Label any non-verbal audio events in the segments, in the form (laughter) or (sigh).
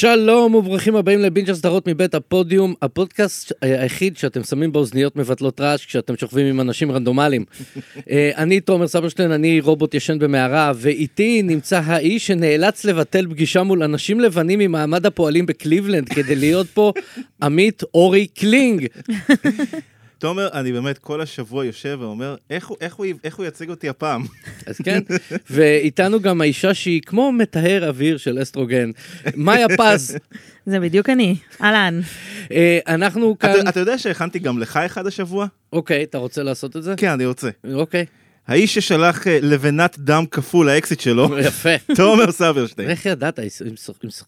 שלום וברוכים הבאים לבינג'ר סדרות מבית הפודיום, הפודקאסט היחיד שאתם שמים באוזניות מבטלות רעש כשאתם שוכבים עם אנשים רנדומליים. (laughs) אה, אני תומר סברשטיין, אני רובוט ישן במערה, ואיתי נמצא האיש שנאלץ לבטל פגישה מול אנשים לבנים ממעמד הפועלים בקליבלנד כדי להיות פה, עמית אורי קלינג. (laughs) תומר, אני באמת כל השבוע יושב ואומר, איך הוא, איך הוא, איך הוא יציג אותי הפעם? (laughs) אז כן, ואיתנו גם האישה שהיא כמו מטהר אוויר של אסטרוגן, מאיה פז. (laughs) זה בדיוק אני, אהלן. אה, אנחנו כאן... אתה, אתה יודע שהכנתי גם לך אחד השבוע? אוקיי, אתה רוצה לעשות את זה? כן, אני רוצה. אוקיי. האיש ששלח אה, לבנת דם כפול לאקסיט שלו, (laughs) יפה. תומר סברשטיין. איך ידעת? היא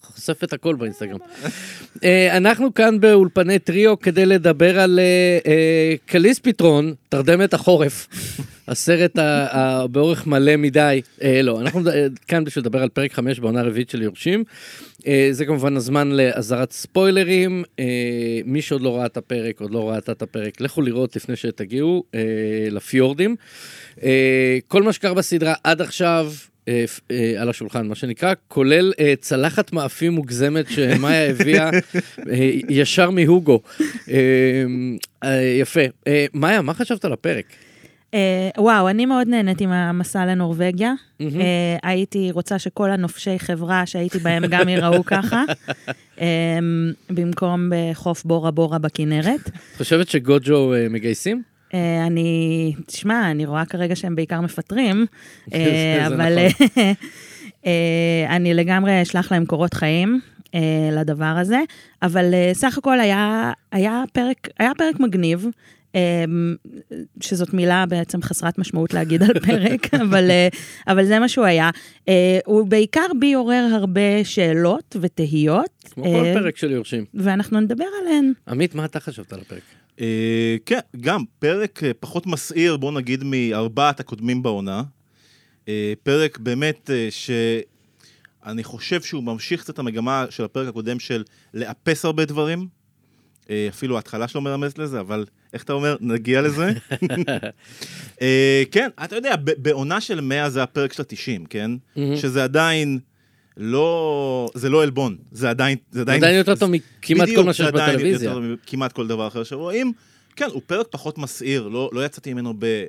חושפת הכל באינסטגרם. אה, אנחנו כאן באולפני טריו כדי לדבר על אה, קליס פתרון, תרדמת החורף. (laughs) הסרט באורך מלא מדי. לא, אנחנו כאן בשביל לדבר על פרק 5 בעונה הרביעית של יורשים. זה כמובן הזמן לאזהרת ספוילרים. מי שעוד לא ראה את הפרק, עוד לא ראתה את הפרק, לכו לראות לפני שתגיעו לפיורדים. אה, כל מה שקרה בסדרה עד עכשיו, אה, אה, על השולחן, מה שנקרא, כולל צלחת מאפים מוגזמת שמאיה הביאה (laughs) אה, ישר מהוגו. יפה. מאיה, מה חשבת על הפרק? אה, וואו, אני מאוד נהניתי מהמסע לנורבגיה. מהמם. אה, הייתי רוצה שכל הנופשי חברה שהייתי בהם גם ייראו ככה, (laughs) במקום בחוף בורה בורה בכנרת. את חושבת שגוג'ו אה, מגייסים? אה, אני, תשמע, אני רואה כרגע שהם בעיקר מפטרים, (laughs) אה, זה אבל נכון. אה, אני לגמרי אשלח להם קורות חיים אה, לדבר הזה, אבל אה, סך הכל היה, היה, פרק, היה פרק מגניב. אה, שזאת מילה בעצם חסרת משמעות להגיד על פרק, (laughs) אבל, אה, אבל זה מה שהוא היה. אה, הוא בעיקר בי עורר הרבה שאלות ותהיות, כמו כל פרק של יורשים. ואנחנו נדבר עליהן. עמית, מה אתה חשבת על הפרק? אה, כן, גם פרק אה, פחות מסעיר, בוא נגיד, מארבעת הקודמים בעונה. אה, פרק באמת אה, שאני חושב שהוא ממשיך קצת את המגמה של הפרק הקודם של לאפס הרבה דברים. אה, אפילו ההתחלה שלו מרמזת לזה, אבל איך אתה אומר? נגיע לזה. (laughs) אה, כן, אתה יודע, בעונה של 100 זה הפרק של ה-90, כן? מהמם. שזה עדיין לא... זה לא עלבון, זה עדיין... זה עדיין יותר טוב מכמעט כל בדיוק, מה שיש זה עדיין בטלוויזיה. יותר טוב מכמעט כל דבר אחר שרואים. כן, הוא פרק פחות מסעיר, לא, לא יצאתי ממנו ב...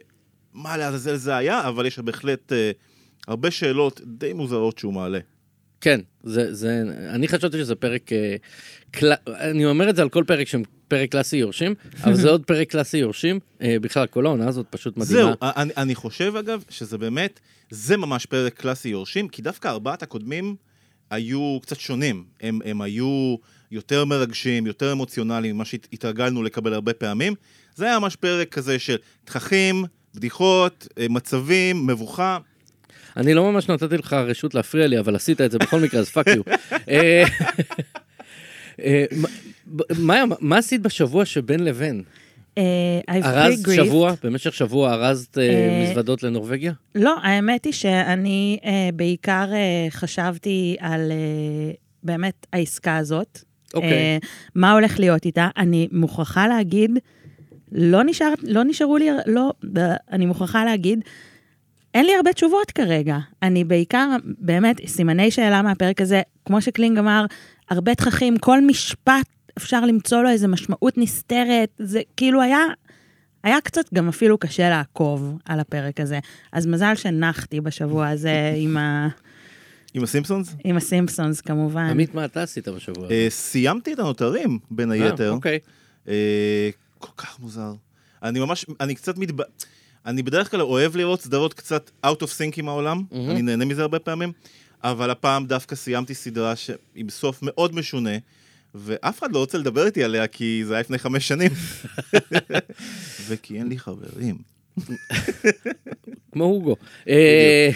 מה לעזאזל זה היה, אבל יש בהחלט אה, הרבה שאלות די מוזרות שהוא מעלה. כן, זה, זה, אני חשבתי שזה פרק, אה, קל, אני אומר את זה על כל פרק שהם פרק קלאסי יורשים, אבל זה (laughs) עוד פרק קלאסי יורשים, אה, בכלל כל העונה הזאת פשוט מדהימה. זהו, אני, אני חושב אגב, שזה באמת, זה ממש פרק קלאסי יורשים, כי דווקא ארבעת הקודמים היו קצת שונים. הם, הם היו יותר מרגשים, יותר אמוציונליים ממה שהתרגלנו לקבל הרבה פעמים. זה היה ממש פרק כזה של תככים, בדיחות, אה, מצבים, מבוכה. אני לא ממש נתתי לך רשות להפריע לי, אבל עשית את זה בכל מקרה, אז fuck you. (laughs) אה, מה עשית בשבוע שבין לבין? אה, ארזת. שבוע? במשך שבוע ארזת אה, אה, מזוודות לנורבגיה? לא, האמת היא שאני אה, בעיקר אה, חשבתי על אה, באמת העסקה הזאת. אוקיי. אה, מה הולך להיות איתה? אני מוכרחה להגיד, לא, לא נשארו לי, לא, אני מוכרחה להגיד, אין לי הרבה תשובות כרגע. אני בעיקר, באמת, סימני שאלה מהפרק הזה, כמו שקלינג אמר, הרבה תככים, כל משפט אפשר למצוא לו איזו משמעות נסתרת, זה כאילו היה, היה קצת גם אפילו קשה לעקוב על הפרק הזה. אז מזל שנחתי בשבוע הזה (laughs) עם, ה, עם הסימפסונס? עם הסימפסונס כמובן. עמית, מה אתה עשית בשבוע הזה? אה, סיימתי את הנותרים, בין אה, היתר. אוקיי. אה, כל כך מוזר. אני ממש, אני קצת מתב... אני בדרך כלל אוהב לראות סדרות קצת out of sync עם העולם, מהמם. אני נהנה מזה הרבה פעמים, אבל הפעם דווקא סיימתי סדרה ש... עם סוף מאוד משונה, ואף אחד לא רוצה לדבר איתי עליה כי זה היה לפני חמש שנים. (laughs) (laughs) וכי אין לי חברים. (laughs) כמו הוגו. אה,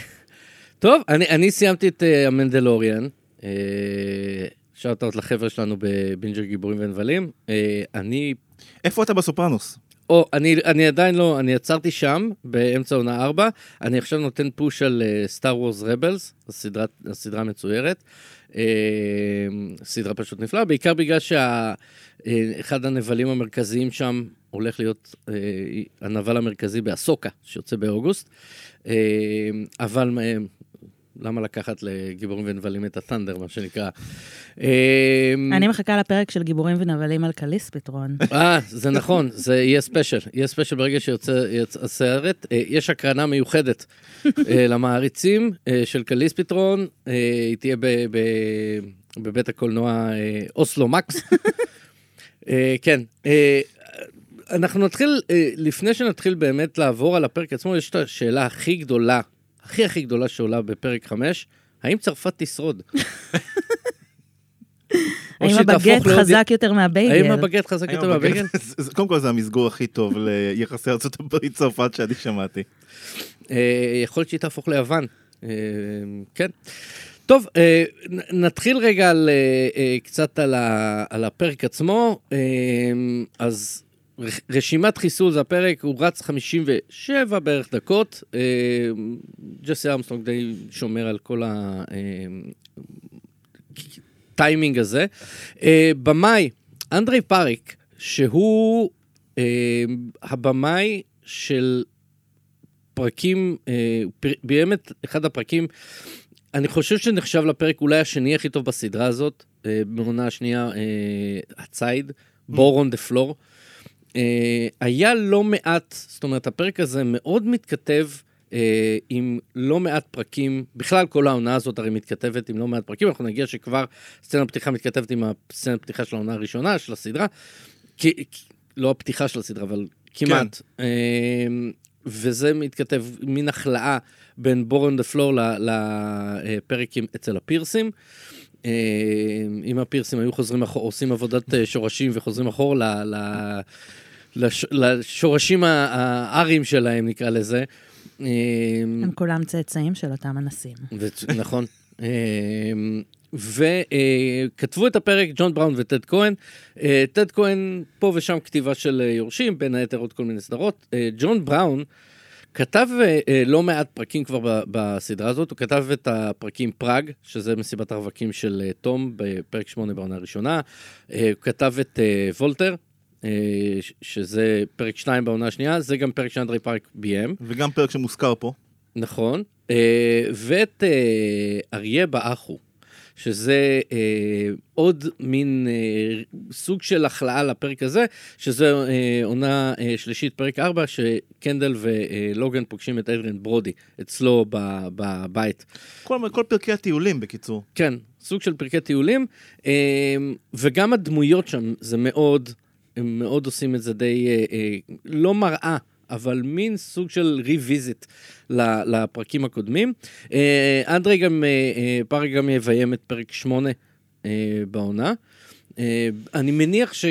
טוב, אני, אני סיימתי את אה, המנדלוריאן. shout-out לחבר'ה שלנו בבינג'ר גיבורים ונבלים. אה, אני, איפה אתה בסופרנוס? או, אני, אני עדיין לא, אני עצרתי שם, באמצע עונה 4. אני עכשיו נותן push על Star Wars Rebels, הסדרה המצוירת. אה, סדרה פשוט נפלאה, בעיקר בגלל שאחד הנבלים המרכזיים שם הולך להיות אה, הנבל המרכזי באסוקה, שיוצא באוגוסט. אה, אבל אה, למה לקחת לגיבורים ונבלים את ה thunder, מה שנקרא. אה, אני מחכה לפרק של גיבורים ונבלים על קליס פתרון. אה, זה נכון, זה יהיה ספיישל. יהיה ספיישל ברגע שיוצא יוצא הסרט. אה, יש הקרנה מיוחדת אה, (laughs) למעריצים אה, של קליס פתרון, היא תהיה בבית הקולנוע אוסלו מקס. (laughs) כן, אנחנו נתחיל, לפני שנתחיל באמת לעבור על הפרק עצמו, יש את השאלה הכי גדולה, הכי הכי גדולה שעולה בפרק 5, האם צרפת תשרוד? (laughs) האם הבגט חזק יותר מהבייגל? האם הבגט חזק יותר מהבייגל? (laughs) קודם כל זה המסגור הכי טוב ליחסי ארה"ב צרפת שאני שמעתי. אה, יכול להיות שהיא תהפוך ליוון. אה, כן. טוב, אה, נתחיל רגע על, קצת על, הפרק עצמו. אז רשימת חיסול זה הפרק, הוא רץ 57 בערך דקות. אה, ג'סי ארמסטרונג די שומר על כל הטיימינג הזה. אה, במאי, אנדרי פאריק, שהוא אה, הבמאי של פרקים, אה, ביים את אחד הפרקים, אני חושב שנחשב לפרק אולי השני הכי טוב בסדרה הזאת, אה, בעונה השנייה, אה, הציד, בור און דה פלור. היה לא מעט, זאת אומרת, הפרק הזה מאוד מתכתב אה, עם לא מעט פרקים, בכלל כל העונה הזאת הרי מתכתבת עם לא מעט פרקים, אנחנו נגיע שכבר סצנת פתיחה מתכתבת עם הסצנת פתיחה של העונה הראשונה של הסדרה, כי, לא הפתיחה של הסדרה, אבל כמעט. אה, וזה מתכתב מן החלאה בין בורן דה פלור לפרק אצל הפירסים. אה, אם הפירסים היו חוזרים אחורה, עושים עבודת אה, שורשים וחוזרים אחורה לש- לשורשים האריים שלהם, נקרא לזה. אה, הם כולם צאצאים של אותם אנסים. נכון. וכתבו את הפרק ג'ון בראון וטד כהן. אה, טד כהן, פה ושם כתיבה של אה, יורשים, בין היתר עוד כל מיני סדרות. אה, ג'ון בראון כתב אה, אה, לא מעט פרקים כבר ב- בסדרה הזאת, הוא כתב את הפרקים פראג, שזה מסיבת הרווקים של אה, תום בפרק 8 בעונה הראשונה. אה, הוא כתב את אה, וולטר. אה, שזה פרק 2 בעונה השנייה, זה גם פרק שאנדרי פארק ביים. וגם פרק שמוזכר פה. נכון, אה, ואת אה, אריה באחו, שזה עוד מין סוג של הכלאה לפרק הזה, שזה עונה שלישית, פרק 4, שקנדל ולוגן פוגשים את אדריאן ברודי אצלו בבית. כל כל פרקי הטיולים בקיצור. כן, סוג של פרקי טיולים, וגם הדמויות שם, זה מאוד, הם מאוד עושים את זה די, אה, אה, לא מראה, אבל מין סוג של ריוויזיט לפרקים הקודמים. אה, אנדרי גם, אה, אה, פארי גם יביים את פרק 8 אה, בעונה. אה, אני מניח ש...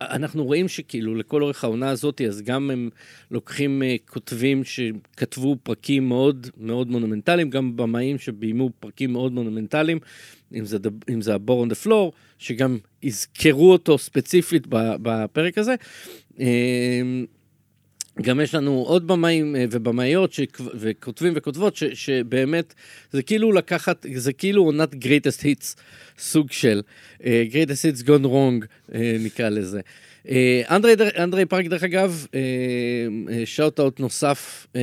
אנחנו רואים שכאילו לכל אורך העונה הזאת, אז גם הם לוקחים uh, כותבים שכתבו פרקים מאוד מאוד מונומנטליים, גם במאים שביימו פרקים מאוד מונומנטליים, אם זה, אם זה ה-Bore on the Floor, שגם יזכרו אותו ספציפית בפרק הזה. Uh, גם יש לנו עוד במאים אה, ובמאיות שכ- וכותבים וכותבות ש, שבאמת זה כאילו לקחת, זה כאילו עונת greatest hits סוג של אה, greatest hits gone wrong אה, נקרא לזה. אה, אנדרי, דר- אנדרי פארק דרך אגב, shout out נוסף, אה,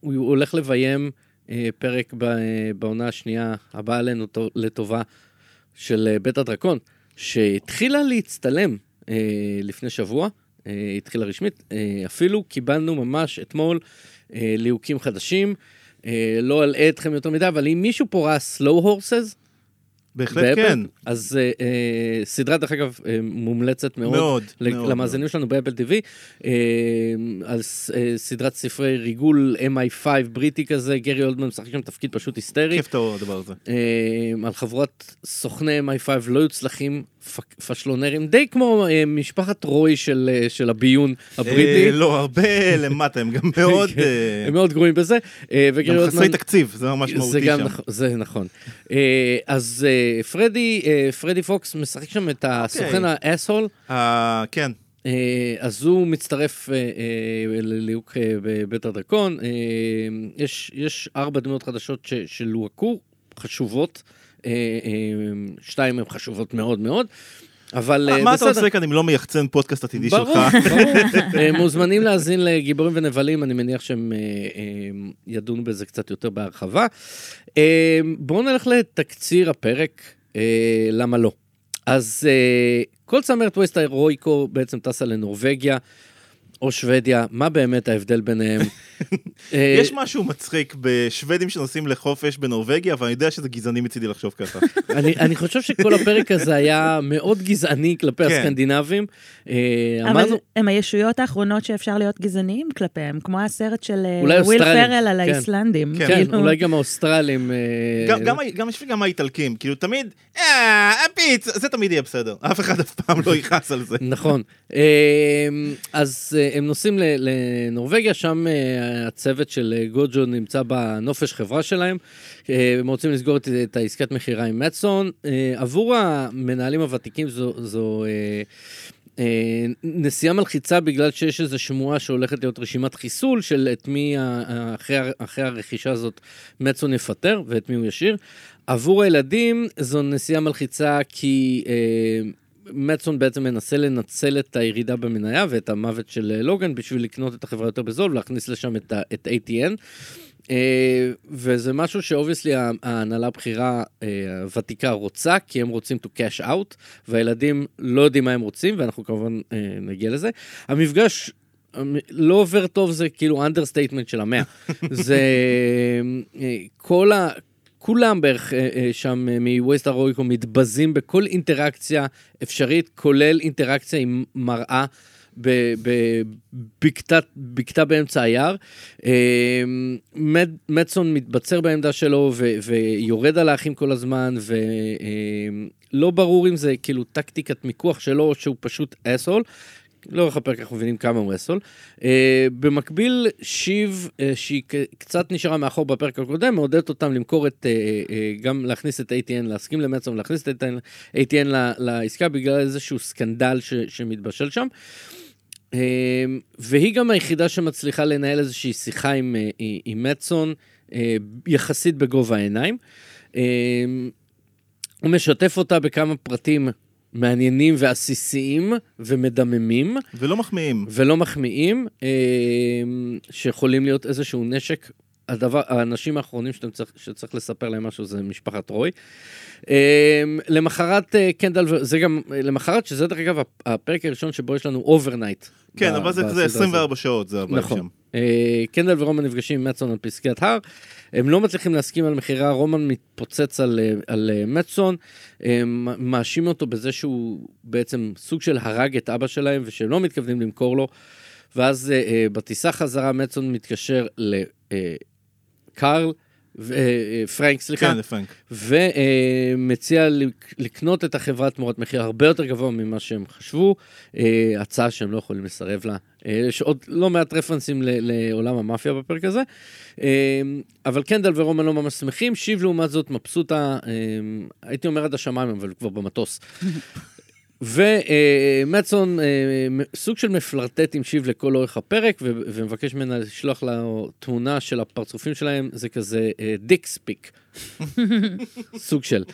הוא הולך לביים אה, פרק ב, אה, בעונה השנייה הבאה עלינו טו- לטובה של אה, בית הדרקון, שהתחילה להצטלם אה, לפני שבוע. אה, התחילה רשמית, אה, אפילו קיבלנו ממש אתמול אה, ליהוקים חדשים. לא אלאה אתכם יותר מדי, אבל אם מישהו פה ראה slow horses, בהחלט באפל, כן. אז אה, אה, סדרה, דרך אגב, אה, מומלצת מאוד, מאוד, ל- מאוד, למאזינים שלנו באפל TV, אה, על ס- אה, סדרת ספרי ריגול MI5 בריטי כזה, גרי אולדמן משחק שם תפקיד פשוט היסטרי. כיף את הדבר הזה. אה, על חבורת סוכני MI5 לא יוצלחים, פשלונרים, די כמו אה, משפחת רוי של, אה, של הביון הבריטי. אה, לא, הרבה (laughs) למטה, הם גם מאוד... אה, הם מאוד גרועים בזה. גם חסרי תקציב, זה ממש מהותי שם. זה נכון. אז פרדי, פרדי פוקס משחק שם את הסוכן האסהול, אה, כן, אז הוא מצטרף לליהוק בבית הדרקון. יש, יש ארבע דמויות חדשות שלוהקו, חשובות. אה, אה, שתיים הן חשובות מאוד מאוד. אבל אה, מה אתה בסדר. עושה כאן אם לא מייחצן פודקאסט עתידי ברור, שלך? (laughs) ברור. אה, מוזמנים להאזין לגיבורים ונבלים, אני מניח שהם ידונו בזה קצת יותר בהרחבה. בואו נלך לתקציר הפרק, למה לא. אז כל צמרת ווסט ההירואיקו בעצם טסה לנורבגיה. או שוודיה, מה באמת ההבדל ביניהם? (laughs) אה, יש משהו מצחיק בשוודים שנוסעים לחופש בנורבגיה, אבל אני יודע שזה גזעני מצידי לחשוב ככה. (laughs) אני, אני חושב שכל הפרק הזה היה מאוד גזעני כלפי כן. הסקנדינבים. אה, אבל הם הישויות האחרונות שאפשר להיות גזעניים כלפיהם, כמו הסרט של אה, וויל פרל על כן. האיסלנדים. כן, כן, כאילו, אולי גם האוסטרלים. גם- גם גם וגם האיטלקים, כאילו תמיד, אה, הפיץ, זה תמיד יהיה בסדר. אף אחד אף פעם לא יכעס על זה. נכון. (laughs) אז הם נוסעים לנורבגיה, שם אה, הצוות של אה, גוג'ו נמצא בנופש חברה שלהם. אה, הם רוצים לסגור את, את העסקת מכירה עם מצון. עבור המנהלים הוותיקים זו... זו נסיעה מלחיצה בגלל שיש איזו שמועה שהולכת להיות רשימת חיסול של את מי אחרי, אחרי הרכישה הזאת מצון יפטר ואת מי הוא ישאיר. עבור הילדים זו נסיעה מלחיצה כי מצון בעצם מנסה לנצל את הירידה במניה ואת המוות של אה, לוגן בשביל לקנות את החברה יותר בזול ולהכניס לשם את, את ATN. אה, וזה משהו ש obviously ההנהלה הבכירה אה, הוותיקה רוצה, כי הם רוצים to cash out, והילדים לא יודעים מה הם רוצים, ואנחנו כמובן נגיע לזה. המפגש אה, לא עובר טוב, זה כאילו understatement של המאה. (laughs) זה כל ה... כולם בערך אה, אה, שם אה, מווסט הרואיקו מתבזים בכל אינטראקציה אפשרית, כולל אינטראקציה עם מראה בבקתה באמצע היער. מד- מדסון מתבצר בעמדה שלו ויורד על האחים כל הזמן, ולא ברור אם זה כאילו טקטיקת מיקוח שלו או שהוא פשוט אסול. לאורך הפרק אנחנו מבינים כמה הוא אסול. Uh, במקביל, שיב, uh, שהיא קצת נשארה מאחור בפרק הקודם, מעודדת אותם למכור את, uh, uh, גם להכניס את ATN, להסכים למצום, להכניס את ATN ל- לעסקה בגלל איזשהו סקנדל ש, שמתבשל שם. Uh, והיא גם היחידה שמצליחה לנהל איזושהי שיחה עם, עם מצון, יחסית בגובה העיניים. Uh, הוא משתף אותה בכמה פרטים מעניינים ועסיסיים ומדממים. ולא מחמיאים. ולא מחמיאים, אה, שיכולים להיות איזשהו נשק. הדבר, האנשים האחרונים שאתם צריך, שצריך לספר להם משהו זה משפחת רוי. אה, למחרת אה, קנדל, זה גם, אה, למחרת, שזה דרך אגב הפרק הראשון שבו יש לנו overnight. כן, ב- אבל זה הזאת. 24 שעות, זה הבעיה נכון. שם. אה, קנדל ורומן נפגשים עם מצון על פסגת הר, הם לא מצליחים להסכים על מכירה, רומן מתפוצץ על, אה, על אה, מצון, מאשים אותו בזה שהוא בעצם סוג של הרג את אבא שלהם ושהם לא מתכוונים למכור לו, ואז בטיסה חזרה מצון מתקשר אה, פרנק, סליחה, כן, לפרנק. ומציע לקנות את החברה תמורת מחיר הרבה יותר גבוה ממה שהם חשבו, אה, הצעה שהם לא יכולים לסרב לה. אה, יש עוד לא מעט רפרנסים לעולם המאפיה בפרק הזה, אה, אבל קנדל ורומן לא ממש שמחים, שיב לעומת זאת מבסוטה, אה, הייתי אומר עד השמיים, אבל כבר במטוס. (laughs) ומצון סוג של מפלרטט עם שיב לכל אורך הפרק ו- ומבקש ממנה לשלוח לה תמונה של הפרצופים שלהם, זה כזה דיקס פיק. (laughs) סוג של.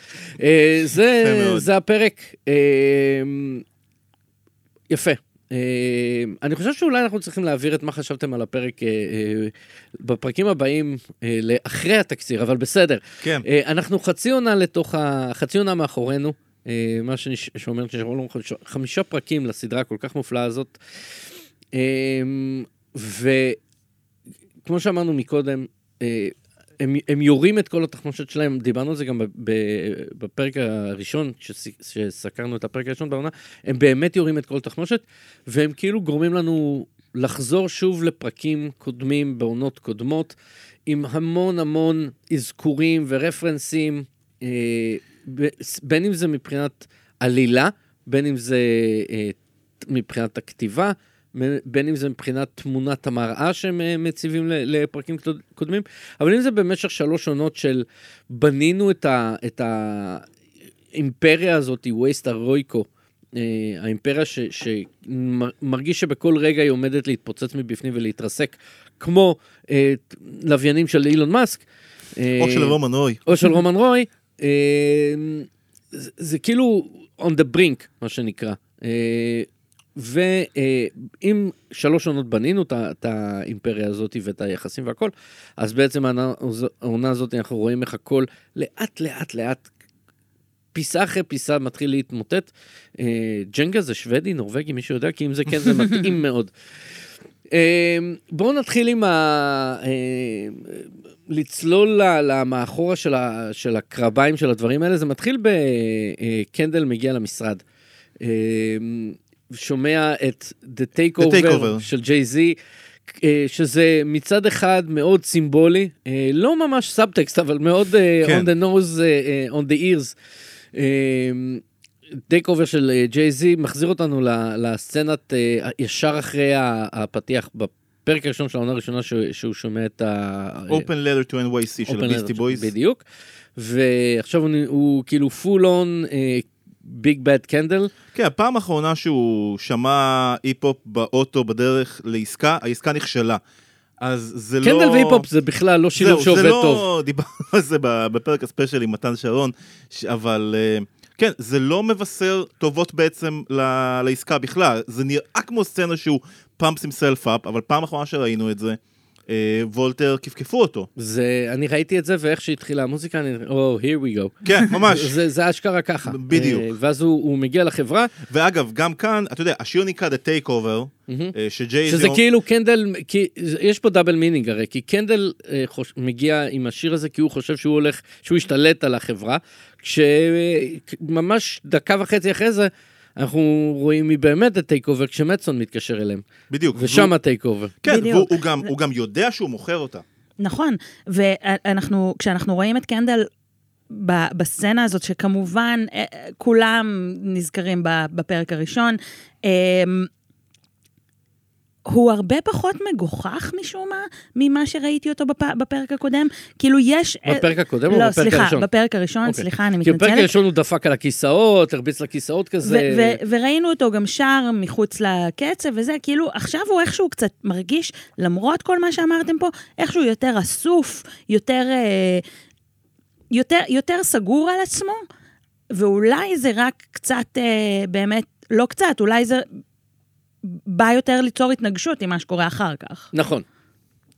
אה, זה. זה הפרק. אה, יפה. אה, אני חושב שאולי אנחנו צריכים להעביר את מה חשבתם על הפרק אה, אה, בפרקים הבאים אה, לאחרי התקציר, אבל בסדר. כן. אה, אנחנו חצי עונה לתוך ה... חצי עונה מאחורינו, אה, מה שנש- שאומר שנשארו לנו חמישה, פרקים לסדרה הכל כך מופלאה הזאת. אה, וכמו שאמרנו מקודם, אה, הם, הם יורים את כל התחמושות שלהם, דיברנו על זה גם בפרק הראשון, שס, שסקרנו את הפרק הראשון בעונה, הם באמת יורים את כל התחמושת, והם כאילו גורמים לנו לחזור שוב לפרקים קודמים בעונות קודמות, עם המון המון אזכורים ורפרנסים, אה, בין אם זה מבחינת עלילה, בין אם זה אה, מבחינת הכתיבה, בין אם זה מבחינת תמונת המראה שהם אה, מציבים לפרקים קוד- קודמים, אבל אם זה במשך שלוש עונות של בנינו את, ה, את האימפריה הזאת, וייסט הרויקו, אה, האימפריה ש, שמרגיש שבכל רגע היא עומדת להתפוצץ מבפנים ולהתרסק, כמו אה, לוויינים של אילון מאסק. אה, או של רומן רוי. או של רומן רוי, אה, זה, זה כאילו on the brink, מה שנקרא. אה, ואם שלוש עונות בנינו את האימפריה הזאת ואת היחסים והכל, אז בעצם העונה- העונה הזאת אנחנו רואים איך הכל לאט לאט לאט, פיסה אחרי פיסה מתחיל להתמוטט. אה, ג'נגה זה שוודי, נורבגי, מישהו יודע? כי אם זה כן זה (laughs) מתאים מאוד. אה, בואו נתחיל עם ה... אה, לצלול למאחורה של, ה... של הקרביים של הדברים האלה, זה מתחיל בקנדל מגיע למשרד. אה, שומע את The Takeover, The Takeover. של ג'יי-זי, אה, שזה מצד אחד מאוד סימבולי, אה, לא ממש סאבטקסט, אבל מאוד אה, כן. on the nose, אה, אה, on the ears. Takeover של אה, ג'יי-זי מחזיר אותנו לסצנת אה, ישר אחרי הפתיח בפרק הראשון של העונה הראשונה שהוא- שומע את ה... Open Letter to NYC של הביסטי בויז. בדיוק. ועכשיו הוא, כאילו full on big bad קנדל. כן, הפעם האחרונה שהוא שמע היפ-הופ באוטו בדרך לעסקה, העסקה נכשלה. אז זה לא... קנדל והיפ-הופ זה בכלל לא שילוב שעובד זה לא... טוב. דיברנו על זה בפרק הספיישל עם מתן שרון, ש... אבל אה, כן, זה לא מבשר טובות בעצם. לעסקה בכלל. זה נראה כמו סצנה שהוא pumps himself אבל פעם אחרונה שראינו את זה, וולטר כפכפו אותו. זה, אני ראיתי את זה, ואיך שהתחילה המוזיקה, אני... או, oh, here we go. כן, ממש. (laughs) זה, זה אשכרה ככה. בדיוק. אה, ואז הוא, הוא מגיע לחברה, ואגב, גם כאן, אתה יודע, השיר נקרא The Takeover, אה, שג'יי... שזה כאילו קנדל, כי יש פה double meaning הרי, כי קנדל אה, חוש, מגיע עם השיר הזה כי הוא חושב שהוא הולך, שהוא ישתלט על החברה, כשממש דקה וחצי אחרי זה, אנחנו רואים מי באמת ה takeover, כשמצון מתקשר אליהם. בדיוק. ושם ה takeover. כן, בדיוק. והוא הוא גם, הוא גם יודע שהוא מוכר אותה. נכון, ואנחנו, כשאנחנו רואים את קנדל בסצנה הזאת, שכמובן אה, אה, כולם נזכרים בפרק הראשון, אה, הוא הרבה פחות מגוחך משום מה, ממה שראיתי אותו בפ... בפרק הקודם. כאילו יש... אה, בפרק הקודם או לא, בפרק סליחה, הראשון? בפרק הראשון, אוקיי. סליחה, אני כי בפרק מתנצלת. הראשון הוא דפק על הכיסאות, הרביץ לכיסאות כזה. ו- ו- וראינו אותו גם שר מחוץ לקצב וזה, כאילו, עכשיו הוא איכשהו קצת מרגיש, למרות כל מה שאמרתם פה, איכשהו יותר אסוף, יותר, אה, יותר, יותר סגור על עצמו, ואולי זה רק קצת, אה, באמת, לא קצת, אולי זה בא יותר ליצור התנגשות עם מה שקורה אחר כך. נכון.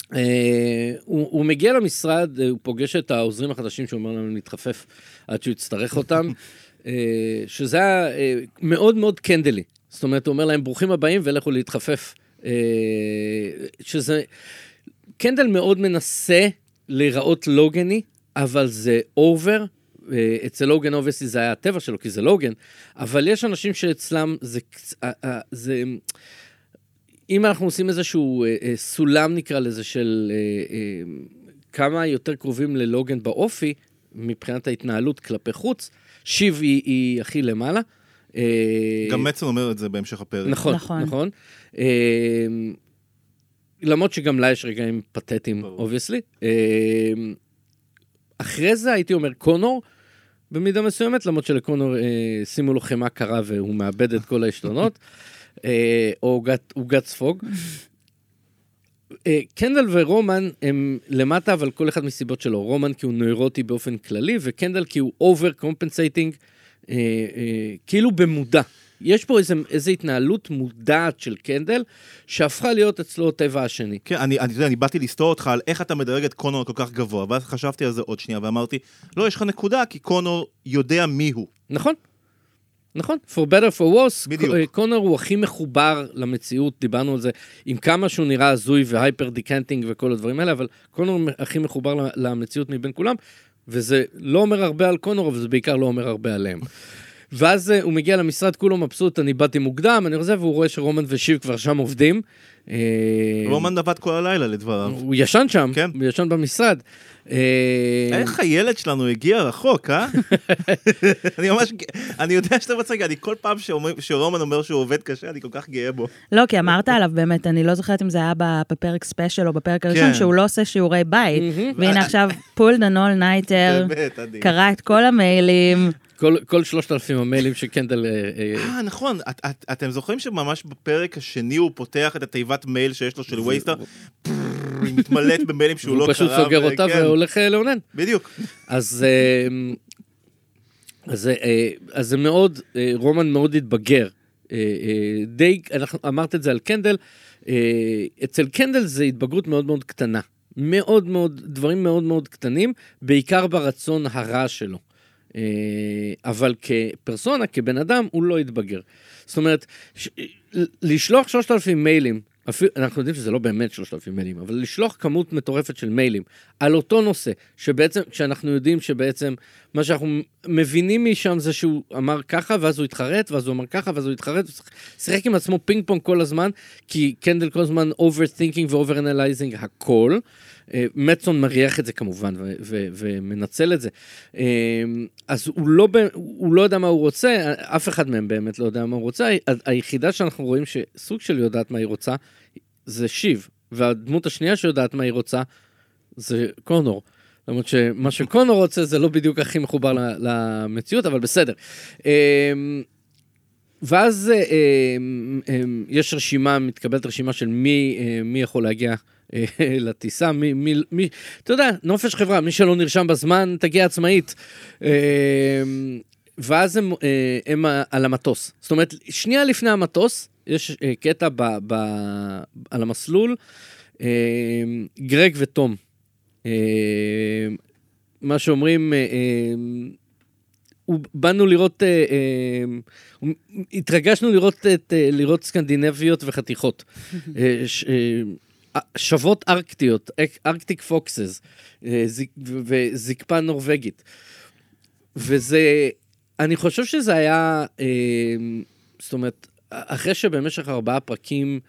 אה, הוא, הוא מגיע למשרד, אה, הוא פוגש את העוזרים החדשים שהוא אומר להם להתחפף עד שהוא יצטרך אותם, אה, (laughs) שזה היה אה, מאוד מאוד קנדלי. זאת אומרת, הוא אומר להם ברוכים הבאים ולכו להתחפף. אה, שזה, קנדל מאוד מנסה להיראות לוגני, אבל זה over. אה, אצל לוגן obviously זה היה הטבע שלו, כי זה לוגן, אבל יש אנשים שאצלם זה, אה, אה, זה אם אנחנו עושים איזשהו אה, אה, סולם נקרא לזה של אה, אה, כמה יותר קרובים ללוגן באופי, מבחינת ההתנהלות כלפי חוץ, שיב היא, היא הכי למעלה. אה, גם מטסון אומר את זה בהמשך הפרק. נכון, נכון. נכון. אה, למרות שגם לה יש רגעים פתטיים. Obviously. אחרי זה הייתי אומר קונור, במידה מסוימת, למרות שלקונור אה, שימו לו חמאה קרה והוא מאבד את כל העשתונות, (laughs) אה, או עוגת- ספוג. אה, קנדל ורומן הם למטה, אבל כל אחד מסיבות שלו. רומן כי הוא נוירוטי באופן כללי, וקנדל כי הוא overcompensating, כאילו במודע. יש פה איזה, איזה התנהלות מודעת של קנדל, שהפכה להיות אצלו הטבע השני. כן, אני, אני, אני באתי לסתור אותך על איך אתה מדרג את קונור כל כך גבוה, ואז חשבתי על זה עוד שנייה ואמרתי, לא, יש לך נקודה, כי קונור יודע מי הוא. נכון? נכון, for better for worse, בדיוק. ק- קונור הוא הכי מחובר למציאות, דיברנו על זה, עם כמה שהוא נראה הזוי והייפר דיקנטינג וכל הדברים האלה, אבל קונור הכי מחובר למציאות מבין כולם, וזה לא אומר הרבה על קונור, אבל זה בעיקר לא אומר הרבה עליהם. ואז אה, הוא מגיע למשרד, כולו מבסוט, אני באתי מוקדם, אני רואה, והוא רואה שרומן ושיב כבר שם עובדים. אה, רומן עבד כל הלילה לדבריו. הוא ישן שם, כן. הוא ישן במשרד. אה, איך הילד שלנו הגיע רחוק, אה? (laughs) אני ממש, אני יודע שאתה מצחיק, אני כל פעם שרומן אומר שהוא עובד קשה, אני כל כך גאה בו. לא, כי אמרת עליו באמת, אני לא זוכרת אם זה היה בפרק special או בפרק הראשון, כן. שהוא לא עושה שיעורי בית. והנה עכשיו pulled an all-nighter. קרא את כל המיילים. כל, כל שלושת אלפים המיילים שקנדל... אה, אה, אה, נכון, את, את, אתם זוכרים שממש בפרק השני הוא פותח את התיבת מייל שיש לו של וייסטר? היא מתמלאת במיילים שהוא לא הוא קרא. פשוט סוגר אותה והולך אה, לאונן. בדיוק. אז אז, זה, אז זה מאוד, רומן מאוד התבגר. די, אנחנו, אמרת את זה על קנדל, אצל קנדל זה התבגרות מאוד מאוד קטנה. מאוד מאוד, דברים מאוד מאוד קטנים, בעיקר ברצון הרע שלו. אה, אבל כפרסונה, כבן אדם, הוא לא התבגר. זאת אומרת. לשלוח 3,000 מיילים, אפילו, אנחנו יודעים שזה לא באמת 3,000 מיילים, אבל לשלוח כמות מטורפת של מיילים על אותו נושא, שבעצם, כשאנחנו יודעים שבעצם מה שאנחנו מבינים משם זה שהוא אמר ככה, ואז הוא התחרט, ואז הוא אמר ככה, ואז הוא התחרט, הוא שיחק עם עצמו פינג פונג כל הזמן, כי קנדל כל הזמן overthinking ו-overanalyzing הכל. אה, מצון מריח את זה כמובן ומנצל את זה. אה, אז הוא לא, הוא לא יודע מה הוא רוצה, אף אחד מהם באמת לא יודע מה הוא רוצה. היחידה שאנחנו רואים שסוג של יודעת מה היא רוצה, זה שיב. והדמות השנייה שיודעת מה היא רוצה, זה קונור. למרות שמה שקונור רוצה זה לא בדיוק הכי מחובר למציאות, אבל בסדר. אה, ואז יש רשימה, מתקבלת רשימה של מי, מי יכול להגיע לטיסה, מי, מי, מי, אתה יודע, נופש חברה, מי שלא נרשם בזמן, תגיע עצמאית. אה, ואז הם, אה, הם על המטוס. זאת אומרת, שנייה לפני המטוס, יש קטע ב, ב, על המסלול, גרג ותום. מה שאומרים, באנו לראות, התרגשנו לראות, לראות סקנדינביות וחתיכות. (laughs) שוות ארקטיות, ארקטיק פוקסס, אה, וזקפה נורבגית. וזה, אני חושב שזה היה, אה, זאת אומרת, אחרי שבמשך ארבעה פרקים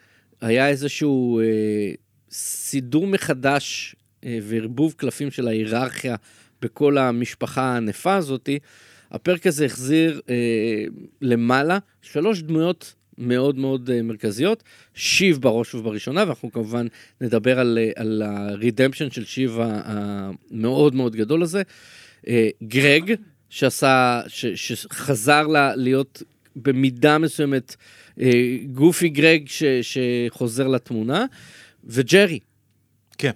היה איזשהו אה, סידור מחדש וערבוב קלפים של ההיררכיה בכל המשפחה הענפה הזאתי, הפרק הזה החזיר למעלה שלוש דמויות מאוד מאוד uh, מרכזיות, שיב בראש ובראשונה, ואנחנו כמובן נדבר על, uh, על הרידמפשן של שיב המאוד מאוד גדול הזה. Uh, גרג, שעשה, ש, שחזר לה, להיות במידה מסוימת גופי גרג ש, שחוזר לתמונה, וג'רי. כן.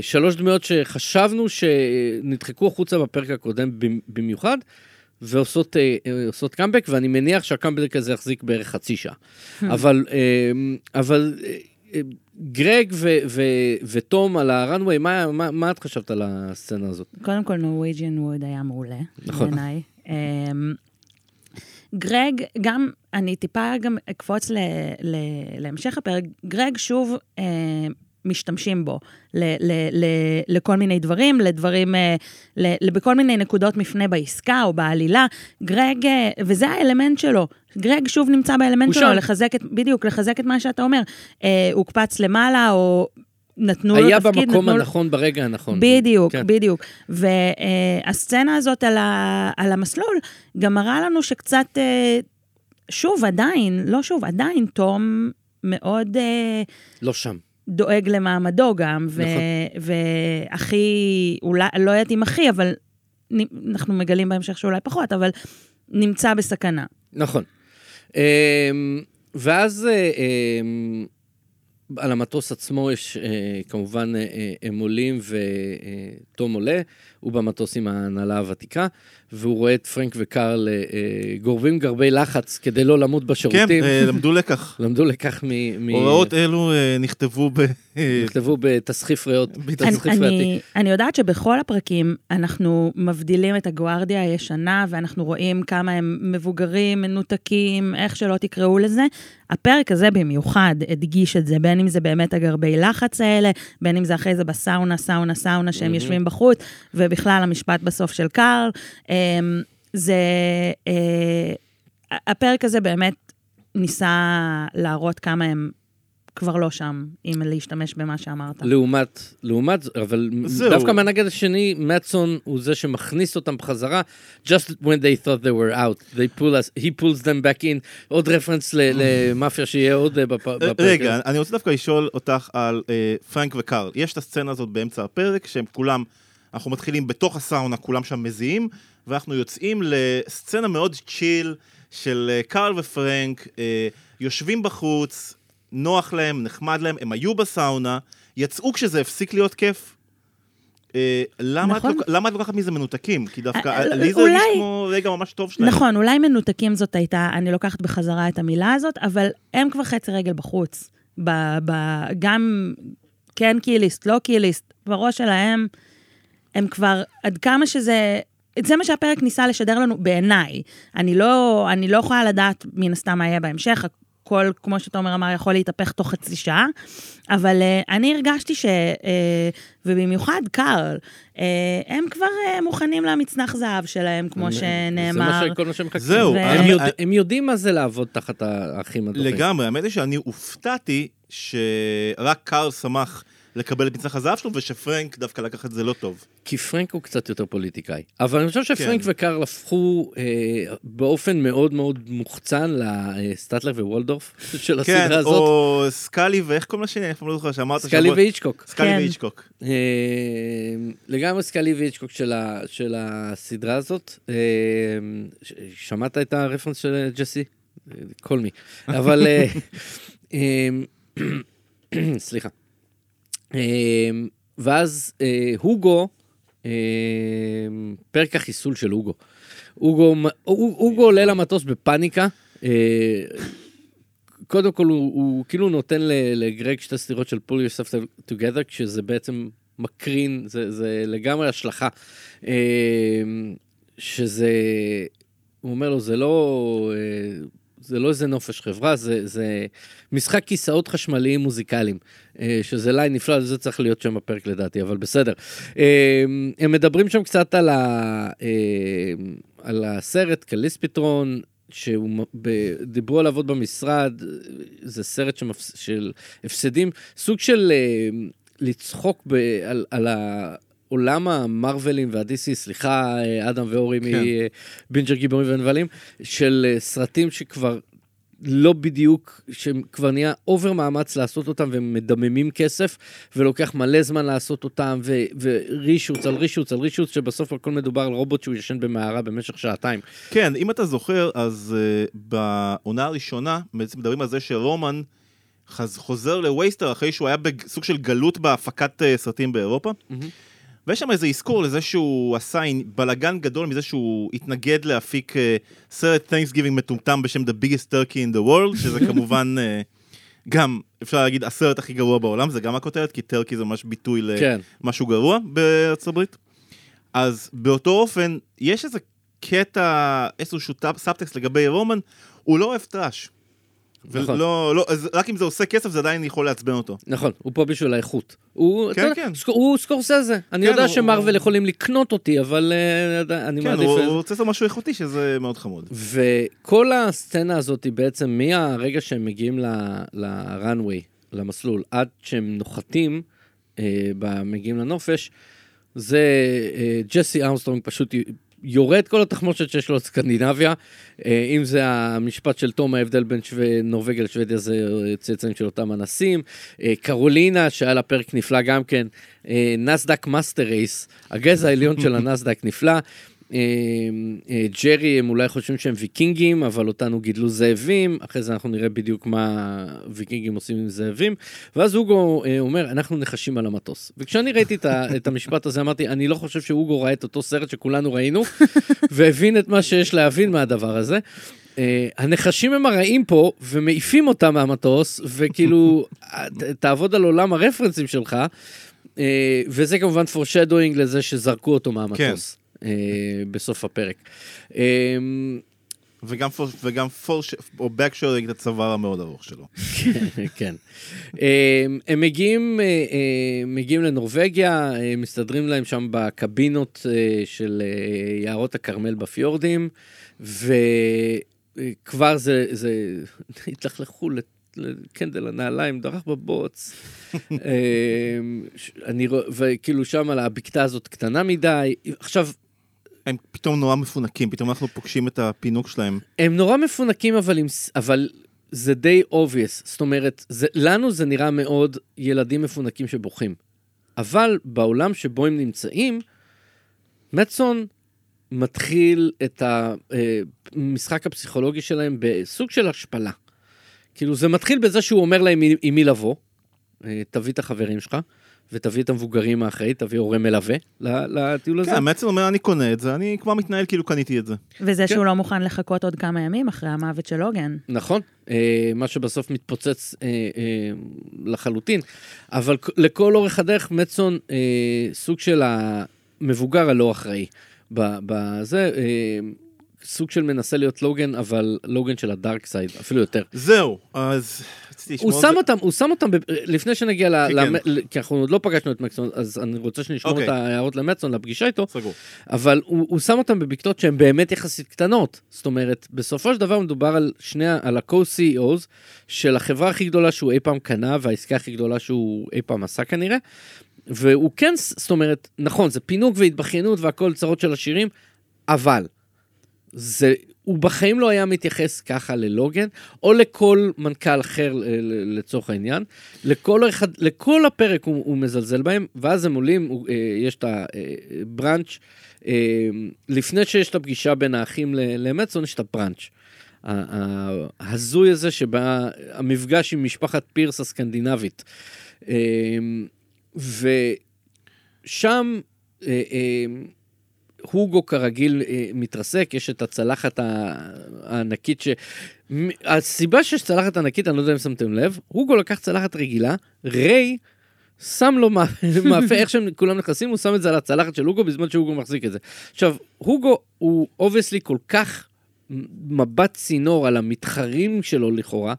שלוש דמויות שחשבנו שנדחקו החוצה בפרק הקודם במיוחד. ועושות אה, קאמבק, ואני מניח שהקאמבק הזה יחזיק בערך חצי שעה. המ. אבל, אה, אבל גרג ו- ו- ותום על ה runway, מה, מה, מה את חשבת על הסצנה הזאת? קודם כל, Norwegian Wood היה מעולה, נכון. בעיניי. אמ, גרג, גם, אני טיפה גם אקפוץ ל- ל- להמשך הפרק, גרג שוב משתמשים בו ל- ל- ל- לכל מיני דברים, לדברים, אה, ל- בכל מיני נקודות מפנה בעסקה או בעלילה. גרג, אה, וזה האלמנט שלו. גרג שוב נמצא באלמנט שלו, לחזק את, בדיוק, לחזק את מה שאתה אומר. אה, הוקפץ למעלה, או נתנו לו תפקיד. היה במקום הנכון ברגע הנכון. בדיוק, כן. בדיוק. והסצנה הזאת על, ה, על המסלול גם מראה לנו שקצת, שוב, עדיין, לא שוב, עדיין תום מאוד... לא שם. דואג למעמדו גם, ו- נכון. והכי, אולי, לא יודעת אם הכי, אבל אנחנו מגלים בהמשך שאולי פחות, אבל נמצא בסכנה. נכון. אמ, ואז אמ, על המטוס עצמו יש, אה, כמובן, אה, הם עולים ותום עולה, הוא במטוס עם ההנהלה הוותיקה, והוא רואה את פרנק וקארל אה, גורבים גרבי לחץ כדי לא למות בשירותים. כן, למדו לקח. (laughs) למדו לקח מ... הוראות אלו נכתבו ב... נכתבו בתסחיף ריאות. (laughs) אני, אני יודעת שבכל הפרקים אנחנו מבדילים את הגוארדיה הישנה, ואנחנו רואים כמה הם מבוגרים, מנותקים, איך שלא תקראו לזה. הפרק הזה במיוחד הדגיש את זה, בין אם זה באמת הגרבי לחץ האלה, בין אם זה אחרי זה בסאונה, סאונה, סאונה, שהם יושבים בחוץ, ובכלל המשפט בסוף של קארל. אמ, זה... אה, הפרק הזה באמת ניסה להראות כמה הם כבר לא שם, אם להשתמש במה שאמרת. לעומת, לעומת, אבל זהו. דווקא מהנגד השני, מצון הוא זה שמכניס אותם בחזרה, just when they thought they were out, they pull us, he pulls them back in, עוד רפרנס למאפיה שיהיה עוד אה, בפרק. רגע, אני רוצה דווקא לשאול אותך על אה, פרנק וקארל. יש את הסצנה הזאת באמצע הפרק, שהם כולם, אנחנו מתחילים בתוך הסאונה, כולם שם מזיעים, ואנחנו יוצאים לסצנה מאוד צ'יל של אה, קארל ופרנק, יושבים בחוץ, נוח להם, נחמד להם, הם היו בסאונה, יצאו כשזה הפסיק להיות כיף. אה, למה את נכון. למה את לוקחת מזה מנותקים? כי דווקא אה, לי זה אולי- הרגיש כמו רגע ממש טוב שלהם. נכון, אולי מנותקים זאת הייתה, אני לוקחת בחזרה את המילה הזאת, אבל הם כבר חצי רגל בחוץ. ב, ב, גם כן קיליסט, לא קיליסט, בראש שלהם, הם כבר, עד כמה שזה... זה מה שהפרק ניסה לשדר לנו בעיניי. אני לא, אני לא יכולה לדעת מן הסתם מה יהיה בהמשך, הכל, כמו שתומר אמר, יכול להתהפך תוך חצי שעה, אבל uh, אני הרגשתי ש... Uh, ובמיוחד קארל, uh, הם כבר uh, מוכנים למצנח זהב שלהם, כמו שנאמר. זה מה שכל מה שהם מחכים. זהו, ו- הם, אני- יודע, הם יודעים מה זה לעבוד תחת האחים הדוחים. לגמרי, האמת היא שאני הופתעתי שרק קארל שמח לקבל את מצנח הזהב שלו, ושפרנק דווקא לקח את זה לא טוב. כי פרנק הוא קצת יותר פוליטיקאי. אבל אני חושב שפרנק כן. וקארל הפכו אה, באופן מאוד מאוד מוחצן לסטטלר ווולדורף (laughs) של כן, הסדרה הזאת. או סקאלי ואיך קוראים לשני, אני אף פעם לא זוכר שאמרת סקאלי שבוע- ואיצ'קוק. סקאלי כן. ואיצ'קוק. אה, לגמרי סקאלי ואיצ'קוק של, ה, של הסדרה הזאת. אה, ש- שמעת את הרפרנס של ג'סי? כל מי. אבל... אה, (laughs) אה, (clears throat) סליחה. אה, ואז אה, הוגו, אה, פרק החיסול של הוגו. הוגו, הוגו, עולה למטוס בפאניקה. אה, קודם כל הוא, הוא כאילו נותן לגרג שתי סטירות של pull yourself together, כשזה בעצם מקרין, זה, זה לגמרי השלכה. אה, שזה, הוא אומר לו, זה לא, אה, זה לא איזה נופש חברה, זה, זה משחק כיסאות חשמליים מוזיקליים, אה, שזה line נפלא, זה צריך להיות שם בפרק לדעתי, אבל בסדר. אה, הם מדברים שם קצת על, ה, אה, על הסרט, קליספיטרון, שהוא, מ- ב- דיברו עליו עוד במשרד, זה סרט שמפס, של הפסדים, סוג של לצחוק ב, על, על העולם המרווילים והדיסי, סליחה, אה, אדם ואורי כן. מבינג'ר גיבורים ונבלים, של אה, סרטים שכבר לא בדיוק, שכבר נהיה over מאמץ לעשות אותם והם מדממים כסף, ולוקח מלא זמן לעשות אותם, ו- ו reshoots על reshoots על reshoots, שבסוף הכל מדובר על רובוט שהוא ישן במערה במשך שעתיים. כן, אם אתה זוכר, אז אה, בעונה הראשונה, בעצם מדברים על זה שרומן חז, חוזר לווייסטר אחרי שהוא היה בסוג של גלות בהפקת אה, סרטים באירופה. מהמם. ויש שם איזה אזכור לזה שהוא עשה בלאגן גדול מזה שהוא התנגד להפיק אה, סרט Thanksgiving מטומטם בשם The Biggest Turkey in the World, שזה (laughs) כמובן אה, גם, אפשר להגיד, הסרט הכי גרוע בעולם, זה גם הכותרת, כי turkey זה ממש ביטוי כן. למשהו גרוע בארצות הברית. אז באותו אופן, יש איזה קטע, איזשהו סאבטקסט לגבי רומן, הוא לא אוהב trash. נכון. ולא, לא, אז רק אם זה עושה כסף, זה עדיין יכול לעצבן אותו. נכון, הוא פה בשביל האיכות. הוא, כן, אתה כן. סק- הוא סקורסזה. אני כן, יודע הוא- שמרוויל הוא- יכולים לקנות אותי, אבל עדיין- אני כן, מעדיף... הוא, את זה. הוא רוצה לעשות משהו איכותי, שזה מאוד חמוד. וכל הסצנה הזאת היא בעצם מהרגע שהם מגיעים ל runway, למסלול, עד שהם נוחתים, ב- מגיעים לנופש, זה אה, ג'סי ארמסטרונג פשוט יורה כל התחמושת שיש לו את סקנדינביה, אה, אם זה המשפט של תום ההבדל בין שווה, נורבגיה לשוודיה זה צאצאים של אותם אנסים, אה, קרולינה שהיה לה פרק נפלא גם כן, אה, נסדק master race, הגזע העליון של (laughs) הנסדק נפלא. אה, אה, ג'רי הם אולי חושבים שהם ויקינגים, אבל אותנו גידלו זאבים, אחרי זה אנחנו נראה בדיוק מה ויקינגים עושים עם זאבים, ואז הוגו אה, אומר, אנחנו נחשים על המטוס. וכשאני ראיתי את, (laughs) המשפט הזה, אמרתי, אני לא חושב שאוגו ראה את אותו סרט שכולנו ראינו, (laughs) והבין את מה שיש להבין מהדבר הזה. Uh, הנחשים הם הרעים פה, ומעיפים אותם מהמטוס, וכאילו, (laughs) תעבוד על עולם הרפרנסים שלך, uh, וזה כמובן foreshadowing לזה שזרקו אותו מהמטוס. Uh, בסוף הפרק. Um, וגם, פור, וגם פור, או בקשורינג את הצוואר המאוד ארוך שלו. (laughs) כן. הם, הם מגיעים, אה, אה, מגיעים לנורבגיה, אה, מסתדרים להם שם בקבינות אה, של אה, יערות הכרמל בפיורדים, וכבר זה, זה, (laughs) התלכלכו לקנדל הנעליים, דרך בבוץ. (laughs) אה, ש- אני וכאילו שם על הבקתה הזאת קטנה מדי. עכשיו, הם פתאום נורא מפונקים, פתאום אנחנו פוגשים את הפינוק שלהם. הם נורא מפונקים, אבל, עם, אבל זה די obvious. זאת אומרת, זה, לנו זה נראה מאוד ילדים מפונקים שבוכים. אבל בעולם שבו הם נמצאים, מצון מתחיל את המשחק הפסיכולוגי שלהם בסוג של השפלה. כאילו, זה מתחיל בזה שהוא אומר להם עם מי לבוא, אה, תביא את החברים שלך, ותביא את המבוגרים האחראי, תביא הורה מלווה לטיול הזה. כן, בעצם אומר, אני קונה את זה, אני כבר מתנהל כאילו קניתי את זה. וזה כן. שהוא לא מוכן לחכות עוד כמה ימים אחרי המוות של לוגן. נכון, אה, מה שבסוף מתפוצץ אה, אה, לחלוטין. אבל לכל אורך הדרך מצון סוג של המבוגר הלא אחראי. בזה, סוג של מנסה להיות לוגן, אבל לוגן של הדארק סייד, אפילו יותר. זהו, אז רציתי הוא שם. אותם, הוא שם אותם, לפני שנגיע ל... כן, כן. כי אנחנו עוד לא פגשנו את מקסון, אז אני רוצה שנשמור אוקיי. את ההערות למצון, לפגישה איתו, סגור. אבל הוא, שם אותם בבקתות שהן באמת יחסית קטנות. זאת אומרת, בסופו של דבר מדובר על שני, על ה-co-CEOs של החברה הכי גדולה שהוא אי פעם קנה, והעסקה הכי גדולה שהוא אי פעם עשה כנראה. והוא כן, זאת אומרת, נכון, זה פינוק והתבכיינות והכל צרות של עשירים, אבל זה, הוא בחיים לא היה מתייחס ככה ללוגן, או לכל מנכ"ל אחר לצורך העניין. לכל, אחד, לכל הפרק הוא, הוא מזלזל בהם, ואז הם עולים, הוא, אה, יש את הבראנץ', אה, לפני שיש את הפגישה בין האחים למצון, יש את הבראנץ'. ההזוי הזה שבה המפגש עם משפחת פירס הסקנדינבית. אה, ושם אה, אה, הוגו כרגיל אה, מתרסק, יש את הצלחת הענקית ש... הסיבה שיש צלחת ענקית, אני לא יודע אם שמתם לב, הוגו לקח צלחת רגילה, ריי שם לו מא- (laughs) מאפה, איך שהם כולם נכנסים, הוא שם את זה על הצלחת של הוגו בזמן שהוגו מחזיק את זה. עכשיו, הוגו הוא obviously כל כך מבט צינור על המתחרים שלו לכאורה,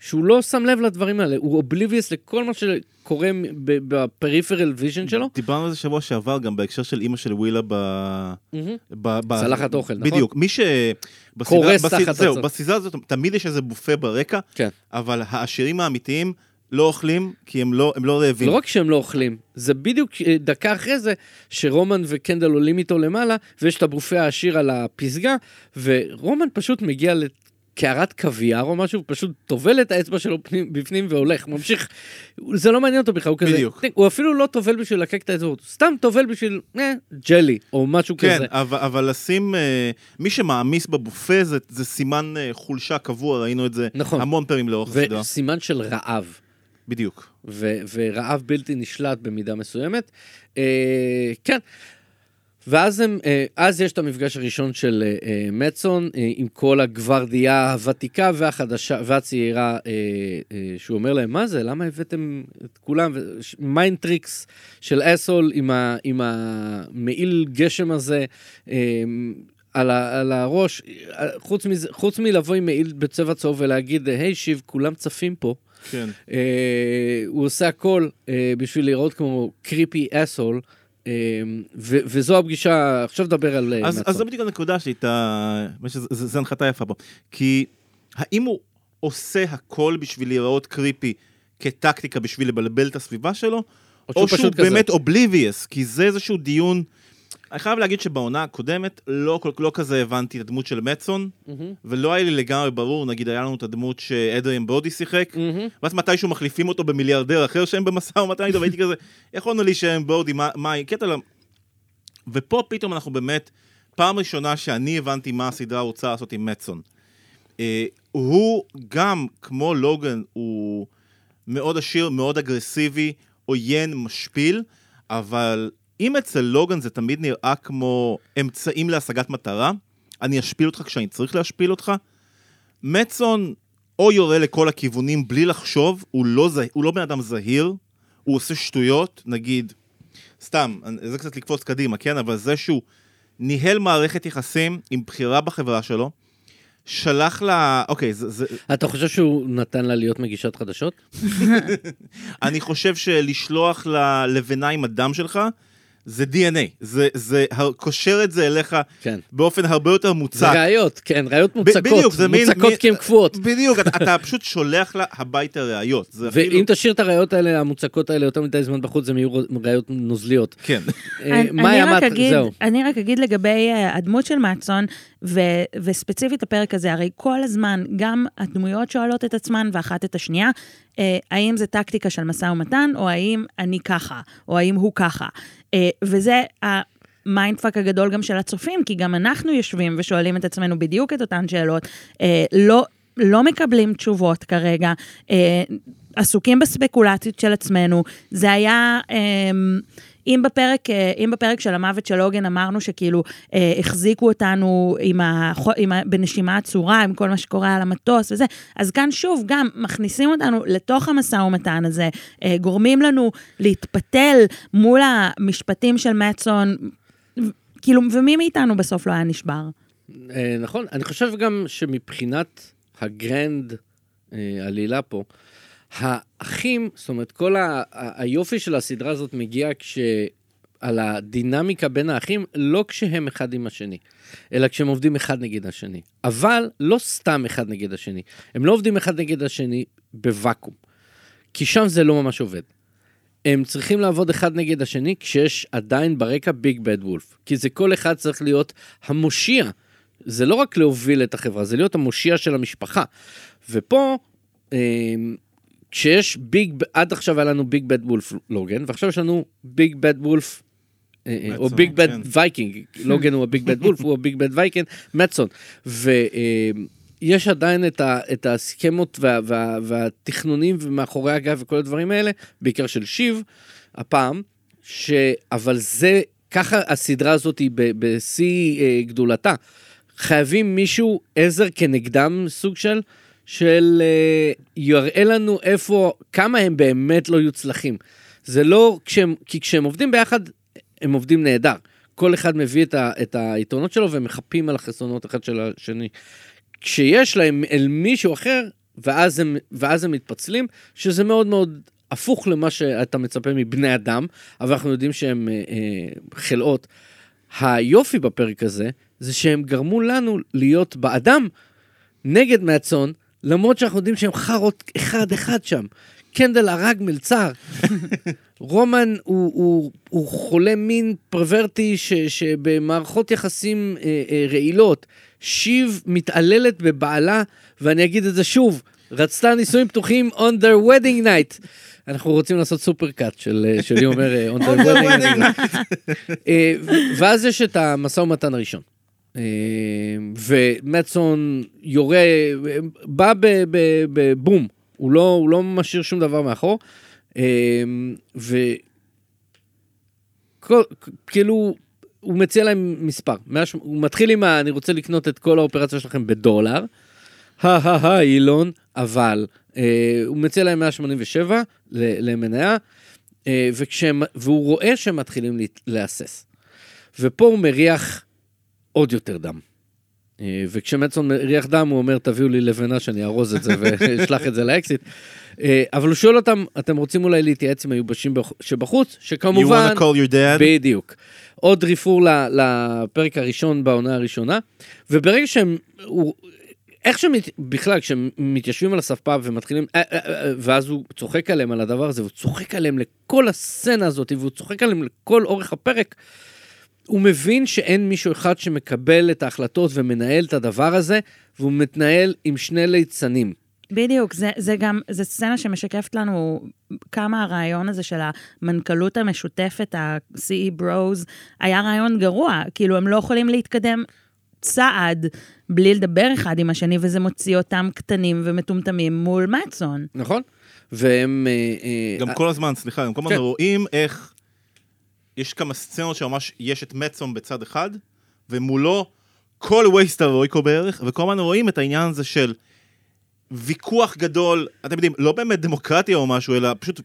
שהוא לא שם לב לדברים האלה, הוא oblivious לכל מה שקורה ב peripheral vision שלו. דיברנו על זה שבוע שעבר, גם בהקשר של אימא של ווילה ב... ב... ב... צלחת אוכל, נכון? בדיוק. מי ש... בסדרה- קורס בסד- תחת זהו, בסדרה הזאת תמיד יש איזה בופה ברקע, כן. אבל העשירים האמיתיים לא אוכלים כי הם לא, הם לא רעבים. לא רק שהם לא אוכלים, זה בדיוק אה, דקה אחרי זה שרומן וקנדל עולים איתו למעלה, ויש את הבופה העשיר על הפסגה, ורומן פשוט מגיע לקערת קוויאר או משהו, פשוט טובל את האצבע שלו פנים, בפנים והולך, ממשיך. זה לא מעניין אותו בכלל, הוא כזה, בדיוק. הוא אפילו לא טובל בשביל לקק את האצבע, הוא סתם טובל בשביל אה, ג'לי, או משהו כן, כזה. אבל, אבל לשים, אה, מי שמעמיס בבופה זה, זה סימן אה, חולשה קבוע, ראינו את זה נכון. המון פעמים לאורך הסדרה. וסימן של רעב. בדיוק. ו- ורעב בלתי נשלט במידה מסוימת. אה, כן. ואז הם, אה, אז יש את המפגש הראשון של אה, אה, מצון עם כל הגוורדיה הוותיקה והחדשה והצעירה, שהוא אומר להם, מה זה, למה הבאתם את כולם, mind tricks של asshole עם, ה, עם המעיל גשם הזה. על, ה, על הראש, חוץ, מזה, חוץ מלבוא עם מעיל בצבע צהוב ולהגיד, היי שיב, כולם צפים פה. כן. אה, הוא עושה הכל אה, בשביל להיראות כמו קריפי אסול, ו- וזו הפגישה, עכשיו נדבר על אה, אז. אז זו בדיוק הנקודה שהייתה, זו הנחתה יפה פה. כי האם הוא עושה הכל בשביל להיראות קריפי כטקטיקה בשביל לבלבל את הסביבה שלו, או או שהוא שהוא פשוט. באמת אובליביוס, כי זה איזשהו דיון... אני חייב להגיד שבעונה הקודמת לא, כל- לא כזה הבנתי את הדמות של מצון, מהמם, ולא היה לי לגמרי ברור, נגיד היה לנו את הדמות שאדריאן ברודי שיחק, מהמם. ואז מתישהו מחליפים אותו במיליארדר אחר שהם במשא ומתן איתו, והייתי כזה, (laughs) יכולנו להישאר ברודי, מה, מה הקטע להם? ופה פתאום אנחנו באמת, פעם ראשונה שאני הבנתי מה הסדרה רוצה לעשות עם מצון. אה, הוא גם, כמו לוגן, הוא מאוד עשיר, מאוד אגרסיבי, עוין, משפיל, אבל אם אצל לוגן זה תמיד נראה כמו אמצעים להשגת מטרה, אני אשפיל אותך כשאני צריך להשפיל אותך, מצון או יורה לכל הכיוונים בלי לחשוב, הוא לא, זה, הוא לא בן אדם זהיר, הוא עושה שטויות, נגיד, סתם, זה קצת לקפוץ קדימה, כן? אבל זה שהוא ניהל מערכת יחסים עם בחירה בחברה שלו, שלח לה, אוקיי, זה, זה, אתה חושב שהוא נתן לה להיות מגישת חדשות? (laughs) אני חושב שלשלוח לה לבנה עם הדם שלך, זה DNA, זה, זה קושר את זה אליך כן. באופן הרבה יותר זה מוצק. ראיות, כן, ראיות מוצקות, בדיוק, זה מין- מוצקות מין- כי הן קפואות. בדיוק, אתה, אתה פשוט שולח לה הביתה ראיות. זה אפילו... ואם תשאיר את הראיות האלה, המוצקות האלה, יותר מדי זמן בחוץ, הן יהיו ראיות נוזליות. כן. אה, אני- רק אגיד- זהו. אני רק אגיד לגבי אה, הדמות של מאצון, ו- וספציפית הפרק הזה, הרי כל הזמן, גם הדמויות שואלות את עצמן ואחת את השנייה, אה, האם זה טקטיקה של משא ומתן, או האם אני ככה, או האם הוא ככה. אה, וזה ה mindfuck הגדול גם של הצופים, כי גם אנחנו יושבים ושואלים את עצמנו בדיוק את אותן שאלות. אה, לא... לא מקבלים תשובות כרגע. אה, עסוקים בספקולציות של עצמנו. זה היה... אמ, אם בפרק, אה, אם בפרק של המוות של עוגן אמרנו שכאילו אה, החזיקו אותנו עם ה, עם ה, בנשימה עצורה, עם כל מה שקורה על המטוס וזה, אז כאן שוב, גם מכניסים אותנו לתוך המשא ומתן הזה, אה, גורמים לנו להתפתל מול המשפטים של מצון, כאילו, ומי מאיתנו בסוף לא היה נשבר? אה, נכון, אני חושב גם שמבחינת הגרנד אה, עלילה פה, האחים, זאת אומרת, כל ה- ה- היופי של הסדרה הזאת מגיע כש... על הדינמיקה בין האחים, לא כשהם אחד עם השני, אלא כשהם עובדים אחד נגד השני. אבל לא סתם אחד נגד השני. הם לא עובדים אחד נגד השני בוואקום. כי שם זה לא ממש עובד. הם צריכים לעבוד אחד נגד השני כשיש עדיין ברקע ביג בד וולף. כי זה כל אחד צריך להיות המושיע. זה לא רק להוביל את החברה, זה להיות המושיע של המשפחה. ופה, אה, כשיש big, עד עכשיו היה לנו big bad wolf לוגן, ועכשיו יש לנו big bad wolf, אה, אה, או big bad כן. Viking, (laughs) לוגן הוא ה big bad wolf, הוא ה big bad Viking, מצון. ויש עדיין את, ה, את הסכמות וה, וה, והתכנונים ומאחורי הגב וכל הדברים האלה, בעיקר של שיב, הפעם, ש... אבל זה, ככה הסדרה הזאת היא בשיא אה, גדולתה. חייבים מישהו עזר כנגדם, סוג של, של אה, יראה לנו איפה, כמה הם באמת לא יוצלחים. זה לא, כשהם, כי כשהם עובדים ביחד, הם עובדים נהדר. כל אחד מביא את, ה, את היתרונות שלו ומחפים על החסרונות אחד של השני. כשיש להם אל מישהו אחר, ואז הם, ואז הם מתפצלים, שזה מאוד מאוד הפוך למה שאתה מצפה מבני אדם, אבל אנחנו יודעים שהם אה, אה, חלאות. היופי בפרק הזה, זה שהם גרמו לנו להיות באדם נגד מהצאן, למרות שאנחנו יודעים שהם חארות אחד-אחד שם. קנדל הרג מלצר. (laughs) רומן הוא, הוא, הוא חולה מין פרוורטי ש, שבמערכות יחסים אה, אה, רעילות. שיב מתעללת בבעלה, ואני אגיד את זה שוב, רצתה נישואים פתוחים on their wedding night. אנחנו רוצים לעשות סופר קאט של, אה, שלי אומר אה, on their wedding night. אה, ואז יש את המשא ומתן הראשון. אה, ומטסון יורה, בא בבום, הוא לא, הוא לא משאיר שום דבר מאחור. אה, ו... כאילו, הוא מציע להם מספר. הוא מתחיל עם ה... אני רוצה לקנות את כל האופרציה שלכם בדולר. הא הא הא אילון, אבל אה, הוא מציע להם 187 ל- למניה, אה, וכשהם, והוא רואה שהם מתחילים להסס. ופה הוא מריח עוד יותר דם. אה, וכשמצון מריח דם, הוא אומר, תביאו לי לבנה שאני ארוז את זה ואשלח את זה לאקזיט. אה, אבל הוא שואל אותם, אתם רוצים אולי להתייעץ עם היובשים בח- שבחוץ? You שכמובן... wanna call your dad? בדיוק. עוד רפרור לפרק הראשון בעונה הראשונה, וברגע שהם, הוא, איך שהם, בכלל, כשהם מתיישבים על הספה ומתחילים, אה, ואז הוא צוחק עליהם על הדבר הזה, והוא צוחק עליהם לכל הסצנה הזאת, והוא צוחק עליהם לכל אורך הפרק, הוא מבין שאין מישהו אחד שמקבל את ההחלטות ומנהל את הדבר הזה, והוא מתנהל עם שני ליצנים. בדיוק, זה, זה גם, זו סצנה שמשקפת לנו כמה הרעיון הזה של המנכ"לות המשותפת, ה-CE Bros, היה רעיון גרוע. כאילו, הם לא יכולים להתקדם צעד בלי לדבר אחד עם השני, וזה מוציא אותם קטנים ומטומטמים מול מצון. נכון? והם... אה, אה, גם כל הזמן, סליחה, גם כל הזמן כן. רואים איך יש כמה סצנות שממש יש את מצום בצד אחד, ומולו כל וייסט הרואיקו בערך, וכל הזמן רואים את העניין הזה של ויכוח גדול, אתם יודעים, לא באמת דמוקרטיה או משהו, אלא פשוט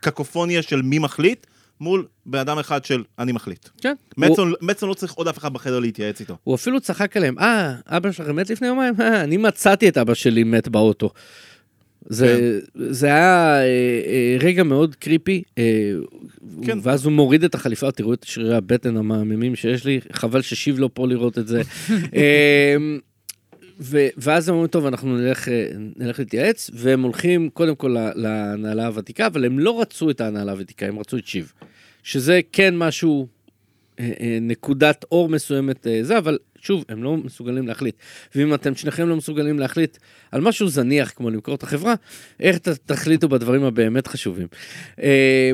קקופוניה של מי מחליט, מול בן אדם אחד של אני מחליט. כן. הוא- מצון, מצון לא צריך עוד אף אחד בחדר להתייעץ איתו. הוא אפילו צחק עליהם, אה, אבא שלכם מת לפני יומיים? אה, אני מצאתי את אבא שלי מת באוטו. זה, זה היה אה, אה, רגע מאוד קריפי, אה, כן. ואז הוא מוריד את החליפה, תראו את שרירי הבטן המהממים שיש לי, חבל ששיב לא פה לראות את זה. (laughs) אה, ו- ואז הם אומרים, טוב, אנחנו נלך, אה, נלך להתייעץ, והם הולכים קודם כל להנהלה הוותיקה, אבל הם לא רצו את ההנהלה הוותיקה, הם רצו את שיב. שזה כן משהו, נקודת אור מסוימת אה, זה, אבל שוב, הם לא מסוגלים להחליט. ואם אתם שניכם לא מסוגלים להחליט על משהו זניח כמו למכור את החברה, איך ת- תחליטו בדברים הבאמת חשובים. אה,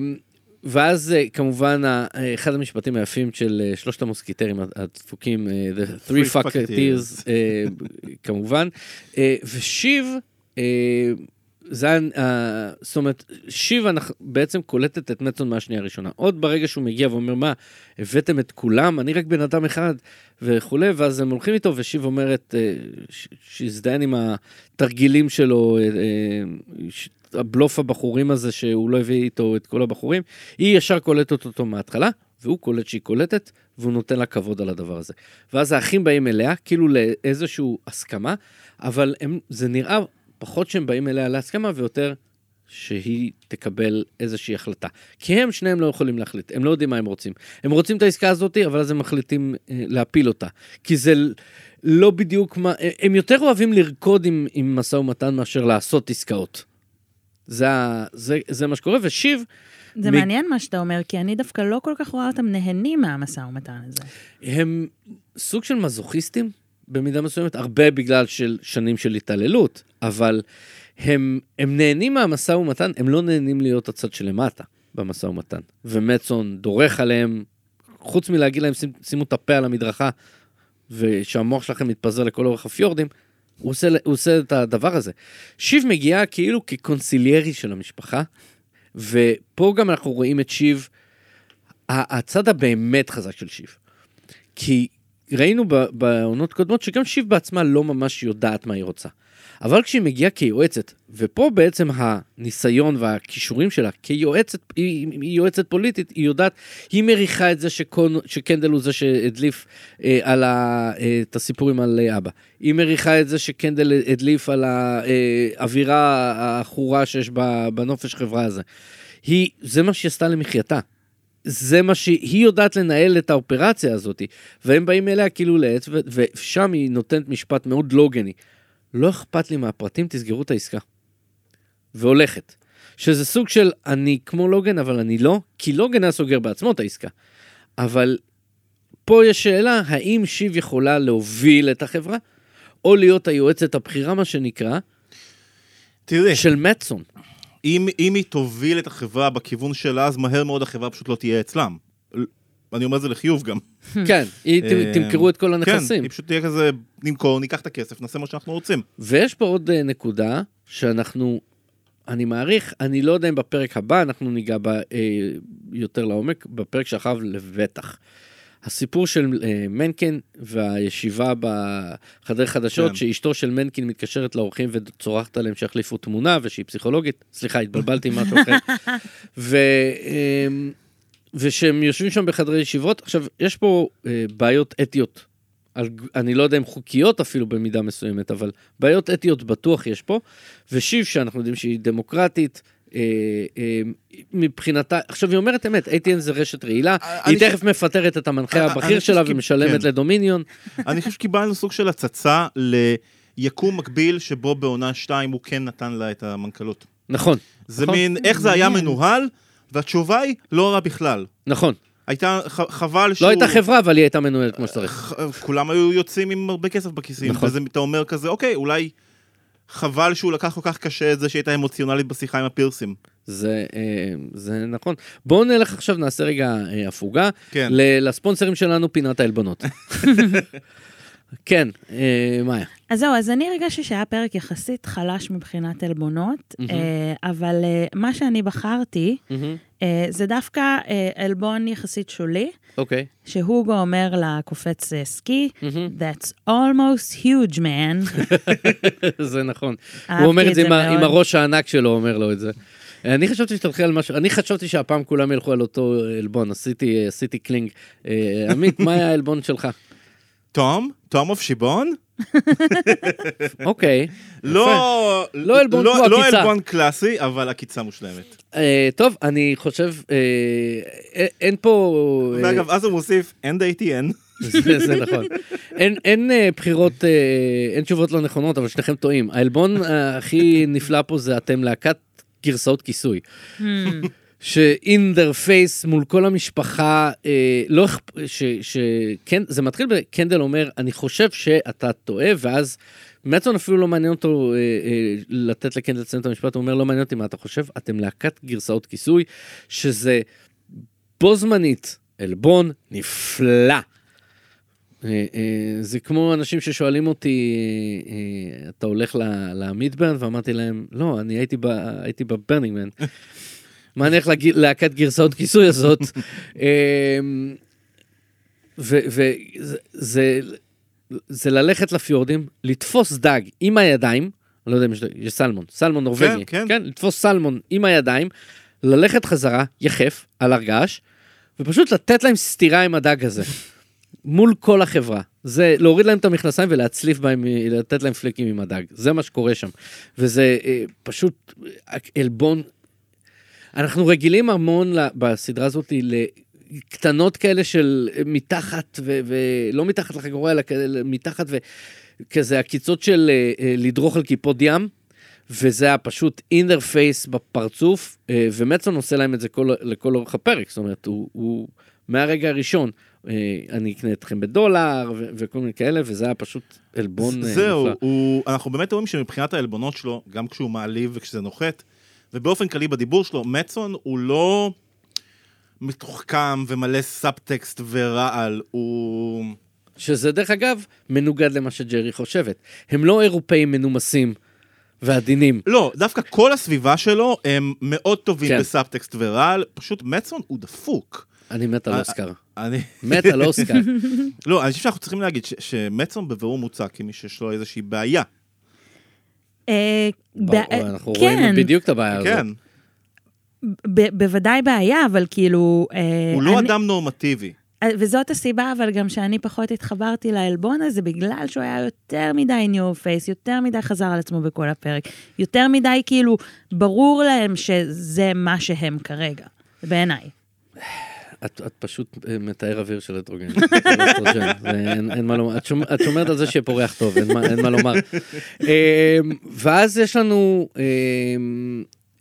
ואז אה, כמובן אה, אחד המשפטים היפים של אה, שלושת המוסקיטרים הדפוקים, אה, The (laughs) Three Fucketeers. אה, כמובן, אה, ושיב, אה, זה היה, אה, זאת אומרת, שיב בעצם קולטת את מצון מהשנייה הראשונה. עוד ברגע שהוא מגיע ואומר, מה, הבאתם את כולם? אני רק בן אדם אחד וכולי, ואז הם הולכים איתו, ושיב אומרת, אה, ש- שיזדיין עם התרגילים שלו, אה, ש- הבלוף הבחורים הזה שהוא לא הביא איתו את כל הבחורים, היא ישר קולטת אותו מההתחלה, והוא קולט שהיא קולטת, והוא נותן לה כבוד על הדבר הזה. ואז האחים באים אליה, כאילו לאיזושהי הסכמה, אבל הם, זה נראה פחות שהם באים אליה להסכמה, ויותר שהיא תקבל איזושהי החלטה. כי הם, שניהם לא יכולים להחליט, הם לא יודעים מה הם רוצים. הם רוצים את העסקה הזאת, אבל אז הם מחליטים אה, להפיל אותה. כי זה לא בדיוק מה... הם יותר אוהבים לרקוד עם, עם משא ומתן מאשר לעשות עסקאות. זה, זה, זה מה שקורה, ושיב, זה מ- מעניין מה שאתה אומר, כי אני דווקא לא כל כך רואה אותם נהנים מהמשא ומתן הזה. הם סוג של מזוכיסטים במידה מסוימת, הרבה בגלל של שנים של התעללות, אבל הם, הם נהנים מהמשא ומתן, הם לא נהנים להיות הצד שלמטה במשא ומתן. ומצון דורך עליהם, חוץ מלהגיד להם "שים- שימו את הפה על המדרכה, ושהמוח שלכם מתפזר לכל אורך הפיורדים, הוא עושה, הוא עושה את הדבר הזה. שיב מגיעה כאילו כקונסיליירי של המשפחה, ופה גם אנחנו רואים את שיב, הצד הבאמת חזק של שיב. כי ראינו בעונות קודמות שגם שיב בעצמה לא ממש יודעת מה היא רוצה. אבל כשהיא מגיעה כיועצת, ופה בעצם הניסיון והכישורים שלה כיועצת, היא, היא יועצת פוליטית, היא יודעת, היא מריחה את זה שקון, שקנדל הוא זה שהדליף אה, על ה, אה, את הסיפורים על אה, אבא. היא מריחה את זה שקנדל הדליף על האווירה העכורה שיש בנופש חברה הזה. היא, זה מה שהיא עשתה למחייתה. זה מה שהיא יודעת לנהל את האופרציה הזאת, והם באים אליה כאילו לעץ, ו- ושם היא נותנת משפט מאוד לוגני. לא אכפת לי מהפרטים, תסגרו את העסקה. והולכת. שזה סוג של אני כמו לוגן, אבל אני לא, כי לוגן היה סוגר בעצמו את העסקה. אבל פה יש שאלה, האם שיב יכולה להוביל את החברה, או להיות היועצת הבכירה, מה שנקרא, תראה, של מצון. אם, אם היא תוביל את החברה בכיוון שלה, אז מהר מאוד החברה פשוט לא תהיה אצלם. אני אומר את זה לחיוב גם. (laughs) כן, אה, תמכרו את כל כן, הנכסים. היא פשוט תהיה כזה, נמכור, ניקח את הכסף, נעשה מה שאנחנו רוצים. ויש פה עוד אה, נקודה שאנחנו, אני מעריך, אני לא יודע אם בפרק הבא אנחנו ניגע בה אה, יותר לעומק, בפרק שאחריו לבטח. הסיפור של אה, מנקין והישיבה בחדרי חדשות, כן. שאשתו של מנקין מתקשרת לאורחים וצורחת עליהם שיחליפו תמונה ושהיא פסיכולוגית, סליחה, התבלבלתי עם משהו אחר. (laughs) ו, אה, ושהם יושבים שם בחדרי ישיבות. עכשיו, יש פה אה, בעיות אתיות על, אני לא יודע אם חוקיות אפילו במידה מסוימת, אבל בעיות אתיות בטוח יש פה, ושיב שאנחנו יודעים שהיא דמוקרטית, מבחינתה, עכשיו היא אומרת אמת, ATN זה רשת רעילה, אני היא תכף מפטרת את המנחה הבכיר שלה ומשלמת. לדומיניון, (laughs) אני חושב שקיבלנו סוג של הצצה ליקום מקביל שבו בעונה 2 הוא כן נתן לה את המנכ"לות. נכון, זה נכון. מין, איך זה היה. מנוהל, והתשובה היא לא רע בכלל. נכון, הייתה, חבל שהוא... לא הייתה חברה אבל היא הייתה מנוהלת כמו שצריך, כולם היו יוצאים עם הרבה כסף בכיסים, נכון. וזה אתה אומר כזה, אוקיי, אולי חבל שהוא לקח כל כך קשה את זה שהייתה אמוציונלית בשיחה עם הפירסים. זה, אה, זה נכון. בואו נלך עכשיו, נעשה רגע אה, הפוגה, כן. לספונסרים שלנו פינת העלבונות. (laughs) כן, אה, מאיה. אז זהו, אז אני הרגשתי שהיה פרק יחסית חלש מבחינת עלבונות, מהמם. אה, אבל אה, מה שאני בחרתי, מהמם. אה, זה דווקא אה, עלבון יחסית שולי, אוקיי. שהוגו אומר לקופץ אה, סקי, מהמם. That's almost huge, man. (laughs) זה נכון. הוא אומר את זה עם זה עם מאוד. הראש הענק שלו, אומר לו את זה. אני חשבתי שתלכי על משהו, אני חשבתי שהפעם כולם ילכו על אותו עלבון, עשיתי, עשיתי קלינג. אה, עמית, מה היה העלבון שלך? תום? תום אוף שיבון? אוקיי. (laughs) לא... לא עלבון לא עקיצה. עלבון קלאסי, אבל עקיצה מושלמת. אה, טוב, אני חושב, אה, אה, אין פה... ואגב, אז הוא מוסיף, end ATN. (laughs) זה, זה נכון. אין, אין בחירות, אין תשובות לא נכונות, אבל שניכם טועים. העלבון אה, הכי נפלא פה זה אתם להקת גרסאות כיסוי. ש-in their face מול כל המשפחה, אה, לא, אכפ- ש, ש, כן, זה מתחיל בקנדל אומר, אני חושב שאתה טועה, ואז מצון אפילו לא מעניין אותו אה, אה, לתת לקנדל לציין את המשפט, הוא אומר, לא מעניין אותי מה אתה חושב, אתם להקת גרסאות כיסוי, שזה בו זמנית עלבון נפלא. אה, אה, זה כמו אנשים ששואלים אותי, אה, אתה הולך ל- למידברן? ואמרתי להם, לא, אני הייתי בברנינגמן. מה אני הולך לג- להקת גרסאות כיסוי הזאת? (laughs) אה, וזה זה ללכת לפיורדים, לתפוס דג עם הידיים, אני לא יודע אם יש, יש סלמון, סלמון נורבגי, כן. כן, לתפוס סלמון עם הידיים, ללכת חזרה, יחף, על הרגש, ופשוט לתת להם סטירה עם הדג הזה. (laughs) מול כל החברה. זה להוריד להם את המכנסיים ולהצליף בהם, לתת להם פליקים עם הדג. זה מה שקורה שם. וזה אה, פשוט אה, עלבון. אנחנו רגילים המון בסדרה הזאת לקטנות כאלה של מתחת, ו- ולא מתחת לחגורה, אלא כאלה מתחת, וכזה עקיצות של אה, אה, לדרוך על כיפות ים. וזה היה פשוט face בפרצוף, אה, ומצון עושה להם את זה כל, לכל אורך הפרק, זאת אומרת, הוא, הוא מהרגע הראשון, אני אקנה אתכם בדולר, ו- וכל מיני כאלה, וזה היה פשוט עלבון זהו. הוא, אנחנו באמת רואים שמבחינת העלבונות שלו, גם כשהוא מעליב וכשזה נוחת, ובאופן כללי בדיבור שלו, מצון הוא לא מתוחכם ומלא סאבטקסט ורעל, הוא... שזה דרך אגב מנוגד למה שג'רי חושבת. הם לא אירופאים מנומסים ועדינים. לא, דווקא כל הסביבה שלו הם מאוד טובים כן. בסאבטקסט ורעל, פשוט מצון הוא דפוק. אני מת על אה, אוסקר. אני... מת על אוסקר. (laughs) לא, אני חושב שאנחנו צריכים להגיד שמצון בבירור מוצע כמי שיש לו איזושהי בעיה. אה, אנחנו כן, רואים בדיוק את הבעיה הזאת. כן, ב- בוודאי בעיה, אבל כאילו... אה, הוא לא אני- אדם נורמטיבי. אה, וזאת הסיבה, אבל גם שאני פחות התחברתי לעלבון הזה, בגלל שהוא היה יותר מדי in your face, יותר מדי חזר על עצמו בכל הפרק. יותר מדי, כאילו, ברור להם שזה מה שהם כרגע, בעיניי. את, את פשוט אה, מתאר אוויר של. (laughs) זה- אין, אין מה לומר. את, שומע, את שומרת על זה ריח טוב, אין מה, אין מה לומר. אה, ואז יש לנו אה,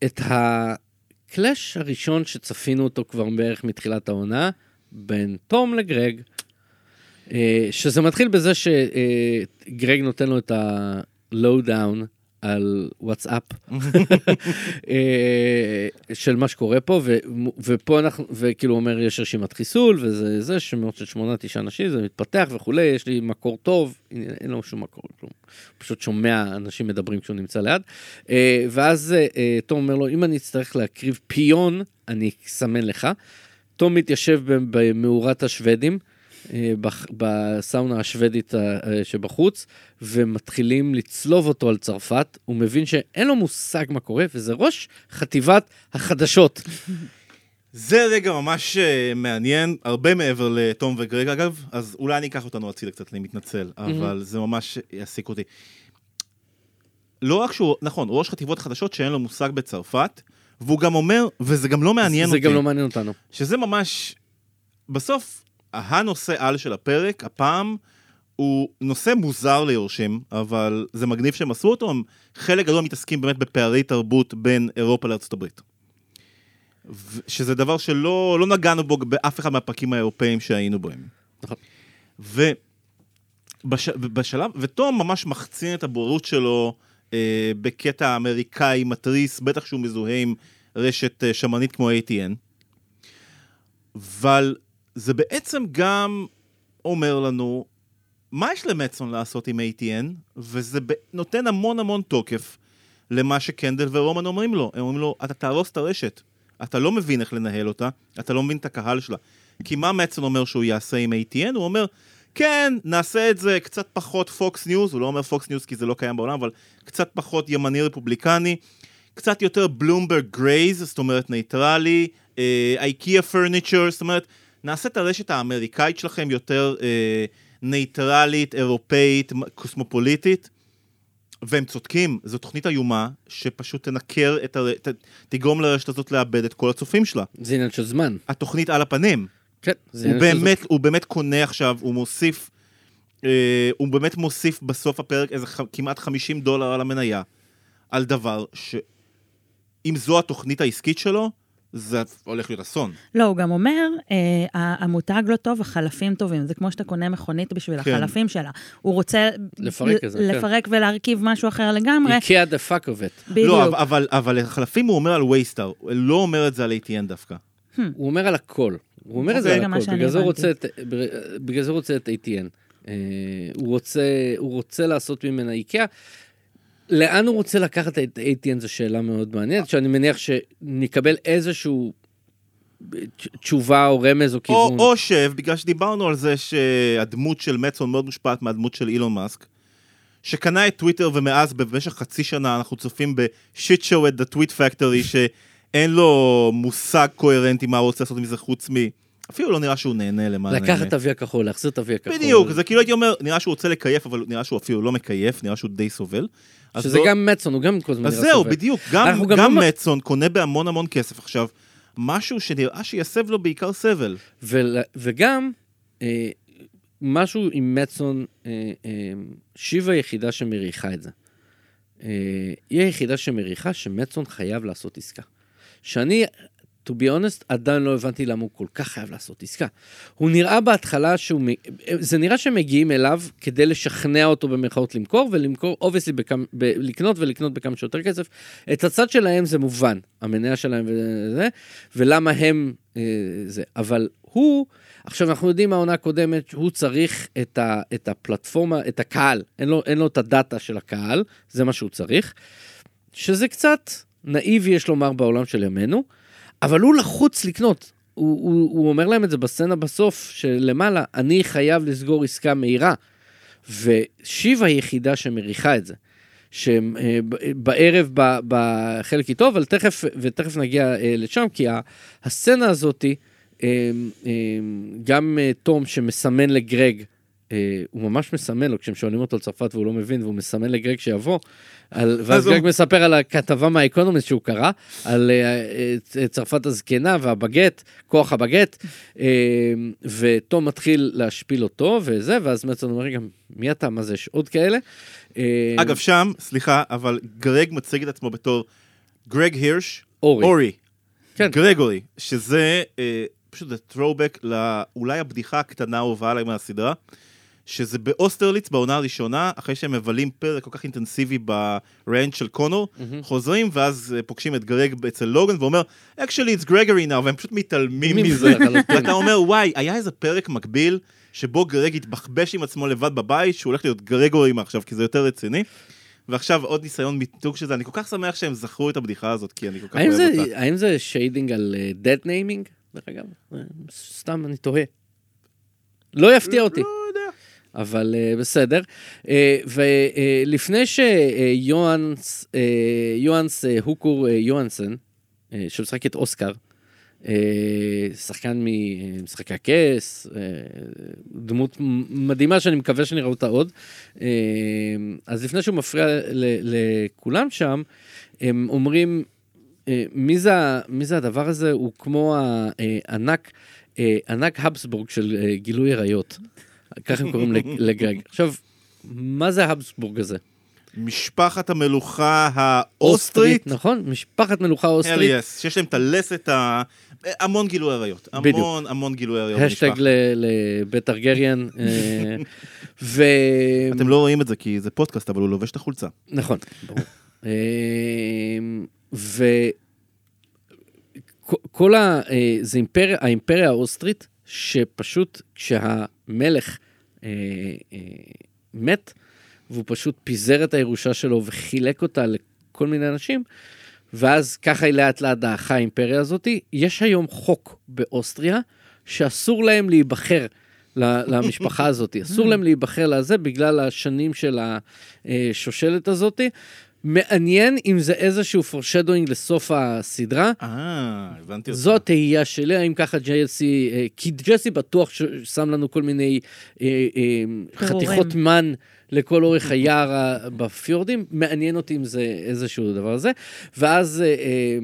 את הקלאש הראשון שצפינו אותו כבר בערך מתחילת העונה, בין תום לגרג, אה, שזה מתחיל בזה שגרג נותן לו את ה-low down על וואטסאפ (laughs) אה, של מה שקורה פה, ו, ופה אנחנו, וכאילו הוא אומר, יש רשימת חיסול, וזה זה, שמות של שמונה, תשעה אנשים, זה מתפתח וכולי, יש לי מקור טוב, אין, לו שום מקור, כלום. פשוט שומע אנשים מדברים כשהוא נמצא ליד. אה, ואז אה, תום אומר לו, אם אני אצטרך להקריב פיון, אני אסמן לך. תום מתיישב במאורת השוודים, בסאונה השוודית אה, אה, שבחוץ, ומתחילים לצלוב אותו על צרפת. הוא מבין שאין לו מושג מה קורה, וזה ראש חטיבת החדשות. (laughs) זה רגע ממש אה, מעניין, הרבה מעבר לתום וגרג אגב, אז אולי אני אקח אותנו הצידה קצת, אני מתנצל, אבל זה ממש יעסיק אותי. לא רק שהוא, נכון, ראש חטיבות חדשות שאין לו מושג בצרפת, והוא גם אומר, וזה גם לא מעניין זה אותי, גם לא מעניין אותנו. שזה ממש, בסוף, הנושא על של הפרק, הפעם, הוא נושא מוזר ליורשים, אבל זה מגניב שהם עשו אותו, הם חלק גדול מתעסקים באמת בפערי תרבות בין אירופה לארצות הברית. שזה דבר שלא לא נגענו בו באף אחד מהפרקים האירופאים שהיינו בהם. נכון. ובשלב, ותום ממש מחצין את הבורות שלו אה, בקטע אמריקאי מתריס, בטח שהוא מזוהה עם רשת אה, שמרנית כמו ATN. אבל זה בעצם גם אומר לנו מה יש למצון לעשות עם ATN, וזה נותן המון המון תוקף למה שקנדל ורומן אומרים לו. הם אומרים לו, אתה תהרוס את הרשת, אתה לא מבין איך לנהל אותה, אתה לא מבין את הקהל שלה. כי מה מצון אומר שהוא יעשה עם ATN? הוא אומר, כן, נעשה את זה קצת פחות פוקס ניוז, הוא לא אומר פוקס ניוז כי זה לא קיים בעולם, אבל קצת פחות ימני רפובליקני, קצת יותר Bloomberg grays, זאת אומרת נייטרלי, IKEA furniture, זאת אומרת, נעשה את הרשת האמריקאית שלכם יותר אה, נייטרלית, אירופאית, קוסמופוליטית. והם צודקים, זו תוכנית איומה שפשוט תנקר את הר... ת... תגרום לרשת הזאת לאבד את כל הצופים שלה. זה עניין של זמן. התוכנית על הפנים. כן, זה עניין של באמת, הוא באמת קונה עכשיו, הוא מוסיף, אה, הוא באמת מוסיף בסוף הפרק איזה ח... כמעט 50 דולר על המניה, על דבר שאם זו התוכנית העסקית שלו, זה הולך להיות אסון. לא, הוא גם אומר, אה, המותג לא טוב, החלפים טובים. זה כמו שאתה קונה מכונית בשביל כן. החלפים שלה. הוא רוצה... לפרק את זה, כן. לפרק ולהרכיב משהו אחר לגמרי. IKEA the fuck of it. בדיוק. לא, אבל, אבל, החלפים הוא אומר על וייסטאר, הוא לא אומר את זה על ATN דווקא. הוא אומר על הכל. הוא אומר את זה זה על הכל. בגלל זה הוא. רוצה את- בגלל זה הוא רוצה את ATN. אה, הוא, רוצה, הוא רוצה לעשות ממנה איקאה. לאן הוא רוצה לקחת את ATN זו שאלה מאוד מעניינת, שאני מניח שנקבל איזשהו תשובה או רמז או כיוון. או, או שב, בגלל שדיברנו על זה שהדמות של מצון מאוד מושפעת מהדמות של אילון מאסק, שקנה את טוויטר ומאז במשך חצי שנה אנחנו צופים בשיט שואו את the tweet factory שאין לו מושג קוהרנטי מה הוא רוצה לעשות עם זה חוץ מ... אפילו לא נראה שהוא נהנה למען לקחת את אבי הכחול, להחזיר את אבי הכחול. בדיוק, זה כאילו הייתי אומר, נראה שהוא רוצה לקייף, אבל נראה שהוא אפילו לא מקייף, נראה שהוא די סובל. אז שזה לא- גם מצון, הוא גם כל הזמן אז נראה זהו, סובל. בדיוק, גם, גם גם לא- מצון קונה בהמון המון כסף עכשיו, משהו שנראה שיסב לו בעיקר סבל. ול, וגם, אה, משהו עם מצון, אה, אה, שיב היחידה שמריחה את זה. אה, היא היחידה שמריחה שמצון חייב לעשות עסקה. שאני, to be honest, עדיין לא הבנתי למה הוא כל כך חייב לעשות עסקה. הוא נראה בהתחלה שהוא, זה נראה שהם מגיעים אליו כדי לשכנע אותו במרכאות למכור, ולמכור, obviously, לקנות ולקנות בכמה שיותר כסף. את הצד שלהם זה מובן, המניה שלהם וזה, ולמה הם אה, זה. אבל הוא, עכשיו אנחנו יודעים מהעונה הקודמת, שהוא צריך את, ה, את הפלטפורמה, את הקהל, אין לו, אין לו את הדאטה של הקהל, זה מה שהוא צריך, שזה קצת נאיבי, יש לומר, בעולם של ימינו, אבל הוא לחוץ לקנות. הוא, הוא, הוא אומר להם את זה בסצנה בסוף, שלמעלה, אני חייב לסגור עסקה מהירה. ושיב היחידה שמריחה את זה. שבערב בחלק איתו, אבל תכף, ותכף נגיע אה, לשם, כי הסצנה הזאתי, אה, אה, גם אה, תום שמסמן לגרג, אה, הוא ממש מסמן לו, כשהם שואלים אותו על צרפת והוא לא מבין, והוא מסמן לגרג שיבוא, על, ואז הוא- גרג מספר על הכתבה מהאקונומיסט שהוא קרא, על אה, צרפת הזקנה והבגט, כוח הבגט, אה, ותום מתחיל להשפיל אותו וזה, ואז מצון אומר, רגע, מי אתה? מה זה, יש עוד כאלה? אה, אגב, שם, סליחה, אבל גרג מציג את עצמו בתור גרג הירש, אורי. אורי, כן. גרגורי, שזה אה, פשוט throwback לאולי הבדיחה הקטנה האהובה עליי מהסדרה, שזה באוסטרליץ בעונה הראשונה, אחרי שהם מבלים פרק כל כך אינטנסיבי ב ranch של קונור, חוזרים ואז אה, פוגשים את גרג אצל לוגן ואומר, actually it's Gregory now, והם פשוט מתעלמים מזה. ואתה אומר, וואי, היה איזה פרק מקביל, שבו גרג התבחבש עם עצמו לבד בבית, שהוא הולך להיות גרגורי מעכשיו, כי זה יותר רציני. ועכשיו עוד ניסיון מיתוג של זה, אני כל כך שמח שהם זכרו את הבדיחה הזאת, כי אני כל כך אוהב זה, אותה. האם זה shading על dead naming? דרך אגב, אה, סתם אני תוהה. לא יפתיע אותי, לא. אבל אה, בסדר. אה, ולפני שיואנס אה, יואנס אה, הוקור אה, יואנסן, אה, שמשחק את אוסקר, אה, שחקן ממשחקי הכס, אה, דמות מדהימה שאני מקווה שנראה אותה עוד. אה, אז לפני שהוא מפריע לכולם שם, הם אומרים, אה, מי זה, מי זה הדבר הזה? הוא כמו הענק, אה, ענק הבסבורג של אה, גילוי עריות. ככה הם קוראים לג- (laughs) לגרג. עכשיו, מה זה ההבסבורג הזה? משפחת המלוכה האוסטרית, נכון? משפחת מלוכה אוסטרית. אליאס, שיש להם את הלסת ה... המון גילוי עריות. בדיוק. המון המון גילוי עריות. השטג לבית טרגריאן. אה, (laughs) ו... אתם לא רואים את זה כי זה פודקאסט, אבל הוא לובש את החולצה. נכון, ברור. אה, ו... כ- כל ה... אה, זה אימפריה, האימפריה האוסטרית, שפשוט כשהמלך אה, אה, מת, והוא פשוט פיזר את הירושה שלו וחילק אותה לכל מיני אנשים, ואז ככה היא לאט לאט דעכה האימפריה הזאתי. יש היום חוק באוסטריה שאסור להם להיבחר למשפחה (laughs) הזאת, אסור להם להיבחר לזה בגלל השנים של השושלת הזאת. מעניין אם זה איזשהו foreshadowing לסוף הסדרה. אה, הבנתי אותך. זו התהייה שלי, האם ככה ג'סי, אה, כי ג'סי בטוח ש- שם לנו כל מיני אה, אה. חתיכות מן לכל אורך היער ה- בפיורדים, מעניין אותי אם זה איזשהו דבר הזה. ואז אה,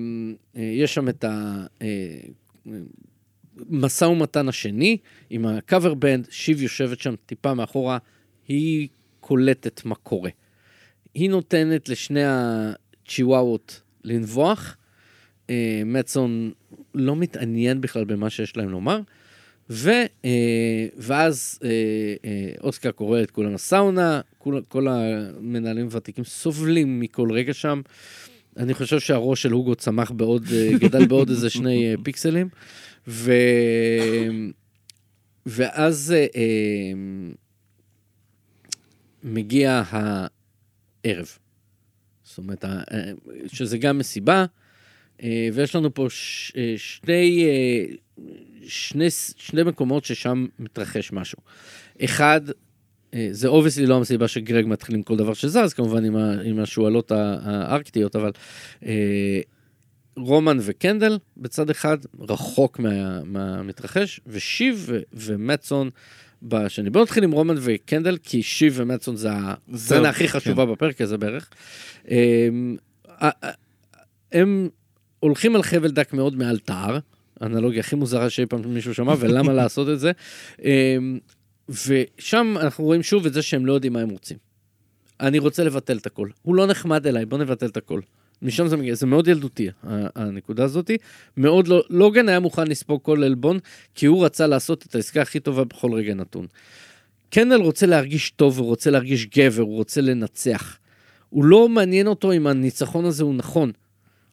יש שם את המשא ומתן השני עם הקאבר בנד, שיב יושבת שם טיפה מאחורה, היא קולטת מה קורה. היא נותנת לשני הצ'יוואוות לנבוח. אה, מצון לא מתעניין בכלל במה שיש להם לומר, ו, אה, ואז אה, אוסקר קורא את כולם לסאונה, כול, כל המנהלים הוותיקים סובלים מכל רגע שם. אני חושב שהראש של הוגו צמח בעוד, גדל בעוד איזה שני פיקסלים, ו... ואז אה, אה, הערב. זאת אומרת, אה, שזה גם מסיבה, אה, ויש לנו פה ש, אה, שני, שני, שני מקומות ששם מתרחש משהו. אחד, זה obviously לא המסיבה שגרג מתחיל עם כל דבר שזז, כמובן עם, ה, עם השועלות הארקטיות, אבל רומן וקנדל בצד אחד, רחוק מה, מהמתרחש, ושיב ו- ומטסון בשני. בואו נתחיל עם רומן וקנדל, כי שיב ומטסון זה הסצנה הכי חשובה בפרק הזה בערך. אמ, ה- ה- הם הולכים על חבל דק מאוד מעל תער, האנלוגיה הכי מוזרה שאי פעם מישהו שמע, (laughs) ולמה לעשות את זה. אמ, ושם אנחנו רואים שוב את זה שהם לא יודעים מה הם רוצים. אני רוצה לבטל את הכל. הוא לא נחמד אליי, בוא נבטל את הכל. משם זה מגיע, זה מאוד ילדותי, הנקודה הזאתי. מאוד לא, לוגן היה מוכן לספוג כל עלבון, כי הוא רצה לעשות את העסקה הכי טובה בכל רגע נתון. קנדל רוצה להרגיש טוב, הוא רוצה להרגיש גבר, הוא רוצה לנצח. הוא לא מעניין אותו אם הניצחון הזה הוא נכון.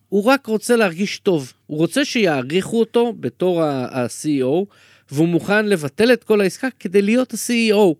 הוא רק רוצה להרגיש טוב. הוא רוצה שיעריכו אותו בתור ה-CEO, והוא מוכן לבטל את כל העסקה כדי להיות ה-CEO.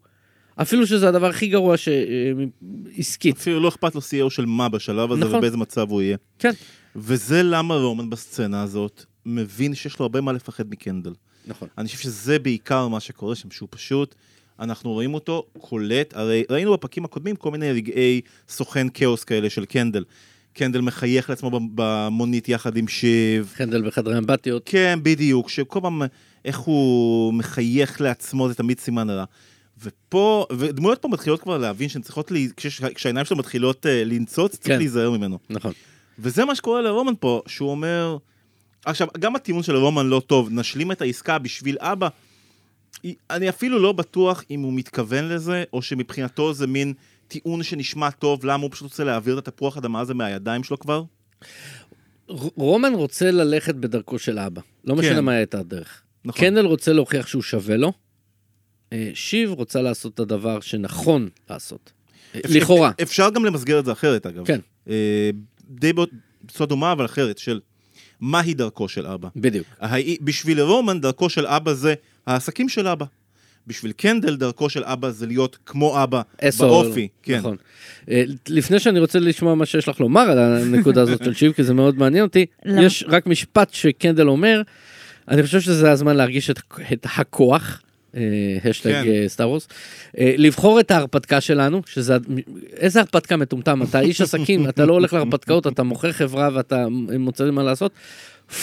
אפילו שזה הדבר הכי גרוע שעסקית. אפילו לא אכפת לו CEO של מה בשלב הזה נכון. ובאיזה מצב הוא יהיה. כן. וזה למה רומן בסצנה הזאת מבין שיש לו הרבה מה לפחד מקנדל. נכון. אני חושב שזה בעיקר מה שקורה שם, שהוא פשוט, אנחנו רואים אותו קולט, הרי ראינו בפרקים הקודמים כל מיני רגעי סוכן כאוס כאלה של קנדל. קנדל מחייך לעצמו ב- במונית יחד עם שיב. חנדל בחדרי אמבטיות. כן, בדיוק, שכל פעם איך הוא מחייך לעצמו זה תמיד סימן רע. ופה, ודמויות פה מתחילות כבר להבין שהן צריכות, לי, כשש- כשהעיניים שלו מתחילות uh, לנצוץ, צריך כן. להיזהר ממנו. נכון. וזה מה שקורה לרומן פה, שהוא אומר... עכשיו, גם הטיעון של רומן לא טוב, נשלים את העסקה בשביל אבא. אני אפילו לא בטוח אם הוא מתכוון לזה, או שמבחינתו זה מין טיעון שנשמע טוב, למה הוא פשוט רוצה להעביר את התפוח אדמה הזה מהידיים שלו כבר? רומן רוצה ללכת בדרכו של אבא. לא כן. משנה מה הייתה הדרך. נכון. קנדל רוצה להוכיח שהוא שווה לו. אה, שיב רוצה לעשות את הדבר שנכון לעשות. אה, אפשר- לכאורה. אפשר גם למסגר את זה אחרת, אגב. כן. אה, די בצורה דומה, אבל אחרת, של מהי דרכו של אבא. בדיוק. בשביל רומן, דרכו של אבא זה העסקים של אבא. בשביל קנדל, דרכו של אבא זה להיות כמו אבא, באופי. כן. נכון. לפני שאני רוצה לשמוע מה שיש לך לומר על הנקודה הזאת (laughs) של שיב, כי זה מאוד מעניין אותי? יש רק משפט שקנדל אומר, אני חושב שזה הזמן להרגיש את, את הכוח. השטג. סטאר וורס, לבחור את ההרפתקה שלנו, שזה, איזה הרפתקה מטומטם, אתה איש עסקים, (laughs) אתה לא הולך להרפתקאות, אתה מוכר חברה ואתה מוצא מה לעשות,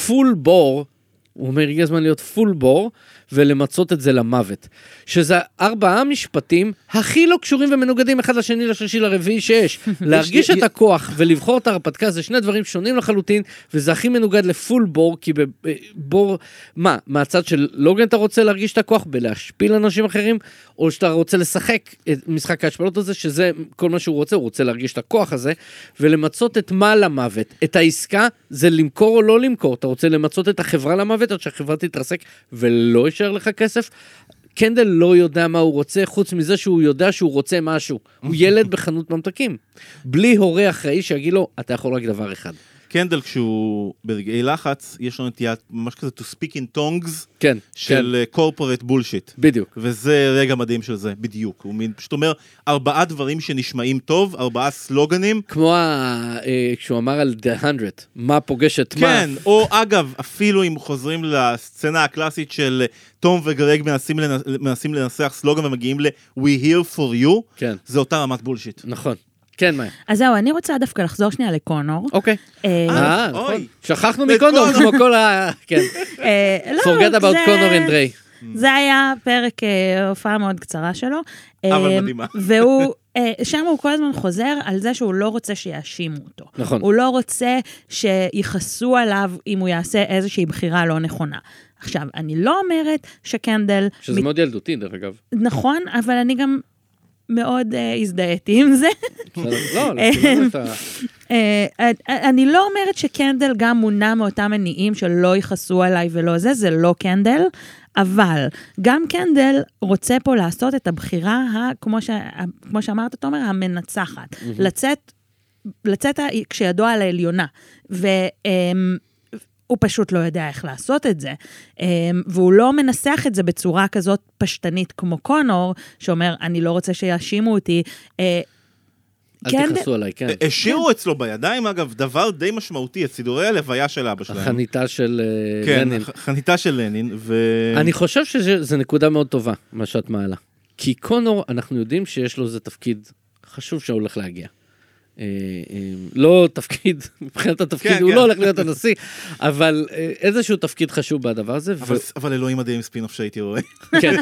פול בור, הוא אומר, הגיע הזמן להיות פול בור, ולמצות את זה למוות. שזה ארבעה משפטים הכי לא קשורים ומנוגדים אחד לשני, לשלישי, לרביעי שיש. (laughs) להרגיש את הכוח ולבחור את ההרפתקה זה שני דברים שונים לחלוטין, וזה הכי מנוגד לפול בור, כי בבור, מה, מהצד של לוגן אתה רוצה להרגיש את הכוח בלהשפיל אנשים אחרים, או שאתה רוצה לשחק את משחק ההשפלות הזה, שזה כל מה שהוא רוצה, הוא רוצה להרגיש את הכוח הזה, ולמצות את מה למוות. את העסקה זה למכור או לא למכור, אתה רוצה למצות את החברה למוות עד שהחברה תתרסק ולא יישאר לך כסף. קנדל לא יודע מה הוא רוצה, חוץ מזה שהוא יודע שהוא רוצה משהו. הוא ילד בחנות ממתקים. בלי הורה אחראי שיגיד לו, אתה יכול רק דבר אחד. קנדל, כשהוא ברגעי לחץ, יש לו נטייה ממש כזה to speak in tongues כן, של כן, corporate bullshit. בדיוק. וזה רגע מדהים של זה, בדיוק. הוא פשוט אומר, ארבעה דברים שנשמעים טוב, ארבעה סלוגנים. כמו ה- אה, כשהוא אמר על The 100, מה פוגש את מה. כן, או אגב, אפילו אם חוזרים לסצנה הקלאסית של תום וגרג מנסים, לנ... מנסים לנסח סלוגן ומגיעים ל-We here for you, כן, זה אותה רמת בולשיט. נכון. כן, מאיה. אז זהו, אני רוצה דווקא לחזור שנייה לקונור. אוקיי. אה, אה, אוי. נכון. שכחנו. מקונור, כמו כל ה... כן. אה, לא, Forget about זה- קונור and דריי. זה היה פרק, אה, הופעה מאוד קצרה שלו. אבל אה, מדהימה. והוא, אה, שם הוא כל הזמן חוזר על זה שהוא לא רוצה שיאשימו אותו. נכון. הוא לא רוצה שיכעסו עליו אם הוא יעשה איזושהי בחירה לא נכונה. עכשיו, אני לא אומרת שקנדל... שזה מאוד ילדותי, דרך אגב. נכון, אבל אני גם מאוד אה, הזדהיתי עם זה. לא, אה, אה, אני לא אומרת שקנדל גם מונע מאותם מניעים שלא יכעסו עליי ולא זה, זה לא קנדל, אבל גם קנדל רוצה פה לעשות את הבחירה, ה, כמו, ש, ה- כמו שאמרת, תומר, המנצחת. לצאת, לצאת כשידו על העליונה. הוא פשוט לא יודע איך לעשות את זה. אמ, והוא לא מנסח את זה בצורה כזאת פשטנית כמו קונור, שאומר, אני לא רוצה שיאשימו אותי. אה, אל כן, תכעסו עליי, כן. השאירו אצלו בידיים, אגב, דבר די משמעותי, את סידורי הלוויה של אבא שלהם. החניתה של אה, כן, לנין. הח- חניתה של לנין, ו... אני חושב שזו נקודה מאוד טובה, מה שאת מעלה. כי קונור, אנחנו יודעים שיש לו איזה תפקיד חשוב שהולך להגיע. אה, אה, לא תפקיד, (laughs) מבחינת התפקיד, כן, הוא כן. לא הולך להיות הנשיא, אבל אה, איזשהו תפקיד חשוב בדבר הזה. ו- אבל, אלוהים מדהים ספינוף שהייתי רואה. (laughs) כן,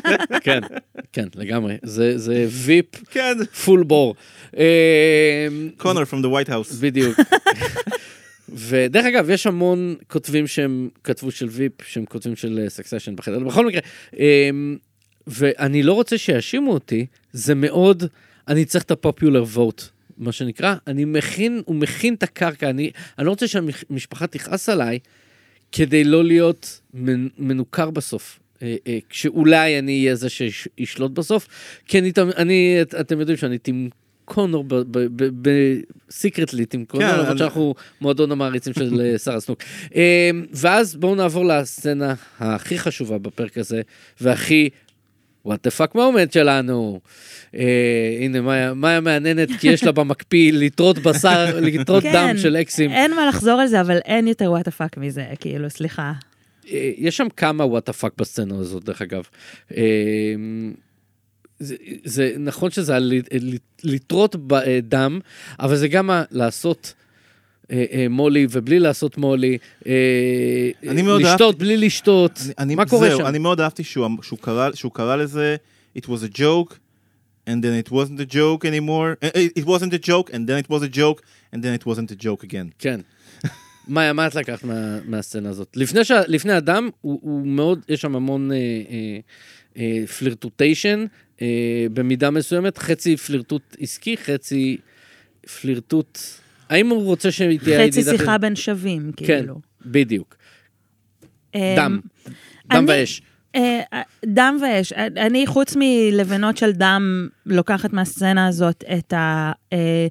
כן, כן, לגמרי. זה זה Veep כן, full bore. קונר from the white house. בדיוק. ודרך אגב, יש המון כותבים שהם כתבו של Veep, שהם כותבים של Succession בחדר, בכל מקרה, ואני לא רוצה שיאשימו אותי, זה מאוד, אני צריך את הפופולר what, מה שנקרא, אני מכין, הוא מכין את הקרקע, אני, אני לא רוצה שהמשפחה תכעס עליי, כדי לא להיות מנ- מנוכר בסוף. אה, אה, כשאולי אני אהיה זה שישלוט בסוף, כי אני, אני, את- אתם יודעים שאני טים קונור בסיקרטלי, טים קונור, כן, למרות שאנחנו מועדון המעריצים של אה, (laughs) שרה סנוק. ואז בואו נעבור לסצנה הכי חשובה בפרק הזה, והכי what the fuck moment שלנו. אה, הנה, מאיה, מאיה מהנהנת כי יש לה במקפיא ליטרות בשר, (laughs) ליטרות כן, דם של אקסים. אין מה לחזור על זה, אבל אין יותר what the fuck מזה, כאילו, סליחה. אה, יש שם כמה וואטה פאק בסצנה הזאת, דרך אגב. אה, זה, זה נכון שזה על לטרות בדם, אבל זה גם לעשות אה, אה, מולי ובלי לעשות מולי, אה, אני מאוד לשתות בלי לשתות, אני- אני- מה קורה זהו, שם? אני מאוד אהבתי שהוא, אמ- שהוא, קרא, שהוא קרא לזה, it was a joke, and then it wasn't a joke anymore, uh, it wasn't a joke, and then it was a joke, and then it wasn't a joke again. כן. (laughs) מאיה, מה את לקחת מה, מהסצנה הזאת? לפני, ש... לפני הדם, הוא, הוא מאוד, יש שם המון אה, אה, אה, פלירטוטיישן, אה, במידה מסוימת, חצי פלירטוט עסקי, חצי פלירטוט... האם הוא רוצה שהיא תהיה חצי ידידת- שיחה בין שווים, כן, כאילו. בדיוק. אמ, דם. דם ואש. אה, דם ואש. אני, חוץ מלבנות של דם, לוקחת מהסצנה הזאת את ה... אה,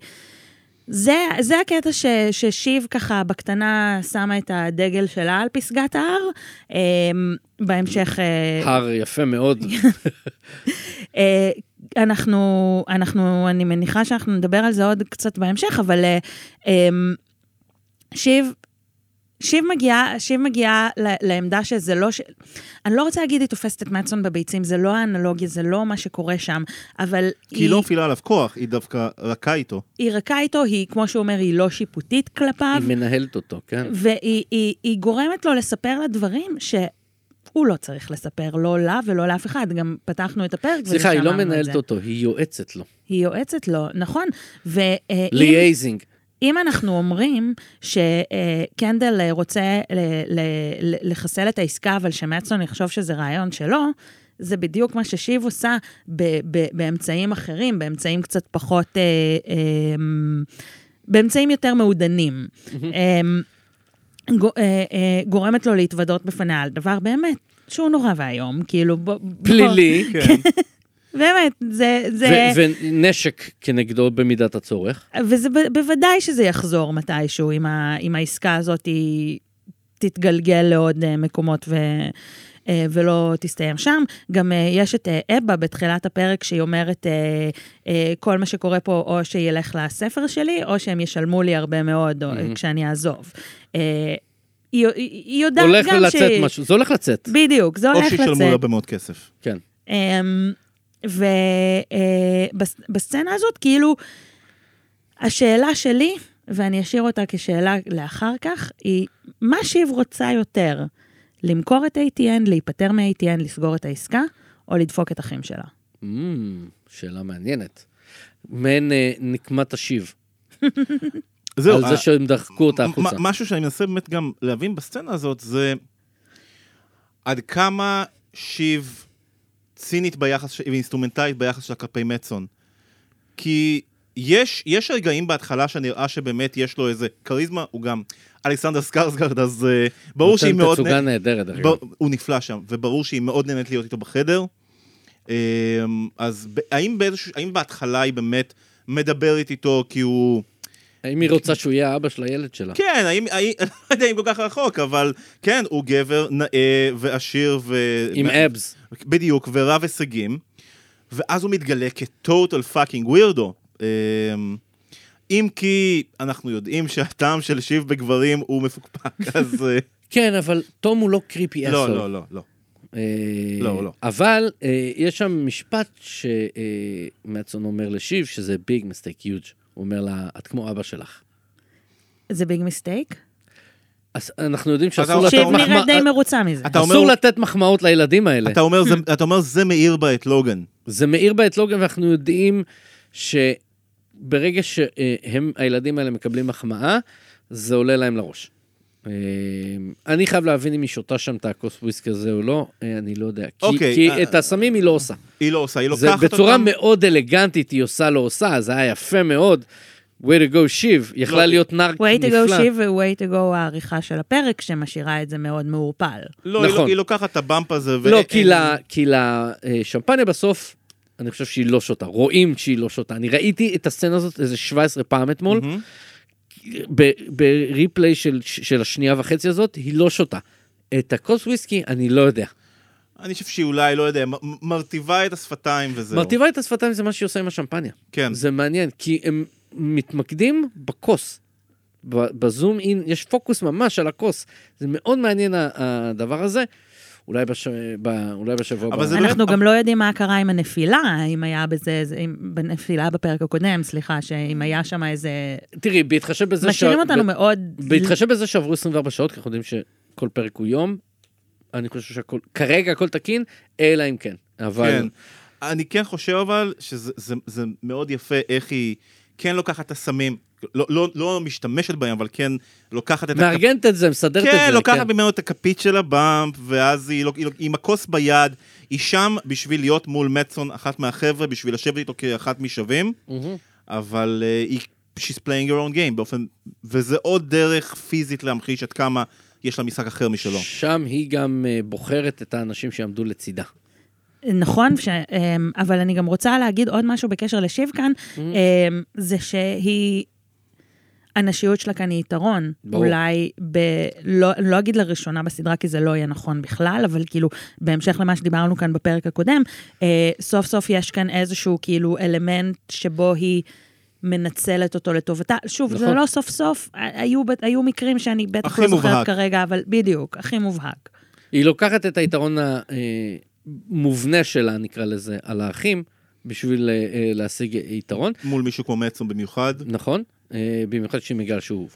זה, זה הקטע ש, ששיב ככה בקטנה שמה את הדגל שלה על פסגת ההר. אה, בהמשך... אה, הר יפה מאוד. (laughs) אנחנו, אנחנו, אני מניחה שאנחנו נדבר על זה עוד קצת בהמשך, אבל אה, אה, שיב, שיב מגיעה, שיב מגיעה ל- לעמדה שזה לא, ש... אני לא רוצה להגיד היא תופסת את מאטסון בביצים, זה לא האנלוגיה, זה לא מה שקורה שם, אבל כי היא לא מפעילה עליו כוח, היא דווקא רכה איתו. היא רכה איתו, היא, כמו שהוא אומר, היא לא שיפוטית כלפיו, היא מנהלת אותו, כן? והיא היא, היא גורמת לו לספר לה דברים ש... הוא לא צריך לספר, לא לה ולא לאף אחד, גם פתחנו את הפרק וזה סליחה, היא לא את מנהלת זה. אותו, היא יועצת לו. היא יועצת לו, נכון. ואם ליאייזינג. אם אנחנו אומרים שקנדל רוצה ל- ל- ל- לחסל את העסקה, אבל שמטסון יחשוב שזה רעיון שלו, זה בדיוק מה ששיב עושה באמצעים אחרים, באמצעים קצת פחות, אה, אה, באמצעים יותר מעודנים. אה, אה, גורמת לו להתוודות בפניה על דבר באמת שהוא נורא ואיום, כאילו, בוא... בוא- פלילי, (laughs) כן. (laughs) באמת, זה... זה... ו- ונשק כנגדו במידת הצורך. וזה ב- בוודאי שזה יחזור מתישהו, אם, ה, אם העסקה הזאת היא תתגלגל לעוד אה, מקומות ו, ולא תסתיים שם. גם אה, יש את אה, אבה בתחילת הפרק, שהיא אומרת, אה, אה, כל מה שקורה פה, או שילך לספר שלי, או שהם ישלמו לי הרבה מאוד או, מהמם. כשאני אעזוב. אה, היא, היא, היא יודעת הולך גם לצאת משהו, זה הולך לצאת. בדיוק, זה או הולך שישלמו לצאת. לה במאוד כסף. כן. ובסצנה הזאת, כאילו, השאלה שלי, ואני אשאיר אותה כשאלה לאחר כך, היא, מה שיב רוצה יותר? למכור את ATN, להיפטר מ-ATN, לסגור את העסקה, או לדפוק את אחים שלה? Mm, שאלה מעניינת. מעין אה, נקמת השיב. (laughs) זהו, על זה שהם דחקו אותה החוצה. משהו שאני מנסה באמת גם להבין בסצנה הזאת זה עד כמה שיב צינית ביחס, ש- ואינסטרומנטלית ביחס שלה כלפי מצון. כי יש, יש רגעים בהתחלה שנראה שבאמת יש לו איזה כריזמה, הוא גם אלכסנדר סקארסגארד, אז uh, ברור שהיא נותן מאוד... תצוגה נ- נהדרת, דרך אגב. הוא נפלא שם, וברור שהיא מאוד נהנית להיות איתו בחדר. אמ, אז ב- האם, באיזשהו, האם בהתחלה היא באמת מדברת איתו כי הוא... האם היא רוצה שהוא יהיה האבא של הילד שלה? כן, האם, האם, (laughs) לא יודע אם כל כך רחוק, אבל כן, הוא גבר נאה ועשיר ו... עם abs. בדיוק, ורב הישגים, ואז הוא מתגלה כ total fucking weirdo. אם כי אנחנו יודעים שהטעם של שיב בגברים הוא מפוקפק, (laughs) אז... אה, כן, אבל תום הוא לא creepy לא, asshole. לא, לא, לא. אה, לא, לא. אבל אה, יש שם משפט שמטסון אומר לשיב, שזה ביג מסטייק יוג'. הוא אומר לה, את כמו אבא שלך. זה ביג מיסטייק? אז אנחנו יודעים שאסור לתת שיב מחמאות, די מרוצה מזה. אתה אומר- אסור לתת מחמאות לילדים האלה. אתה אומר, זה, אתה אומר, זה מאיר בה את לוגן. זה מאיר בה את לוגן, ואנחנו יודעים שברגע שהם, הילדים האלה מקבלים מחמאה, זה עולה להם לראש. אה, אני חייב להבין אם היא שותה שם את הכוס וויסקי הזה או לא, אה, אני לא יודע. כי, אוקיי, כי אה, את הסמים היא לא עושה. היא לא עושה, היא לוקחת בצורה אותם... מאוד אלגנטית היא עושה לא עושה, זה היה יפה מאוד. way to go שיב, יכלה לא, להיות נרק way to נפלא. go שיב ו-way to go העריכה של הפרק, שמשאירה את זה מאוד מעורפל. לא, היא, נכון. לא- היא לוקחת את הבמפ הזה. לא, כי לשמפניה בסוף, אני חושב שהיא לא שותה, רואים שהיא לא שותה. אני ראיתי את הסצנה הזאת איזה 17 פעם אתמול, בריפליי של, של השנייה וחצי הזאת, היא לא שותה. את הכוס וויסקי, אני לא יודע. אני חושב שהיא אולי, לא יודע, מרטיבה את השפתיים וזהו. מרטיבה את השפתיים זה מה שהיא עושה עם השמפניה. כן. זה מעניין, כי הם מתמקדים בכוס. בזום אין, יש פוקוס ממש על הכוס. זה מאוד מעניין הדבר הזה. אולי, בש... ב... אולי בשבוע הבא. באמת- אנחנו גם לא יודעים מה קרה עם הנפילה, אם היה בזה, זה- אם- בנפילה בפרק הקודם, סליחה, שאם היה שם איזה... תראי, בהתחשב בזה... משאירים אותנו ב- מאוד... בהתחשב בזה שעברו 24 שעות, כי אנחנו יודעים שכל פרק הוא יום, אני חושב שהכל, כרגע הכל תקין, אלא אם כן. אבל... כן. אני כן חושב אבל שזה זה, זה מאוד יפה איך היא כן לוקחת את הסמים, לא, לא, לא משתמשת בהם, אבל כן לוקחת את... מארגנת את זה, מסדרת את זה. כן, לוקחת ממנו את הכפית של הבאמפ, ואז היא, היא, לוק- עם הכוס ביד, היא שם בשביל להיות מול מצון, אחת מהחבר'ה, בשביל לשבת איתו כאחת משווים, מהמם. אבל uh, היא, she's playing her own game באופן, וזה עוד דרך פיזית להמחיש עד כמה יש לה משחק אחר משלו. שם היא גם אה, בוחרת את האנשים שיעמדו לצידה. נכון, ש... אמ, אבל אני גם רוצה להגיד עוד משהו בקשר לשיב כאן, Mm-hmm. זה שהיא... הנשיות שלה כאן היא יתרון. ברור. אולי, ב... לא, לא אגיד לראשונה בסדרה, כי זה לא יהיה נכון בכלל, אבל כאילו, בהמשך למה שדיברנו כאן בפרק הקודם, אה, סוף סוף יש כאן איזשהו כאילו אלמנט שבו היא מנצלת אותו לטובתה. שוב, נכון. זה. לא סוף סוף, היו, היו מקרים שאני בטח לא זוכרת מובהק. כרגע, אבל בדיוק, הכי מובהק. היא לוקחת את היתרון המובנה שלה, נקרא לזה, על האחים, בשביל אה, אה, להשיג יתרון, מול מישהו כמו מצון במיוחד, נכון? אה, במיוחד שהיא מגלה שהוא...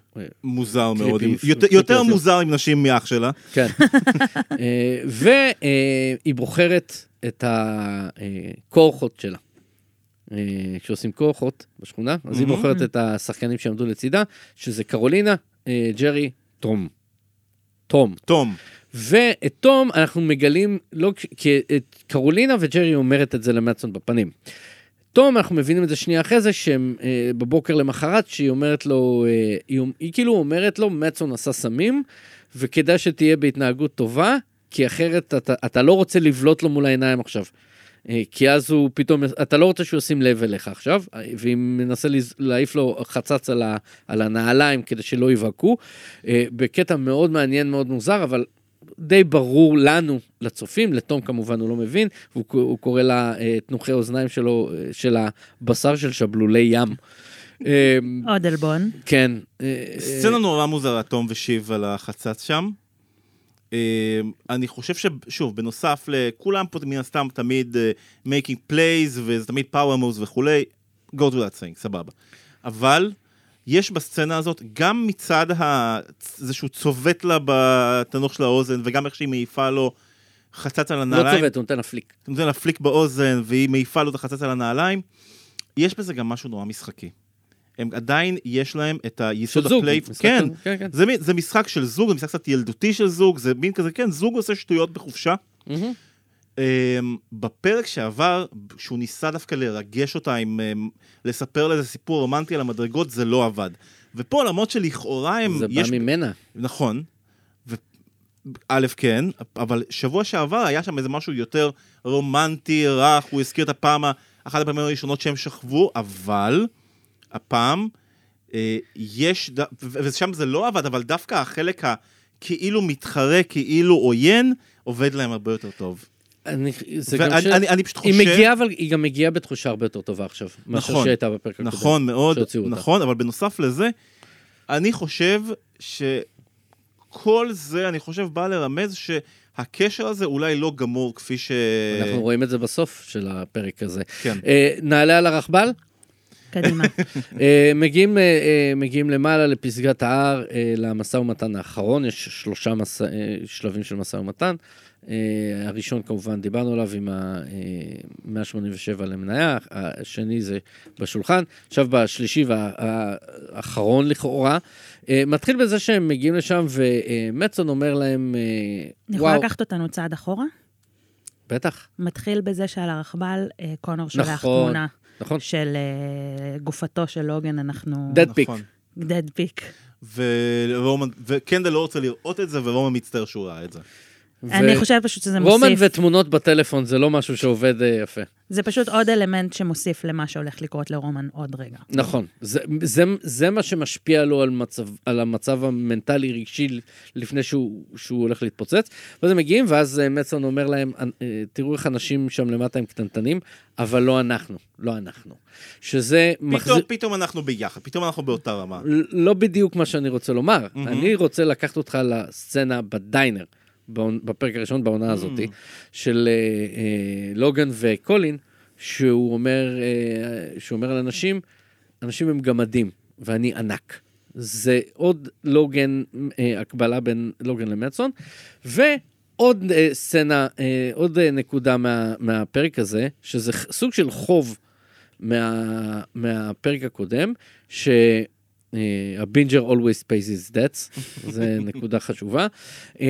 מוזר מאוד, עם- יותר, יותר. מוזר עם נשים מאח שלה. כן. (laughs) והיא בוחרת את הקורחות שלה. כשעושים קורחות בשכונה, אז היא מהמם. בוחרת את השחקנים שעמדו לצידה, שזה קרולינה, ג'רי, תום. תום. תום, ואת תום אנחנו מגלים, לא, כי את קרולינה וג'רי אומרת את זה למטסון בפנים. תום, אנחנו מבינים את זה שנייה אחרי זה, שהם אה, בבוקר למחרת, שהיא אומרת לו, אה, היא, היא כאילו אומרת לו, מצון עשה סמים, וכדאי שתהיה בהתנהגות טובה, כי אחרת אתה, אתה לא רוצה לבלוט לו מול העיניים עכשיו. אה, כי אז הוא פתאום, אתה לא רוצה שהוא ישים לב אליך עכשיו, אה, והיא מנסה להעיף לו חצץ על, ה, על הנעליים כדי שלא יבהקו, אה, בקטע מאוד מעניין, מאוד מוזר, אבל די ברור לנו, לצופים, לתום כמובן הוא לא מבין, והוא ק- הוא קורא לה אה, תנוחי אוזניים שלו, אה, של הבשר של שבלולי ים. אה, עוד עלבון. כן. סצנה נורא מוזרה, תום ושיב על החצץ שם. אני חושב ששוב, בנוסף לכולם פה מן הסתם תמיד making plays וזה תמיד power moves וכולי, go to that thing, סבבה. אבל יש בסצנה הזאת גם מצד ה... זה שהוא צובט לה בתנוך של האוזן וגם איך שהיא מעיפה לו חצץ על לא הנעליים. צובט, הוא נותן לה פליק. הוא נותן לה פליק באוזן והיא מעיפה לו את החצץ על הנעליים. יש בזה גם משהו נורא משחקי. הם עדיין, יש להם את היסוד של זוג. כן, כן, כן. זה, זה משחק של זוג, זה משחק קצת ילדותי של זוג, זה מין כזה, כן, זוג עושה שטויות בחופשה. מהמם. Um, בפרק שעבר, שהוא ניסה דווקא לרגש אותה עם um, לספר לה איזה סיפור רומנטי על המדרגות, זה לא עבד. ופה למרות שלכאורה הם... זה בא יש, ממנה. נכון. ו... א', כן, אבל שבוע שעבר היה שם איזה משהו יותר רומנטי, רך, הוא הזכיר את הפעם, אחת הפעמים הראשונות שהם שכבו, אבל הפעם אה, יש, ד- ושם זה לא עבד, אבל דווקא החלק הכאילו מתחרה, כאילו עוין, עובד להם הרבה יותר טוב. אני, זה ואני ש... אני, אני פשוט חושב... היא מגיעה, אבל היא גם מגיעה בתחושה הרבה יותר טובה עכשיו, מאשר נכון, שהייתה בפרק הקודם. נכון מאוד, שהוציאו אותה. נכון, אבל בנוסף לזה, אני חושב שכל זה, אני חושב, בא לרמז שהקשר הזה אולי לא גמור כפי ש... אנחנו רואים את זה בסוף של הפרק הזה. כן. אה, נעלה על הרכבל, קדימה. אה, מגיעים, אה, אה, מגיעים למעלה לפסגת ההר, אה, למשא ומתן האחרון, יש שלושה מסע, אה, שלבים של משא ומתן. אה, הראשון כמובן דיברנו עליו עם ה-187 למניה, השני זה בשולחן, עכשיו בשלישי והאחרון לכאורה. אה, מתחיל בזה שהם מגיעים לשם ומצון אומר להם, אה, אני יכולה לקחת אותנו צעד אחורה? בטח, מתחיל בזה שעל הרכבל אה, קונור שולח נכון, תמונה נכון, של אה, גופתו של לוגן, אנחנו... Dead pick. נכון. dead pick. ורומן, וקנדל לא רוצה לראות את זה, ורומן מצטער שהוא ראה את זה. אני חושבת פשוט שזה רומן מוסיף, ותמונות בטלפון זה לא משהו שעובד אה, יפה. זה פשוט עוד אלמנט שמוסיף למה שהולך לקרות לרומן עוד רגע. נכון, זה, זה, זה מה שמשפיע לו על, מצב, על המצב המנטלי-רגשי לפני שהוא, שהוא הולך להתפוצץ. ואז הם מגיעים, ואז אה, מצון אומר להם, אה, תראו איך אנשים שם למטה הם קטנטנים, אבל לא אנחנו, לא אנחנו. שזה פתאום, מחזיר... פתאום אנחנו ביחד, פתאום אנחנו באותה רמה. לא בדיוק מה שאני רוצה לומר. מהמם. אני רוצה לקחת אותך לסצנה בדיינר, בפרק הראשון בעונה הזאת, של אה, אה, לוגן וקולין, שהוא אומר, אה, שהוא אומר לאנשים, אנשים הם גמדים, ואני ענק. זה עוד לוגן, אה, הקבלה בין לוגן למצון, ועוד אה, סצנה, אה, עוד אה, נקודה מה, מהפרק הזה, שזה סוג של חוב מה, מהפרק הקודם, ש... Uh, a binger always pays his debts, (laughs) זה נקודה חשובה. Uh,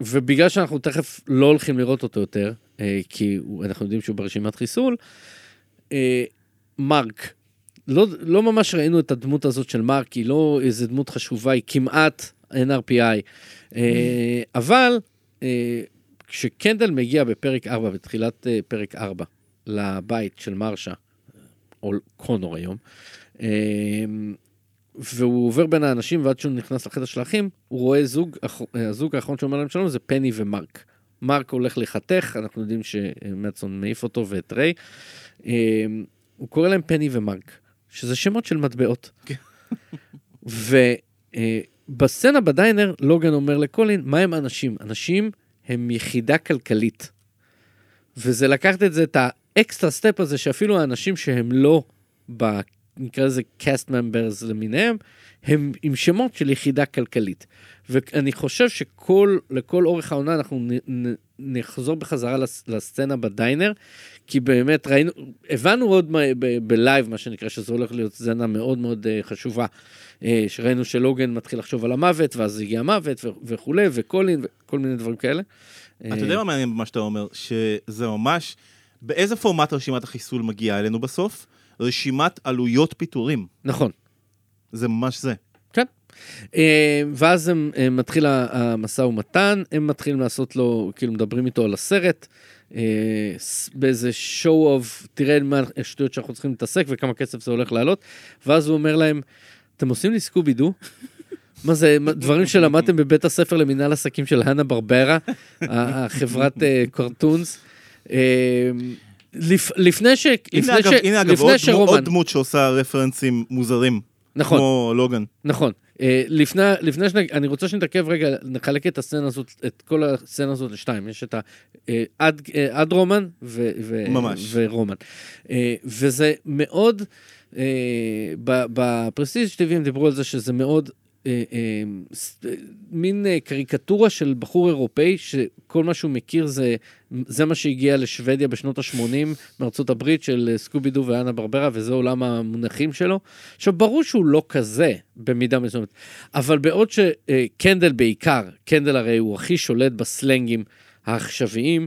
ובגלל שאנחנו תכף לא הולכים לראות אותו יותר, uh, כי הוא- אנחנו יודעים שהוא ברשימת חיסול, uh, מרק, לא, לא ממש ראינו את הדמות הזאת של מרק, היא לא איזה דמות חשובה, היא כמעט NRPI. uh, אבל uh, כשקנדל מגיע בפרק 4, בתחילת uh, פרק 4, לבית של מרשה, או קונור היום, אמ, והוא עובר בין האנשים ועד שהוא נכנס לחדר של האחים, הוא רואה זוג, הזוג האחרון שאומר להם שלום זה פני ומרק. מרק הולך לחתך, אנחנו יודעים שמצון מעיף אותו ואת ריי. אמ, הוא קורא להם פני ומארק, שזה שמות של מטבעות. (laughs) ובסצנה בדיינר, לוגן אומר לקולין, מה הם אנשים? אנשים הם יחידה כלכלית. וזה לקחת את זה, את ה extra step הזה, שאפילו האנשים שהם לא, נקרא לזה cast members למיניהם, הם עם שמות של יחידה כלכלית. ואני חושב שכל, לכל אורך העונה אנחנו נ, נ, נחזור בחזרה לס, לסצנה בדיינר, כי באמת ראינו, הבנו עוד בלייב, מה שנקרא, שזה הולך להיות סצנה מאוד מאוד אה, חשובה. אה, שראינו שלוגן מתחיל לחשוב על המוות, ואז הגיע המוות וכולי, וקולין, וכל מיני דברים כאלה. אתה יודע מה מעניין במה שאתה אומר? שזה ממש... באיזה פורמט רשימת החיסול מגיעה אלינו בסוף? רשימת עלויות פיטורים. נכון. זה ממש זה. כן. אה, ואז הם, הם מתחיל ה- המשא ומתן, הם מתחילים לעשות לו, כאילו מדברים איתו על הסרט, אה, באיזה show of, תראה מה השטויות שאנחנו צריכים להתעסק וכמה כסף זה הולך לעלות, ואז הוא אומר להם, אתם עושים לי סקובי דו? מה זה, דברים שלמדתם בבית הספר למנהל עסקים של האנה ברברה, החברת אה, קרטונס. לפ, לפני ש... הנה לפני אגב, ש... הנה אגב לפני עוד, שרומן, עוד דמות שעושה רפרנסים מוזרים. נכון. כמו לוגן. נכון. אה, לפני, לפני שאני, אני רוצה שנתעכב רגע, נחלק את הסצנה הזאת, את כל הסצנה הזאת לשתיים. יש את ה... אה, עד, אה, עד רומן ו, ו, ממש. ורומן. אה, וזה מאוד, ב- בפרסטיג' TV הם דיברו על זה שזה מאוד... אה, אה, אה, מין קריקטורה של בחור אירופאי שכל מה שהוא מכיר זה, זה מה שהגיע לשוודיה בשנות ה-80 מארצות הברית של סקובי דו ואנה ברברה וזה עולם המונחים שלו. עכשיו ברור שהוא לא כזה במידה מסוימת, אבל בעוד שקנדל בעיקר, קנדל הרי הוא הכי שולט בסלנגים העכשוויים,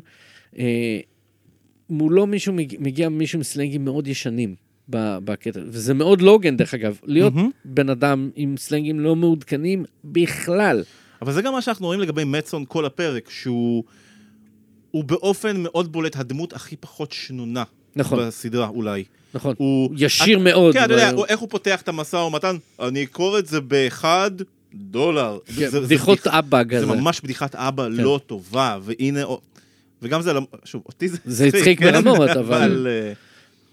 מולו מישהו מגיע מישהו עם סלנגים מאוד ישנים. בקטע, וזה מאוד לוגן דרך אגב, להיות מהמם. בן אדם עם סלנגים לא מעודכנים בכלל. אבל זה גם מה שאנחנו רואים לגבי מצון כל הפרק, שהוא הוא באופן מאוד בולט הדמות הכי פחות שנונה נכון. בסדרה, אולי. נכון. הוא... ישיר את- מאוד. כן, אתה יודע, הוא- איך הוא פותח את המשא ומתן? אני אקור את זה באחד דולר. כן, זה- זה בדיחות בדיחה- אבא זה כזה. ממש בדיחת אבא כן. לא טובה, והנה... וגם זה, למ- שוב, אותי זה זה הצחיק ברמות, (laughs) אבל- אה,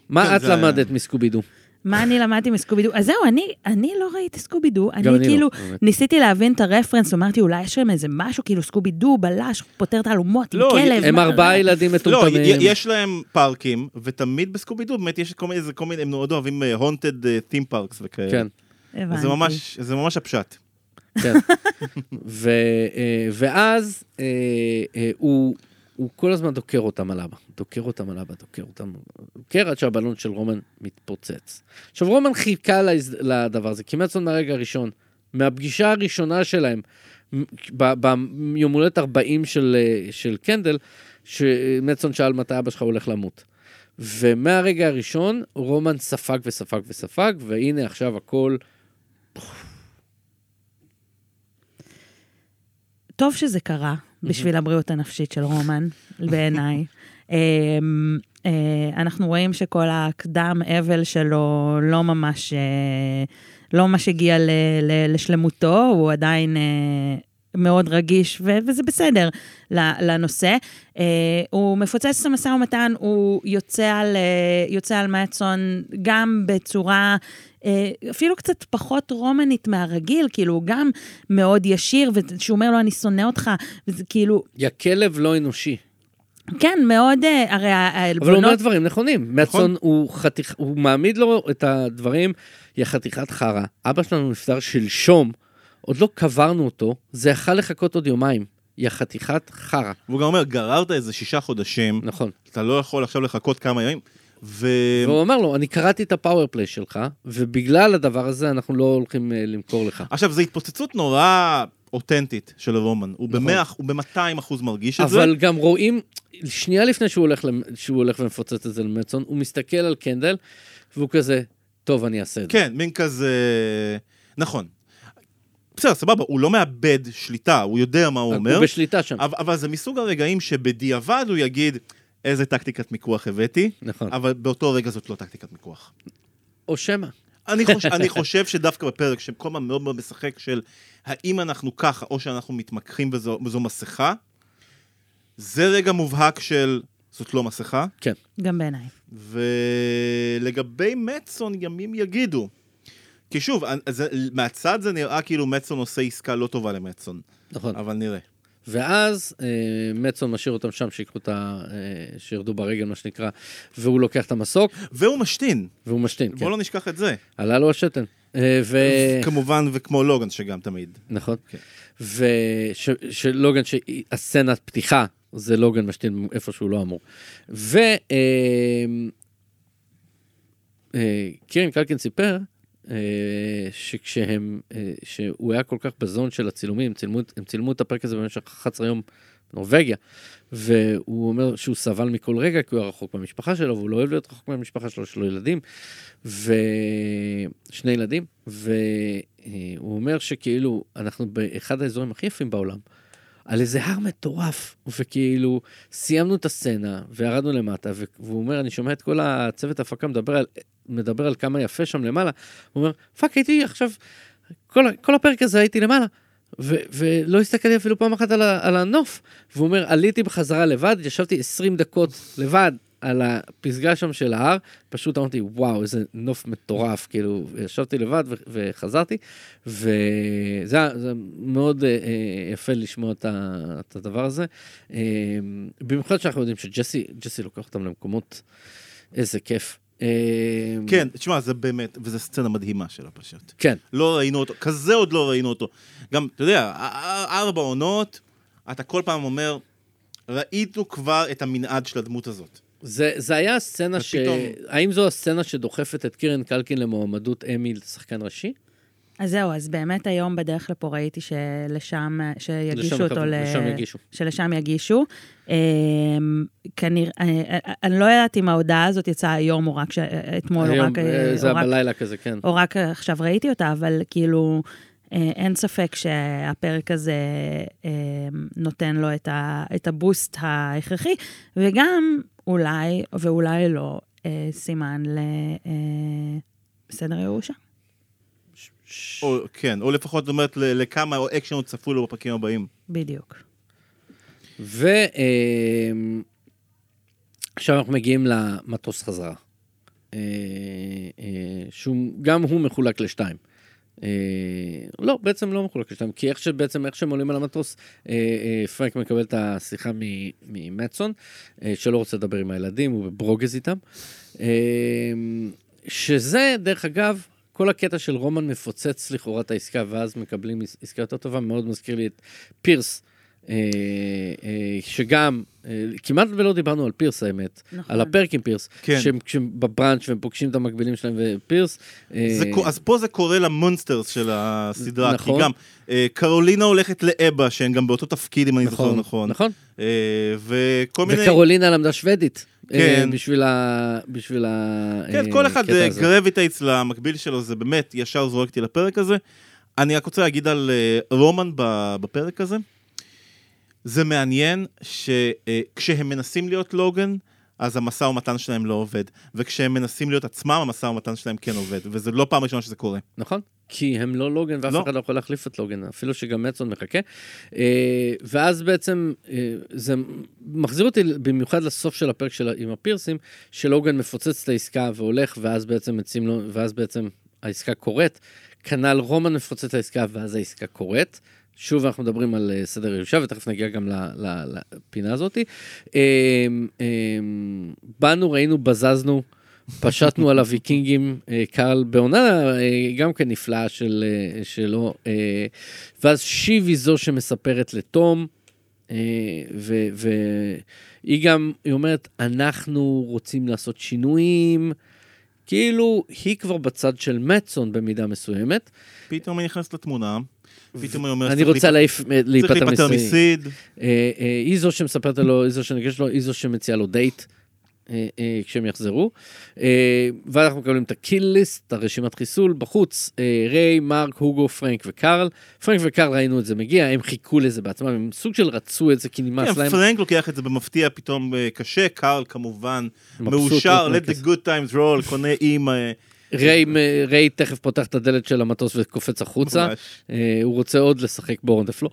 מה כן, את למדת מסקובידו? מה אני למדתי מסקובידו? אז זהו, אני, אני לא ראיתי סקובידו. אני אני לא, כאילו באמת. ניסיתי להבין את הרפרנס, אמרתי, אולי יש להם איזה משהו, כאילו סקובידו, בלש, פותר תעלומות עם לא, כלב. הם מה- ארבעה ילדים לא, מטומטמים. י- יש להם פארקים, ותמיד בסקובידו באמת יש כל מיני, זה כל מיני, הם מאוד אוהבים haunted theme parks וכאלה. כן, הבנתי. זה ממש, זה ממש הפשט. כן. (laughs) ו, אה, ואז אה, אה, הוא, הוא כל הזמן דוקר אותם על אבא. דוקר אותם על אבא, דוקר אותם. דוקר עד שהבלון של רומן מתפוצץ. עכשיו, רומן חיכה להז- לדבר הזה, כמעט זאת מהרגע הראשון. מהפגישה הראשונה שלהם, ביום הולדת 40 של, של קנדל, שמצון שאל מתי אבא שלך הולך למות. ומהרגע הראשון, רומן ספג וספג וספג, והנה עכשיו הכל... טוב שזה קרה בשביל הבריאות הנפשית של רומן, בעיניי. (laughs) אמ, אה, אנחנו רואים שכל הקדם אבל שלו לא ממש, אה, לא ממש הגיע ל- ל- לשלמותו, הוא עדיין אה, מאוד רגיש, ו- וזה בסדר לנושא. אה, הוא מפוצץ את המשא ומתן, הוא יוצא על, אה, יוצא על מאטסון גם בצורה... אה, אפילו קצת פחות רומנית מהרגיל, כאילו, הוא גם מאוד ישיר, ושהוא אומר לו, אני שונא אותך, וזה כאילו, יא כלב לא אנושי. כן, מאוד, אה, הרי אבל הוא העלבונות... אומר דברים נכונים. מצון הוא חתיך, הוא מעמיד לו את הדברים, יא חתיכת חרא. אבא שלנו נפטר שלשום, עוד לא קברנו אותו, זה יכל לחכות עוד יומיים. יא חתיכת חרא. והוא גם אומר, גררת איזה שישה חודשים, נכון. אתה לא יכול עכשיו לחכות כמה ימים, ו... והוא אמר לו, אני קראתי את הפאוור-פליי שלך, ובגלל הדבר הזה אנחנו לא הולכים אה, למכור לך. עכשיו, זו התפוצצות נורא אותנטית של רומן. הוא נכון. במאה, הוא ב-200 אחוז מרגיש את זה. אבל גם רואים, שנייה לפני שהוא הולך, שהוא הולך ומפוצץ את זה למצון, הוא מסתכל על קנדל, והוא כזה, טוב, אני אעשה את זה. כן, מין כזה... נכון. בסדר, סבבה, הוא לא מאבד שליטה, הוא יודע מה הוא אומר, הוא בשליטה שם. אבל, אבל זה מסוג הרגעים שבדיעבד הוא יגיד, איזה טקטיקת מיקוח הבאתי, נכון. אבל באותו רגע זאת לא טקטיקת מיקוח. או שמא. אני חושב, (laughs) אני חושב שדווקא בפרק שכל הזמן מאוד מאוד משחק של האם אנחנו ככה או שאנחנו מתמקחים וזו, וזו מסכה, זה רגע מובהק של זאת לא מסכה, כן. גם בעיניי. ולגבי מצון ימים יגידו. כי שוב, זה, מהצד זה נראה כאילו מצון עושה עסקה לא טובה למצון, נכון. אבל נראה. ואז אה, מצון משאיר אותם שם, שיקחו את ה... אה, שירדו ברגל, מה שנקרא, והוא לוקח את המסוק, והוא משתין, והוא משתין, כן. בוא לא נשכח את זה. עלה לו השתן. אה, ו... כמובן, וכמו לוגן שגם תמיד. נכון. כן. ושלוגן, שהסצנת פתיחה, זה לוגן משתין איפה שהוא לא אמור. ו... אה, אה, קירן קלקין סיפר שכשהם, אה, שהוא היה כל כך בזון של הצילומים, צילמו, הם צילמו את הפרק הזה במשך 11 יום בנורבגיה, והוא אומר שהוא סבל מכל רגע כי הוא היה רחוק מהמשפחה שלו, והוא לא אוהב להיות רחוק מהמשפחה שלו, יש לו ילדים, ושני ילדים, והוא אומר שכאילו, אנחנו באחד האזורים הכי יפים בעולם. על איזה הר מטורף, וכאילו, סיימנו את הסצנה, וירדנו למטה, והוא אומר, אני שומע את כל הצוות ההפקה מדבר מדבר על כמה יפה שם למעלה, הוא אומר, fuck, הייתי עכשיו, כל, כל הפרק הזה הייתי למעלה, ו- ולא הסתכלתי אפילו פעם אחת על, על הנוף. והוא אומר, עליתי בחזרה לבד, ישבתי 20 דקות לבד על הפסגה שם של ההר, פשוט אמרתי, וואו, איזה נוף מטורף, כאילו, ישבתי לבד ו- וחזרתי, וזה מאוד אה, אה, יפה לשמוע את, ה- את הדבר הזה. אה, במיוחד שאנחנו יודעים שג'סי ג'סי לוקח אותם למקומות, איזה כיף. אה, כן, תשמע, זה באמת, וזו סצנה מדהימה שלה פשוט. כן, לא ראינו אותו, כזה עוד לא ראינו אותו. גם, אתה יודע, ארבע עונות, אתה כל פעם אומר, ראינו כבר את המנעד של הדמות הזאת. זה, זה היה הסצנה ש... ופתאום- האם זו הסצנה שדוחפת את קירן קלקין למועמדות אמי לשחקן ראשי? אז זהו, אז באמת היום בדרך לפה ראיתי שלשם, שיגישו לשם אותו, ל... לשם יגישו. שלשם יגישו. כנראה, אני לא יודעת אם ההודעה הזאת יצאה היום או רק ש... אתמול, או רק... אה, זה היה בלילה כזה, כן. או רק עכשיו ראיתי אותה, אבל כאילו, אה, אין ספק שהפרק הזה אה, נותן לו את ה boost ההכרחי, וגם אולי, ואולי לא, אה, סימן לסדר ירושה. או, כן, או לפחות, זאת אומרת, לכמה אקשן עוד צפוי לו בפרקים הבאים. בדיוק. ועכשיו אנחנו מגיעים למטוס חזרה. אה, אה, שהוא, גם הוא מחולק לשתיים. אה, לא, בעצם לא מחולק לשתיים, כי איך שבעצם, איך שהם עולים על המטוס, אה, אה, פרנק מקבל את השיחה מ- ממטסון, אה, שלא רוצה לדבר עם הילדים, הוא בברוגז איתם. שזה, דרך אגב, כל הקטע של רומן מפוצץ לכאורה את העסקה, ואז מקבלים עס- עסקה יותר טובה, מאוד מזכיר לי את פירס. אה, אה, שגם, אה, כמעט ולא דיברנו על פירס האמת, נכון. על הפרק עם פירס, כן. שהם, כשהם בבראנץ' והם פוגשים את המקבילים שלהם ופירס. זה, אז פה זה קורה ל monsters של הסדרה, נכון. כי גם קרולינה הולכת לאבה, שהן גם באותו תפקיד, אם אני זוכר נכון. נכון. אה, וכל מיני... וקרולינה למדה שוודית. כן. בשביל ה... בשביל ה... כן, כל אחד. gravitates למקביל שלו, זה באמת ישר זורק אותי לפרק הזה. אני רק רוצה להגיד על רומן ב- בפרק הזה. זה מעניין שכשהם מנסים להיות לוגן, אז המשא ומתן שלהם לא עובד. וכשהם מנסים להיות עצמם, המשא ומתן שלהם כן עובד. וזה לא פעם ראשונה שזה קורה. נכון, כי הם לא לוגן ואף לא. אחד לא יכול להחליף את לוגן, אפילו שגם מצון מחכה. אה, ואז בעצם אה, זה מחזיר אותי במיוחד לסוף של הפרק של, עם הפירסים, שלוגן מפוצץ את העסקה והולך, ואז בעצם מציעים לו, ואז בעצם העסקה קורית. כנ"ל רומן מפוצץ את העסקה ואז העסקה קורית. שוב אנחנו מדברים על אה, סדר ירושה, ותכף נגיע גם לפינה הזאתי. אה, אה, באנו, ראינו, בזזנו. פשטנו על הוויקינגים, אה, קהל בעונה אה, גם כן נפלאה של, שלו, ואז שיב היא זו שמספרת לתום, והיא גם, היא אומרת, אנחנו רוצים לעשות שינויים, כאילו היא כבר בצד של מצון במידה מסוימת. פתאום היא נכנסת לתמונה, פתאום היא אומרת... אני רוצה להיפטר מסיד. מסיד. אה, אה, היא זו שמספרת לו, היא זו שניגשת לו, היא זו שמציעה לו דייט. אה, אה, כשהם יחזרו. אה, ואנחנו מקבלים את ה kill list, הרשימת חיסול, בחוץ, אה, ריי, מרק, הוגו, פרנק וקארל. פרנק וקארל ראינו את זה מגיע, הם חיכו לזה בעצמם, הם סוג של רצו את זה כי נמאס כן, להם. פרנק לוקח את זה במפתיע פתאום אה, קשה, קארל כמובן מאושר, let the good times roll, קונה עם... ריי, ריי תכף פותח את הדלת של המטוס וקופץ החוצה. אה, הוא רוצה עוד לשחק boar on the floor.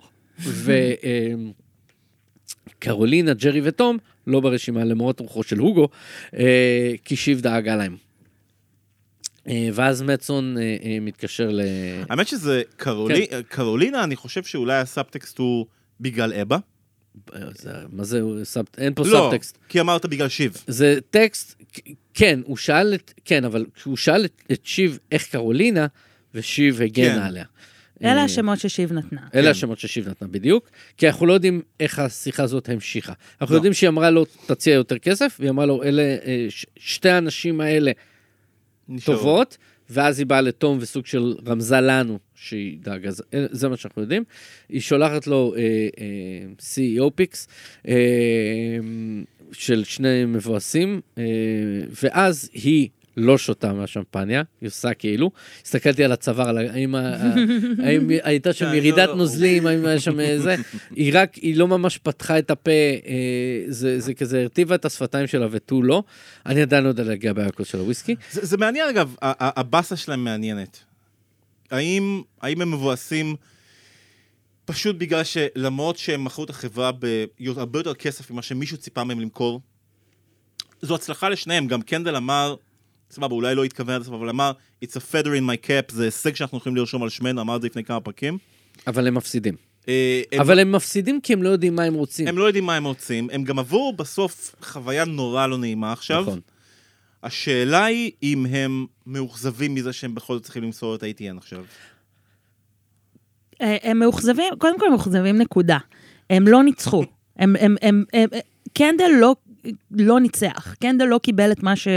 וקרולינה, ג'רי ותום לא ברשימה למורת רוחו של הוגו, אה, כי שיב דאגה להם. אה, ואז מצון מתקשר ל... האמת שזה קרולי- קרולינה, אני חושב שאולי הסאב-טקסט הוא בגלל אבה. זה- מה זה, הוא סאב- אין פה לא, סאבטקסט. כי אמרת בגלל שיב. זה טקסט, כן, הוא שאל את, כן, אבל כשהוא שאל את, את שיב איך קרולינה, ושיב הגן כן. עליה. אלה אה, השמות ששיב נתנה. אלה כן. השמות ששיב נתנה בדיוק, כי אנחנו לא יודעים איך השיחה הזאת המשיכה. אנחנו לא. יודעים שהיא אמרה לו, תציע יותר כסף, והיא אמרה לו, אלה, אה, ש- שתי הנשים האלה נשאר. טובות, ואז היא באה לתום וסוג של רמזה לנו שהיא דאגה, זה, זה מה שאנחנו יודעים. היא שולחת לו אה, אה, CEO פיקס אה, של שני מבואסים, אה, ואז היא לא שותה מהשמפניה, היא עושה כאילו. הסתכלתי על הצוואר, על האם, (laughs) הייתה שם כן, ירידת לא, לא. נוזלים, האם היה שם זה. היא רק, היא לא ממש פתחה את הפה, אה, זה, זה כזה הרטיבה את השפתיים שלה ותו לא. אני עדיין לא יודע להגיע באלכוהול של הוויסקי. זה זה מעניין אגב, הבאסה שלהם מעניינת. האם האם הם מבואסים פשוט בגלל שלמרות שהם מכרו את החברה בהרבה יותר כסף ממה שמישהו ציפה מהם למכור, זו הצלחה לשניהם, גם קנדל אמר, סבבה, אולי לא התכוון עד הסוף, אבל אמר, it's a feather in my cap, זה הישג שאנחנו יכולים לרשום על שמנו, אמר את זה לפני כמה פרקים. אבל הם מפסידים. אה, הם- אבל הם מפסידים כי הם לא יודעים מה הם רוצים. הם לא יודעים מה הם רוצים, הם גם עברו בסוף חוויה נורא לא נעימה עכשיו. נכון. השאלה היא אם הם מאוכזבים מזה שהם בכל זאת צריכים למסור את ה-ATN עכשיו. אה, הם מאוכזבים, קודם כל הם מאוכזבים נקודה. הם לא ניצחו. הם, הם, הם, הם, קנדל לא, לא ניצח. קנדל לא קיבל את מה ש...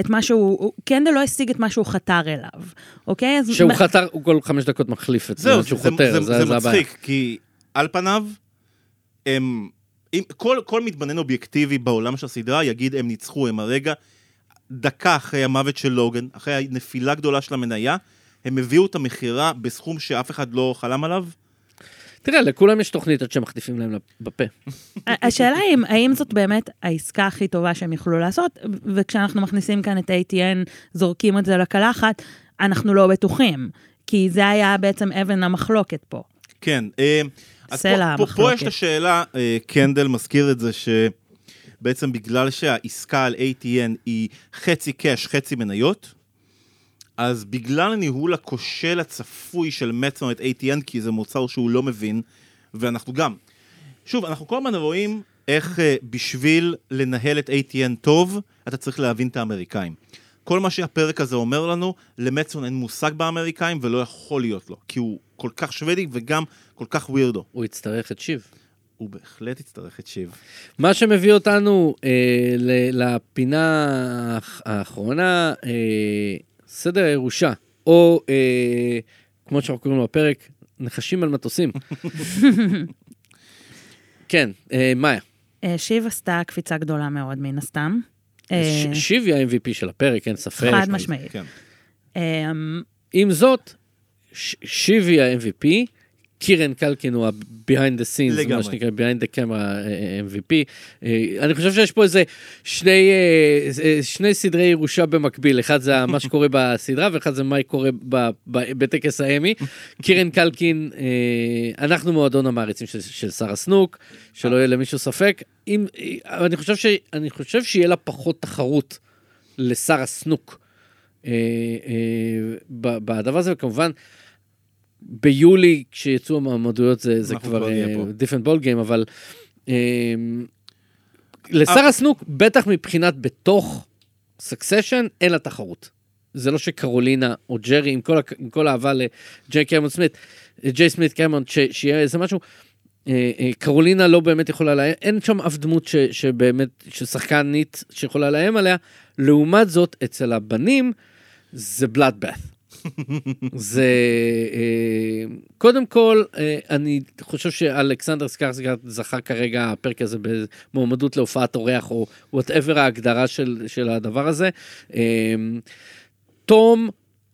את מה שהוא, הוא- קנדל לא השיג את מה שהוא חתר אליו, אוקיי? אז שהוא מה- חתר, הוא כל חמש דקות מחליף את זהו, זה, זה, שהוא זה, חותר, זה, זה, זה זה. מצחיק, כי על פניו, הם, אם, כל, כל מתבונן אובייקטיבי בעולם של הסדרה יגיד הם ניצחו, הם הרגע, דקה אחרי המוות של לוגן, אחרי הנפילה הגדולה של המניה, הם הביאו את המכירה בסכום שאף אחד לא חלם עליו. תראה, לכולם יש תוכנית עד שמחטיפים להם בפה. השאלה היא, אם- האם זאת באמת העסקה הכי טובה שהם יכלו לעשות, וכשאנחנו מכניסים כאן את ATN, זורקים את זה לקלחת, אנחנו לא בטוחים. כי זה היה בעצם אבן המחלוקת פה. כן. אה, אז סלע פה, פה, פה יש המחלוקת. את השאלה, אה, קנדל מזכיר את זה, שבעצם בגלל שהעסקה על ATN היא חצי קאש, חצי מניות, אז בגלל הניהול הכושל הצפוי של מצון את ATN, כי זה מוצר שהוא לא מבין, ואנחנו גם, שוב, אנחנו כל הזמן רואים איך אה, בשביל לנהל את ATN טוב, אתה צריך להבין את האמריקאים. כל מה שהפרק הזה אומר לנו, למצון אין מושג באמריקאים ולא יכול להיות לו, כי הוא כל כך שוודי וגם כל כך ווירדו. הוא יצטרך את שיב. הוא בהחלט יצטרך את שיב. מה שמביא אותנו אה, לפינה האח- האחרונה, אה, סדר הירושה, או אה, כמו שאנחנו קוראים לו בפרק, נחשים על מטוסים. (laughs) כן, אה, מאיה, אה, שיב עשתה קפיצה גדולה מאוד, מן הסתם. אה, שיב היא ה-MVP של הפרק, אין ספק. חד משמעית. כן. אמ, עם זאת, שיב היא ה-MVP, קירן קלקין הוא ה-behind the scenes, לגמרי. מה שנקרא behind the camera אה, MVP. אה, אני חושב שיש פה איזה שני, אה, אה, שני סדרי ירושה במקביל, אחד זה מה שקורה (laughs) בסדרה ואחד זה מה קורה בטקס האמי. קירן קלקין, אה, אנחנו מועדון המעריצים של, של שרה סנוק, שלא יהיה למישהו ספק. אם, אה, אני, חושב ש, אני חושב שיהיה לה פחות תחרות לשרה סנוק. אה, אה, בדבר הזה, וכמובן, ביולי, כשיצאו המועמדויות, זה, זה כבר. דיפרנט בול גיים, אבל אה, לשרה סנוק, בטח מבחינת בתוך Succession, אין לה תחרות. זה לא שקרולינה או ג'רי, עם כל, עם כל האהבה לג'יי קמרון סמית, ג'יי סמית קמרון, ש- שיהיה איזה משהו, אה, אה, קרולינה לא באמת יכולה לאיים, אין שם אף דמות ש, שבאמת, ששחקנית שיכולה לאיים עליה, לעומת זאת, אצל הבנים, זה bloodbath. זה, אה, קודם כל, אה, אני חושב שאלכסנדר סקרסגרד זכה כרגע, הפרק הזה, במועמדות להופעת אורח, או whatever ההגדרה של, של הדבר הזה. אה, תום,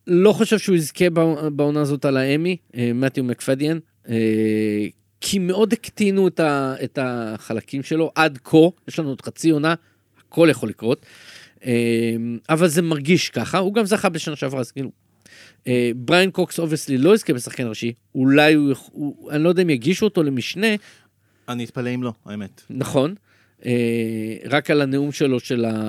לא חושב שהוא יזכה בע- בעונה הזאת על האמי, מתיו מקפדיין, כי מאוד הקטינו את, ה, את החלקים שלו עד כה, יש לנו עוד חצי עונה, הכל יכול לקרות. אבל זה מרגיש ככה, הוא גם זכה בשנה שעברה, אז כאילו... אה, בריין קוקס obviously לא יזכה בשחקן ראשי, אולי הוא, הוא, אני לא יודע אם יגישו אותו למשנה, אני אתפלא אם לא, האמת. נכון, אה, רק על הנאום שלו של, ה,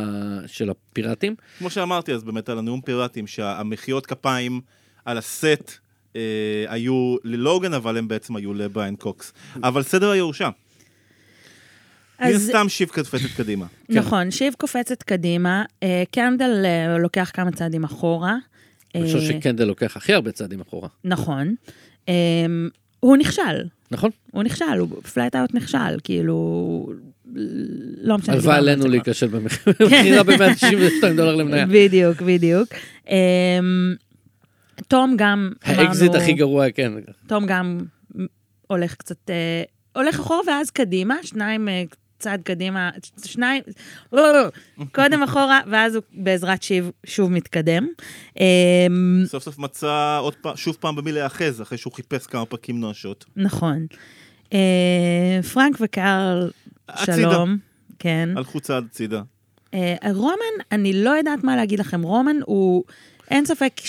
של הפיראטים. כמו שאמרתי אז באמת על הנאום פיראטים, שהמחיאות כפיים על הסט אה, היו ללוגן, אבל הם בעצם היו לבריין קוקס. אבל סדר הירושה, מן אז הסתם שיב קפצת קדימה. נכון, שיב קופצת קדימה, קנדל לוקח כמה צעדים אחורה. אני חושב אה, שקנדל לוקח הכי הרבה צעדים אחורה, נכון. אה, הוא נכשל, נכון? הוא נכשל, הוא flat out נכשל, כאילו... לא משנה. הלוואי עלינו זה להיכשל במכירה ב-192 דולר למניה. (laughs) בדיוק, בדיוק. אמ, תום גם, האקזיט אמרנו, הכי גרוע, כן. תום גם הולך קצת, אה, הולך אחורה ואז קדימה, שניים צעד קדימה, שניים, לא, לא, לא, קודם אחורה, ואז הוא בעזרת שיב שוב מתקדם. אמ, סוף סוף מצא עוד פעם, שוב פעם במי להיאחז, אחרי שהוא חיפש כמה פרקים נואשות. נכון. אה, פרנק וקארל. שלום. כן. הלכו צעד הצידה. אה, רומן, אני לא יודעת מה להגיד לכם. רומן הוא, אין ספק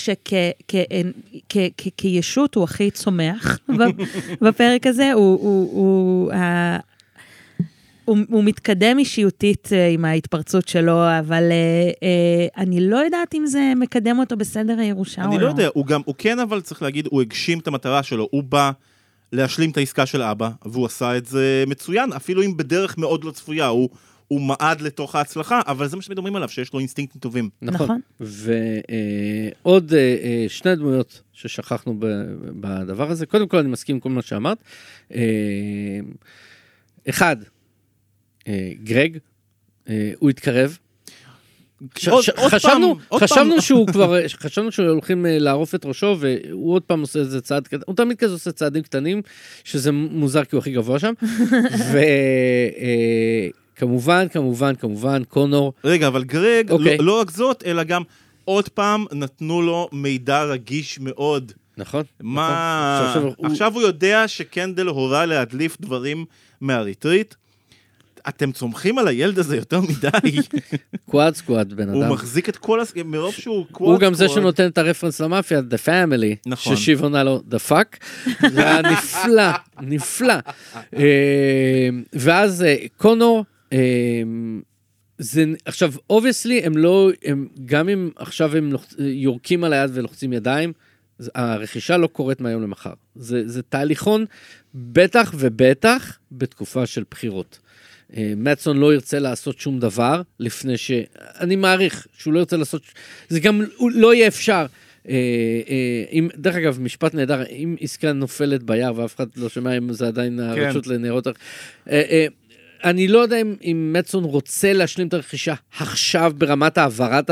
שכישות הוא הכי צומח (laughs) בפרק הזה. הוא, הוא, הוא, הוא, הוא מתקדם אישיותית אה, עם ההתפרצות שלו, אבל אה, אה, אני לא יודעת אם זה מקדם אותו בסדר הירושה או לא. אני לא יודע, הוא גם, הוא כן, אבל צריך להגיד, הוא הגשים את המטרה שלו. הוא בא להשלים את העסקה של אבא, והוא עשה את זה מצוין, אפילו אם בדרך מאוד לא צפויה. הוא, הוא מעד לתוך ההצלחה, אבל זה מה שמדברים עליו, שיש לו אינסטינקטים טובים. נכון. נכון. ועוד שני דמויות ששכחנו ב- בדבר הזה. קודם כל, אני מסכים עם כל מה שאמרת. אה, אחד, אה, גרג, אה, הוא התקרב. חשבנו. שהוא כבר, חשבנו שהולכים אה, לערוף את ראשו, והוא עוד פעם עושה איזה צעד קטן, הוא תמיד כזה עושה צעדים קטנים, שזה מוזר כי הוא הכי גבוה שם. (laughs) וכמובן, כמובן, כמובן, קונור, רגע, אבל גרג, אוקיי. לא, לא רק זאת, אלא גם עוד פעם נתנו לו מידע רגיש מאוד. נכון. מה... נכון. עכשיו הוא- עכשיו הוא יודע שקנדל הורה להדליף דברים מהריטריט. אתם צומחים על הילד הזה יותר מדי. (laughs) Quad Squad, בן הוא אדם. מחזיק את כל הס... מרוב שהוא הוא גם זה שנותן את הרפרנס למאפיה, The Family, נכון. ששיב עונה לו, The fuck, (laughs) זה היה נפלא, נפלא. אה, ואז אה, קונור, אה, זה, עכשיו, obviously, הם לא, הם, גם אם עכשיו הם יורקים על היד ולוחצים ידיים, הרכישה לא קורית מהיום למחר. זה, זה תהליכון, בטח ובטח בתקופה של בחירות. אה, מצון לא ירצה לעשות שום דבר לפני ש... אני מעריך שהוא לא ירצה לעשות... זה גם לא יהיה אפשר. אה, אה, אם, דרך אגב, משפט נהדר, אם עסקה נופלת ביער ואף אחד לא שומע אם זה עדיין הרשות. ערך- אה, אה, אני לא יודע אם, אם מצון רוצה להשלים את הרכישה עכשיו ברמת העברת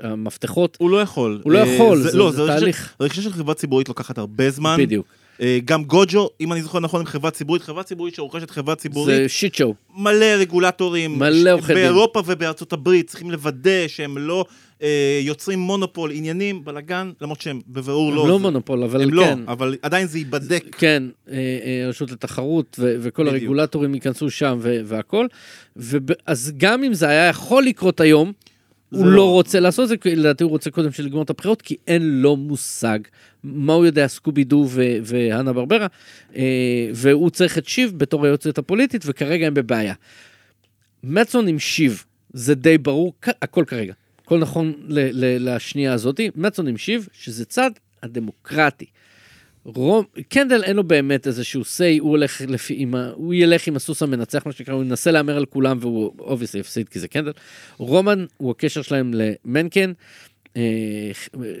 המפתחות. הוא לא יכול. הוא לא יכול, זה- לא, זה רכישה- תהליך. רכישה של חברה ציבורית לוקחת הרבה זמן. בדיוק. אה, גם גוג'ו, אם אני זוכר נכון, עם חברה ציבורית, חברה ציבורית שרוכשת חברה ציבורית, זה שיט שואו. מלא רגולטורים. מלא עורכי דין. באירופה ובארצות הברית צריכים לוודא שהם לא אה, יוצרים מונופול, עניינים, בלאגן, למרות שהם בבירור לא. לא זה- מונופול, אבל הם כן. לא, אבל עדיין זה ייבדק. כן, אה, אה, רשות לתחרות ו- וכל בדיוק. הרגולטורים ייכנסו שם ו- והכל. וב- אז גם אם זה היה יכול לקרות היום, הוא לא לא. רוצה לעשות זה, כי לדעתי הוא רוצה קודם שלגמור את הבחירות, כי אין לו מושג מה הוא יודע, סקובי דו והאנה ברברה, אה, והוא צריך את שיב בתור היועצת הפוליטית, וכרגע הם בבעיה. מטסון עם שיב, זה די ברור, הכל כרגע. הכל נכון לשנייה הזאתי. מטסון עם שיב, שזה צד הדמוקרטי. רום, קנדל אין לו באמת איזשהו say, הוא הולך לפי, עם הוא ילך עם הסוס המנצח, מה שנקרא, הוא ינסה להמר על כולם והוא obviously יפסיד כי זה קנדל. רומן הוא הקשר שלהם למנקן. אה,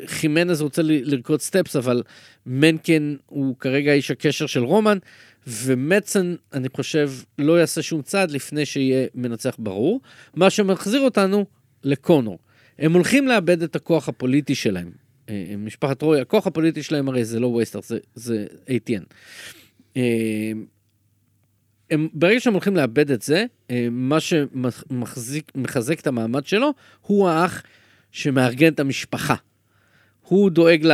חימנז רוצה לרקוד סטפס, אבל מנקן הוא כרגע איש הקשר של רומן, ומצן, אני חושב, לא יעשה שום צעד לפני שיהיה מנצח ברור, מה שמחזיר אותנו לקונור. הם הולכים לאבד את הכוח הפוליטי שלהם. משפחת רוי, הכוח הפוליטי שלהם הרי זה לא וייסטר, זה, זה ATN. אה, הם, ברגע שהם הולכים לאבד את זה, אה, מה שמחזק את המעמד שלו, הוא האח שמארגן את המשפחה. הוא דואג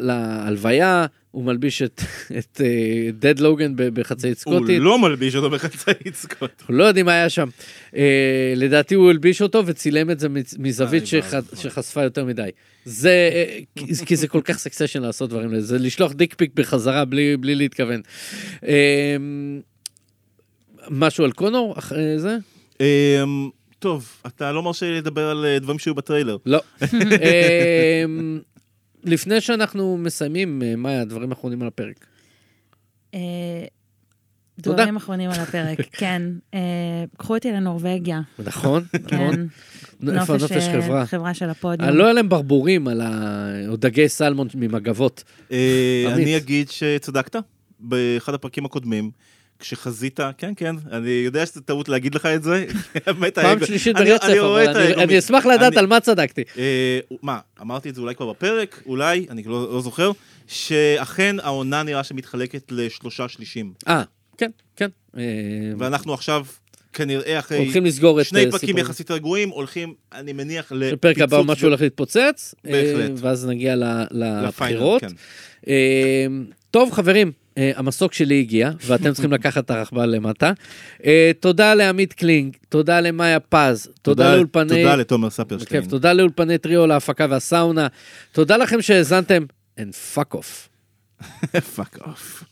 להלוויה, הוא מלביש את, את אה, דד לוגן בחצאית הוא סקוטית. לא מלביש אותו בחצאית סקוט. אנחנו לא יודעים מה היה שם. אה, לדעתי הוא הלביש אותו וצילם את זה מז- מזווית איי, שח... ואבוי. שחשפה יותר מדי. זה, אה, כי- כי זה כל כך סקסשן לעשות דברים לזה, זה לשלוח דיק פיק בחזרה בלי, בלי להתכוון. אה, משהו על קונור אחרי זה? טוב, אתה לא מרשה לי לדבר על אה, דברים שהיו בטריילר. לא. (laughs) אה, לפני שאנחנו מסיימים, אה, מאיה, הדברים האחרונים על הפרק. אה. דברים אחרונים על הפרק, (laughs) כן. אה, קחו אותי לנורבגיה, נכון? נכון. כן. איפה הנופש אה, חברה? חברה של הפודיום. לא היה להם ברבורים על ה... או דגי סלמון ממגבות. אה. אני אגיד שצדקת באחד הפרקים הקודמים. כשחזית, כן, כן, אני יודע שזה טעות להגיד לך את זה. (laughs) פעם שלישית ברצף, אבל אני- אשמח לדעת על מה צדקתי. אה, מה, אמרתי את זה אולי כבר בפרק, אולי, אני לא לא זוכר, שאכן העונה נראה שמתחלקת לשלושה שלישים. אה, כן, כן. אה, ואנחנו עכשיו, כנראה אחרי הולכים לסגור את שני אה, פרקים סיפור- יחסית רגועים, הולכים, אני מניח, בפרק הבא לפיצוץ משהו הולך להתפוצץ, בהחלט. ואז נגיע לבחירות. כן. טוב, חברים, אה, המסוק שלי הגיע, ואתם צריכים לקחת את הרכבל למטה. אה, תודה לעמית קלינג, תודה למאיה פז, תודה לאולפני... תודה לתומר ספרשטיין. תודה לאולפני טריו להפקה והסאונד. תודה לכם שהאזנתם, and fuck off. (laughs) fuck off.